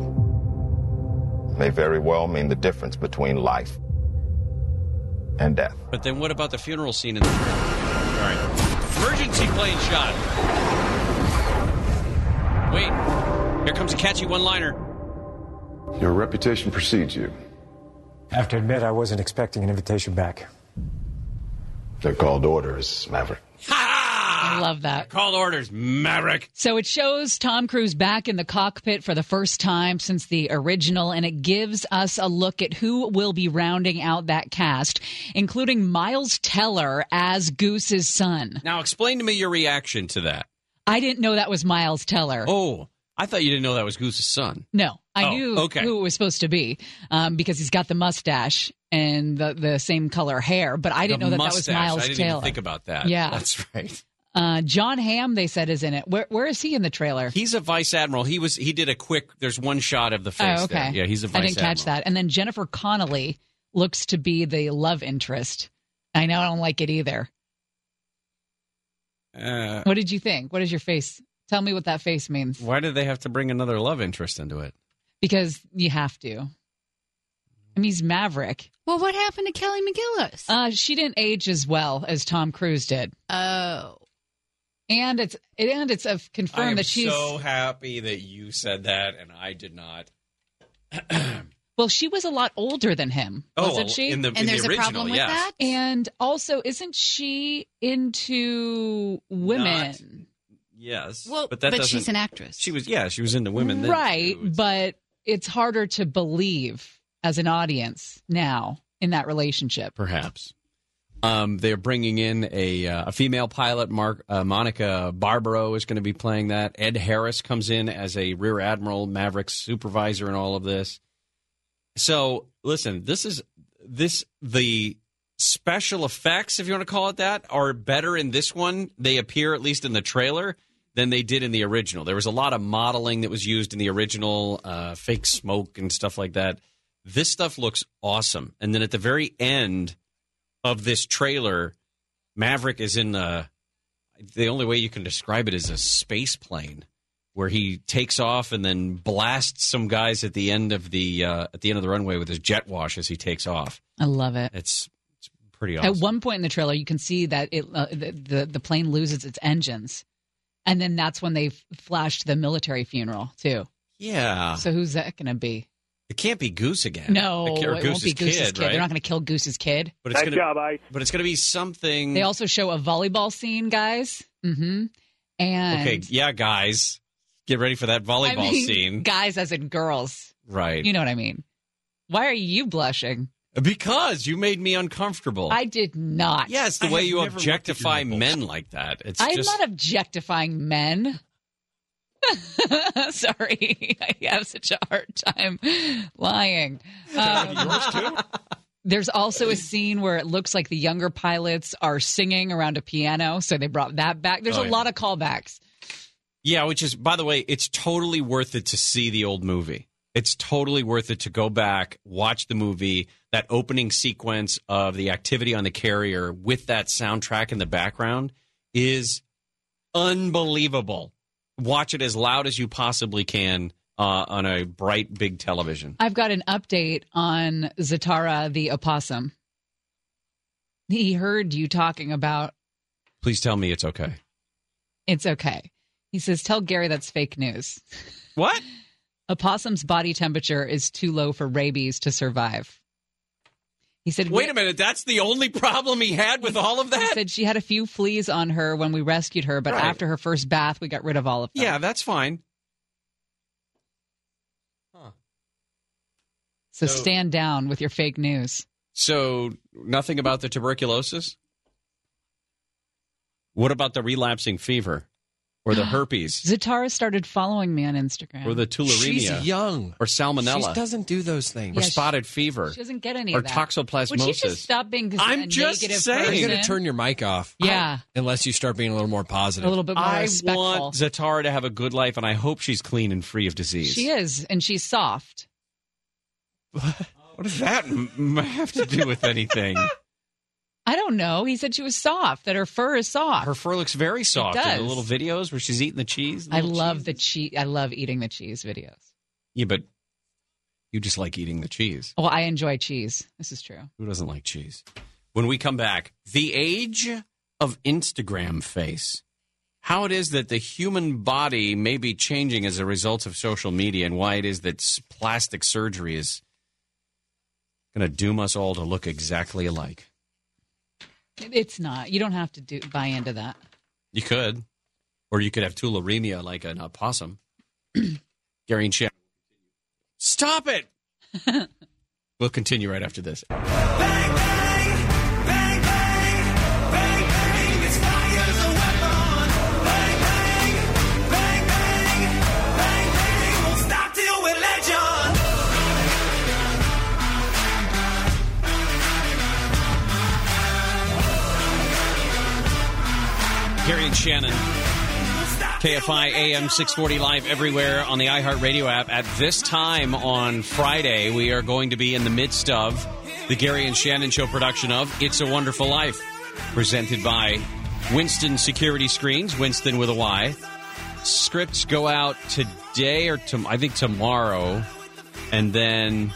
may very well mean the difference between life and death. But then what about the funeral scene in the. All right. Emergency plane shot. Wait. Here comes a catchy one liner. Your reputation precedes you. I have to admit, I wasn't expecting an invitation back. They're called orders, Maverick. I love that. Call orders, Maverick. So it shows Tom Cruise back in the cockpit for the first time since the original, and it gives us a look at who will be rounding out that cast, including Miles Teller as Goose's son. Now, explain to me your reaction to that. I didn't know that was Miles Teller. Oh, I thought you didn't know that was Goose's son. No, I Oh, knew okay. who it was supposed to be um, because he's got the mustache and the, the same color hair, but I didn't The know that that was mustache, Miles I didn't Taylor. even think about that. Yeah. That's right. Uh, Jon Hamm, they said, is in it. Where, where is he in the trailer? He's a vice admiral. He was. He did a quick. There's one shot of the face. oh, okay. there. Yeah, he's a vice admiral. I didn't catch that. And then Jennifer Connelly looks to be the love interest. I know I don't like it either. Uh, What did you think? What is your face? Tell me what that face means. why did they have to bring another love interest into it? Because you have to. I mean, he's Maverick. Well, what happened to Kelly McGillis? Uh, she didn't age as well as Tom Cruise did. Oh. And it's and it's confirmed I am that she's so happy that you said that and I did not. well, she was a lot older than him, Oh, wasn't she? in the- And in the there's a problem with yes. that? And also, isn't she into women? Yes, Well, but that but she's an actress. She was. Yeah, she was into women. Then, right. But it's harder to believe as an audience now in that relationship. Perhaps. Um, they're bringing in a uh, a female pilot. Mark uh, Monica Barbaro is going to be playing that. Ed Harris comes in as a rear admiral, Maverick's supervisor, in all of this. So listen, this is this the special effects, if you want to call it that, are better in this one. They appear at least in the trailer than they did in the original. There was a lot of modeling that was used in the original, uh, fake smoke and stuff like that. This stuff looks awesome. And then at the very end of this trailer, Maverick is in the the only way you can describe it is a space plane where he takes off and then blasts some guys at the end of the uh, at the end of the runway with his jet wash as he takes off. I love it. It's it's pretty awesome. At one point in the trailer, you can see that it uh, the, the the plane loses its engines, and then that's when they f- flash the military funeral too. yeah, So who's that going to be? it can't be Goose again. No, Or it won't be Goose's kid, kid. right? They're not going to kill Goose's kid. But it's Nice gonna, job, Ice. But it's going to be something. They also show a volleyball scene, guys. Mm-hmm. And okay, yeah, guys, get ready for that volleyball I mean, scene. guys as in girls. Right. You know what I mean? Why are you blushing? because you made me uncomfortable. I did not. Yes, the I way you never looked at your objectify men like that. It's I'm just not objectifying men. Sorry, I have such a hard time lying. Um, Yours too? there's also a scene where it looks like the younger pilots are singing around a piano, so they brought that back. There's Oh, a yeah. lot of callbacks. Yeah, which is, by the way, it's totally worth it to see the old movie. It's totally worth it to go back, watch the movie, that opening sequence of the activity on the carrier with that soundtrack in the background is unbelievable. Watch it as loud as you possibly can uh, on a bright, big television. I've got an update on Zatara the opossum. He heard you talking about Please tell me it's okay. it's okay. He says, Tell Gary that's fake news. What? A possum's body temperature is too low for rabies to survive. He said, Wait a minute, that's the only problem he had with all of He that? said she had a few fleas on her when we rescued her, but Right. after her first bath, we got rid of all of them. Yeah, that's fine. So, So- stand down with your fake news. So nothing about the tuberculosis? What about the relapsing fever or the herpes Zatara started following me on Instagram. or the tularemia She's young. or salmonella She doesn't do those things. or Yeah, she- spotted fever she doesn't get any or of that. toxoplasmosis? Would you just stop being a I'm just negative saying. person? You're going to turn your mic off. Yeah. Unless you start being a little more positive. a little bit more I respectful. want Zatara to have a good life, and I hope she's clean and free of disease. She is, and she's soft. What what does that have to do with anything? I don't know. He said she was soft, that her fur is soft. Her fur looks very soft in does. the little videos where she's eating the cheese. the I love the cheese. I love eating the cheese videos. Yeah, but you just like eating the cheese. Well, I enjoy cheese. This is true. Who doesn't like cheese? When we come back, the age of Instagram face. How it is that the human body may be changing as a result of social media and why it is that plastic surgery is going to doom us all to look exactly alike. It's not. You don't have to do buy into that. You could, or you could have tularemia like an opossum. Gary and Shannon. Stop it. we'll continue right after this. Gary and Shannon. KFI AM 640 live everywhere on the iHeartRadio app. At this time on Friday, we are going to be in the midst of the Gary and Shannon Show production of It's a Wonderful Life, presented by Winston Security Screens, Winston with a Y. Scripts go out today or I think tomorrow, and then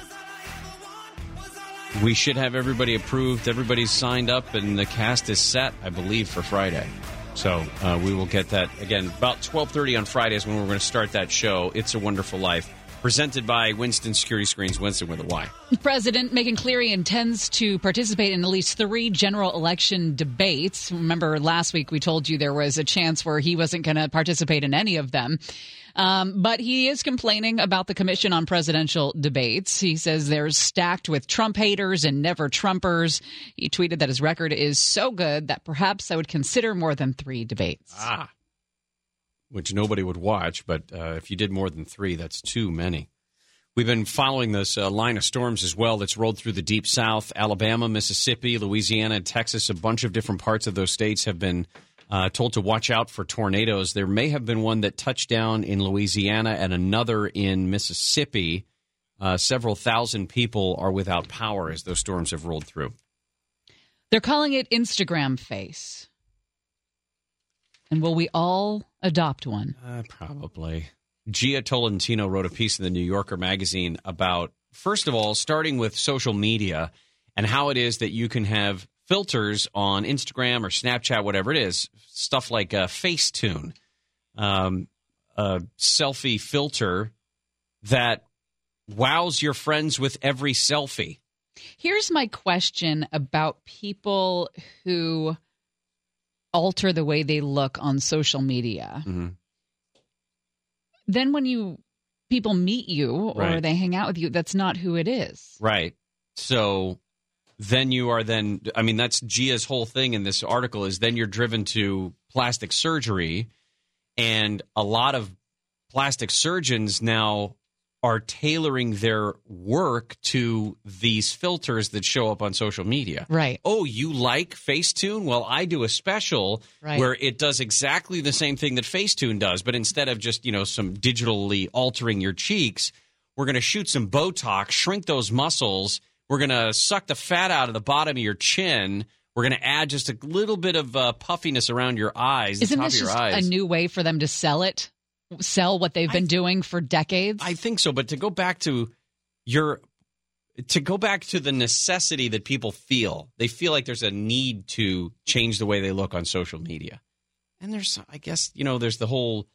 we should have everybody approved. Everybody's signed up, and the cast is set, I believe, for Friday. So uh, we will get that again about twelve thirty on Fridays when we're going to start that show. It's a Wonderful Life, presented by Winston Security Screens, Winston with a Y. President Megan Cleary intends to participate in at least three general election debates. Remember, last week we told you there was a chance where he wasn't going to participate in any of them. Um, but he is complaining about the Commission on Presidential Debates. He says they're stacked with Trump haters and never Trumpers. He tweeted that his record is so good that perhaps I would consider more than three debates. Ah. Which nobody would watch, but uh, if you did more than three, that's too many. We've been following this uh, line of storms as well that's rolled through the deep south. Alabama, Mississippi, Louisiana, and Texas. A bunch of different parts of those states have been uh, told to watch out for tornadoes. There may have been one that touched down in Louisiana and another in Mississippi. Uh, several thousand people are without power as those storms have rolled through. They're calling it Instagram face. And will we all adopt one? Uh, probably. Jia Tolentino wrote a piece in the New Yorker magazine about, first of all, starting with social media and how it is that you can have filters on Instagram or Snapchat, whatever it is, stuff like uh, Facetune, um, a selfie filter that wows your friends with every selfie. Here's my question about people who alter the way they look on social media. Mm-hmm. Then when you people meet you or Right. they hang out with you, that's not who it is. Right. So then you are then I mean that's Jia's whole thing in this article is then you're driven to plastic surgery and a lot of plastic surgeons now are tailoring their work to these filters that show up on social media. Right. Oh, you like Facetune? Well, I do a special Right. where it does exactly the same thing that Facetune does, but instead of just, you know, some digitally altering your cheeks, we're going to shoot some Botox, shrink those muscles. We're going to suck the fat out of the bottom of your chin. We're going to add just a little bit of uh, puffiness around your eyes, Isn't top this of your just eyes. a new way for them to sell it? Sell what they've been doing for decades? I think so, but to go back to your to go back to the necessity that people feel, they feel like there's a need to change the way they look on social media. And there's I guess, you know, there's the whole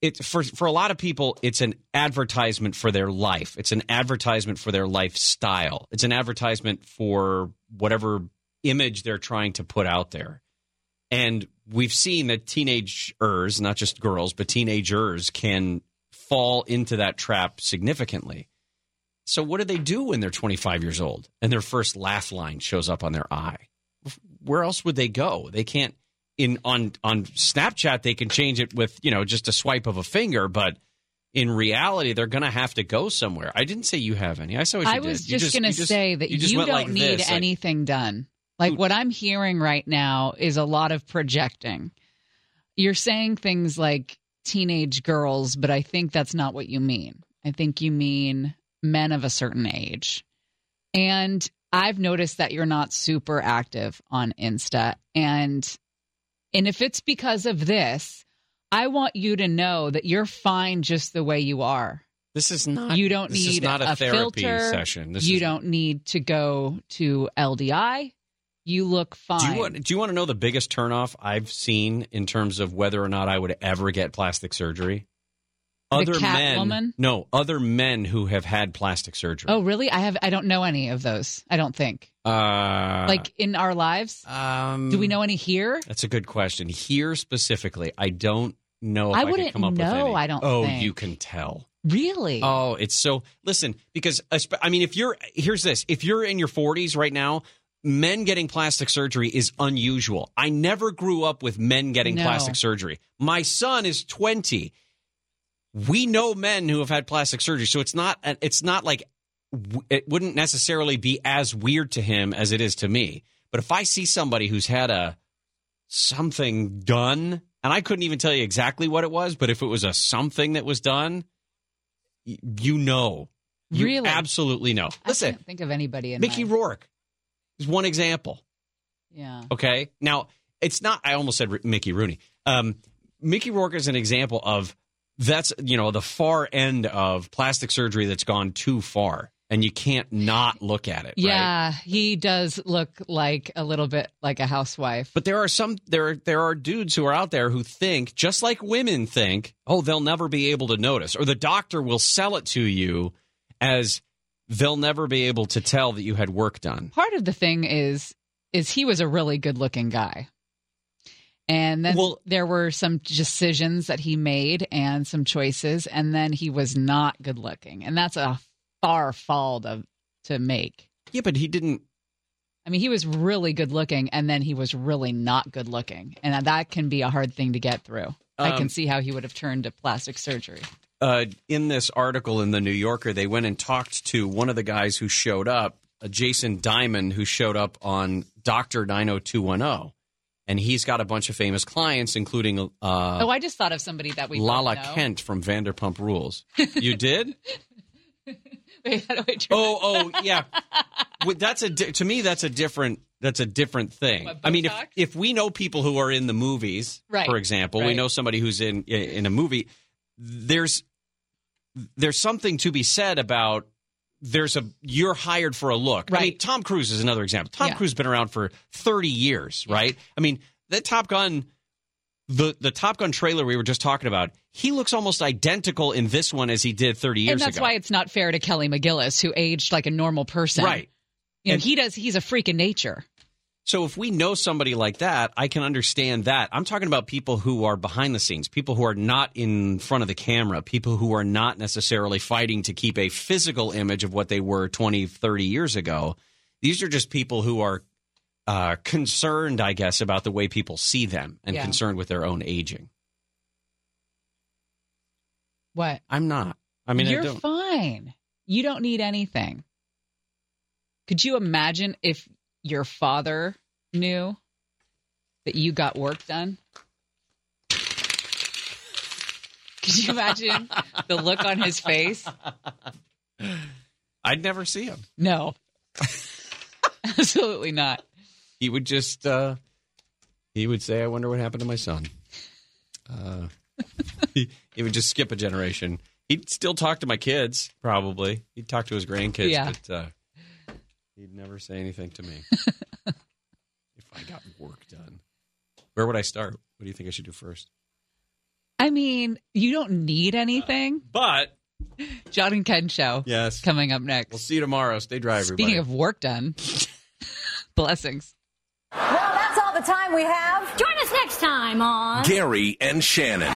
it for for a lot of people it's an advertisement for their life. It's an advertisement for their lifestyle. It's an advertisement for whatever image they're trying to put out there. And we've seen that teenagers, not just girls, but teenagers can fall into that trap significantly. So, what do they do when they're 25 years old and their first laugh line shows up on their eye? Where else would they go? They can't in on on Snapchat. They can change it with you know just a swipe of a finger, but in reality, they're going to have to go somewhere. I didn't say you have any. I saw what you I did. was You just, going to say that you, you, just don't like need this, like- anything done. Like what I'm hearing right now is a lot of projecting. You're saying things like teenage girls, but I think that's not what you mean. I think you mean men of a certain age. And I've noticed that you're not super active on Insta and and if it's because of this, I want you to know that you're fine just the way you are. This is not. You don't this need is not a, therapy filter. session. This you is, don't need to go to LDI. You look fine. Do you want? Do you want to know the biggest turnoff I've seen in terms of whether or not I would ever get plastic surgery? Other men, woman? no, other men who have had plastic surgery. Oh, really? I have. I don't know any of those. I don't think. Uh, like in our lives, um, do we know any here? That's a good question. Here specifically, I don't know. If I I, wouldn't come up with know. I don't Oh, think. you can tell. Really? Oh, it's so. Listen, because I mean, if you're here's this: if you're in your 40s right now, men getting plastic surgery is unusual. I never grew up with men getting No. plastic surgery. My son is 20. We know men who have had plastic surgery, so it's not. It's not like it wouldn't necessarily be as weird to him as it is to me. But if I see somebody who's had a something done, and I couldn't even tell you exactly what it was, but if it was a something that was done, you know, you Really? absolutely know. I Listen, can't think of anybody in Mickey my, Rourke is one example. Yeah. Okay, now it's not. I almost said R- Mickey Rooney. Um, Mickey Rourke is an example of that's you know the far end of plastic surgery that's gone too far, and you can't not look at it. right? Yeah, he does look like a little bit like a housewife. But there are some there there are dudes who are out there who think just like women think, oh, they'll never be able to notice, or the doctor will sell it to you as they'll never be able to tell that you had work done. Part of the thing is is he was a really good looking guy. And then well, there were some decisions that he made and some choices, and then he was not good looking. And that's a far fall to to make. Yeah, but he didn't I mean, he was really good looking, and then he was really not good looking, and that can be a hard thing to get through. I Um, can see how he would have turned to plastic surgery. Uh, in this article in the New Yorker, they went and talked to one of the guys who showed up, uh, Jason Diamond, who showed up on Doctor Nine Hundred Two One Zero, and he's got a bunch of famous clients, including uh, oh, I just thought of somebody that we Lala. Kent from Vanderpump Rules. You did? Wait, how do I oh, oh, yeah. That's a to me. That's a different. That's a different thing. What, I mean, if if we know people who are in the movies, Right, for example, we know somebody who's in in a movie. There's there's something to be said about there's a you're hired for a look. I mean, Right. Tom Cruise is another example. Tom Yeah. Cruise has been around for 30 years, right? I mean, that Top Gun the the Top Gun trailer we were just talking about, he looks almost identical in this one as he did 30 years ago. and that's ago. why it's not fair to Kelly McGillis, who aged like a normal person. Right. You know, And- he does. He's a freak of nature. So if we know somebody like that, I can understand that. I'm talking about people who are behind the scenes, people who are not in front of the camera, people who are not necessarily fighting to keep a physical image of what they were 20, 30 years ago. These are just people who are uh, concerned, I guess, about the way people see them and Yeah. concerned with their own aging. What? I'm not. I mean, you're don't. fine. You don't need anything. Could you imagine if your father knew that you got work done? Could you imagine the look on his face? I'd never see him. No. Absolutely not. He would just, uh, he would say, I wonder what happened to my son. Uh, he, he would just skip a generation. He'd still talk to my kids, probably. He'd talk to his grandkids, Yeah. but uh, he'd never say anything to me. if I got work done, where would I start? What do you think I should do first? I mean, you don't need anything. Uh, but John and Ken show. Yes. Coming up next. We'll see you tomorrow. Stay dry, everybody. Speaking of work done, blessings. Well, that's all the time we have. Join us next time on Gary and Shannon.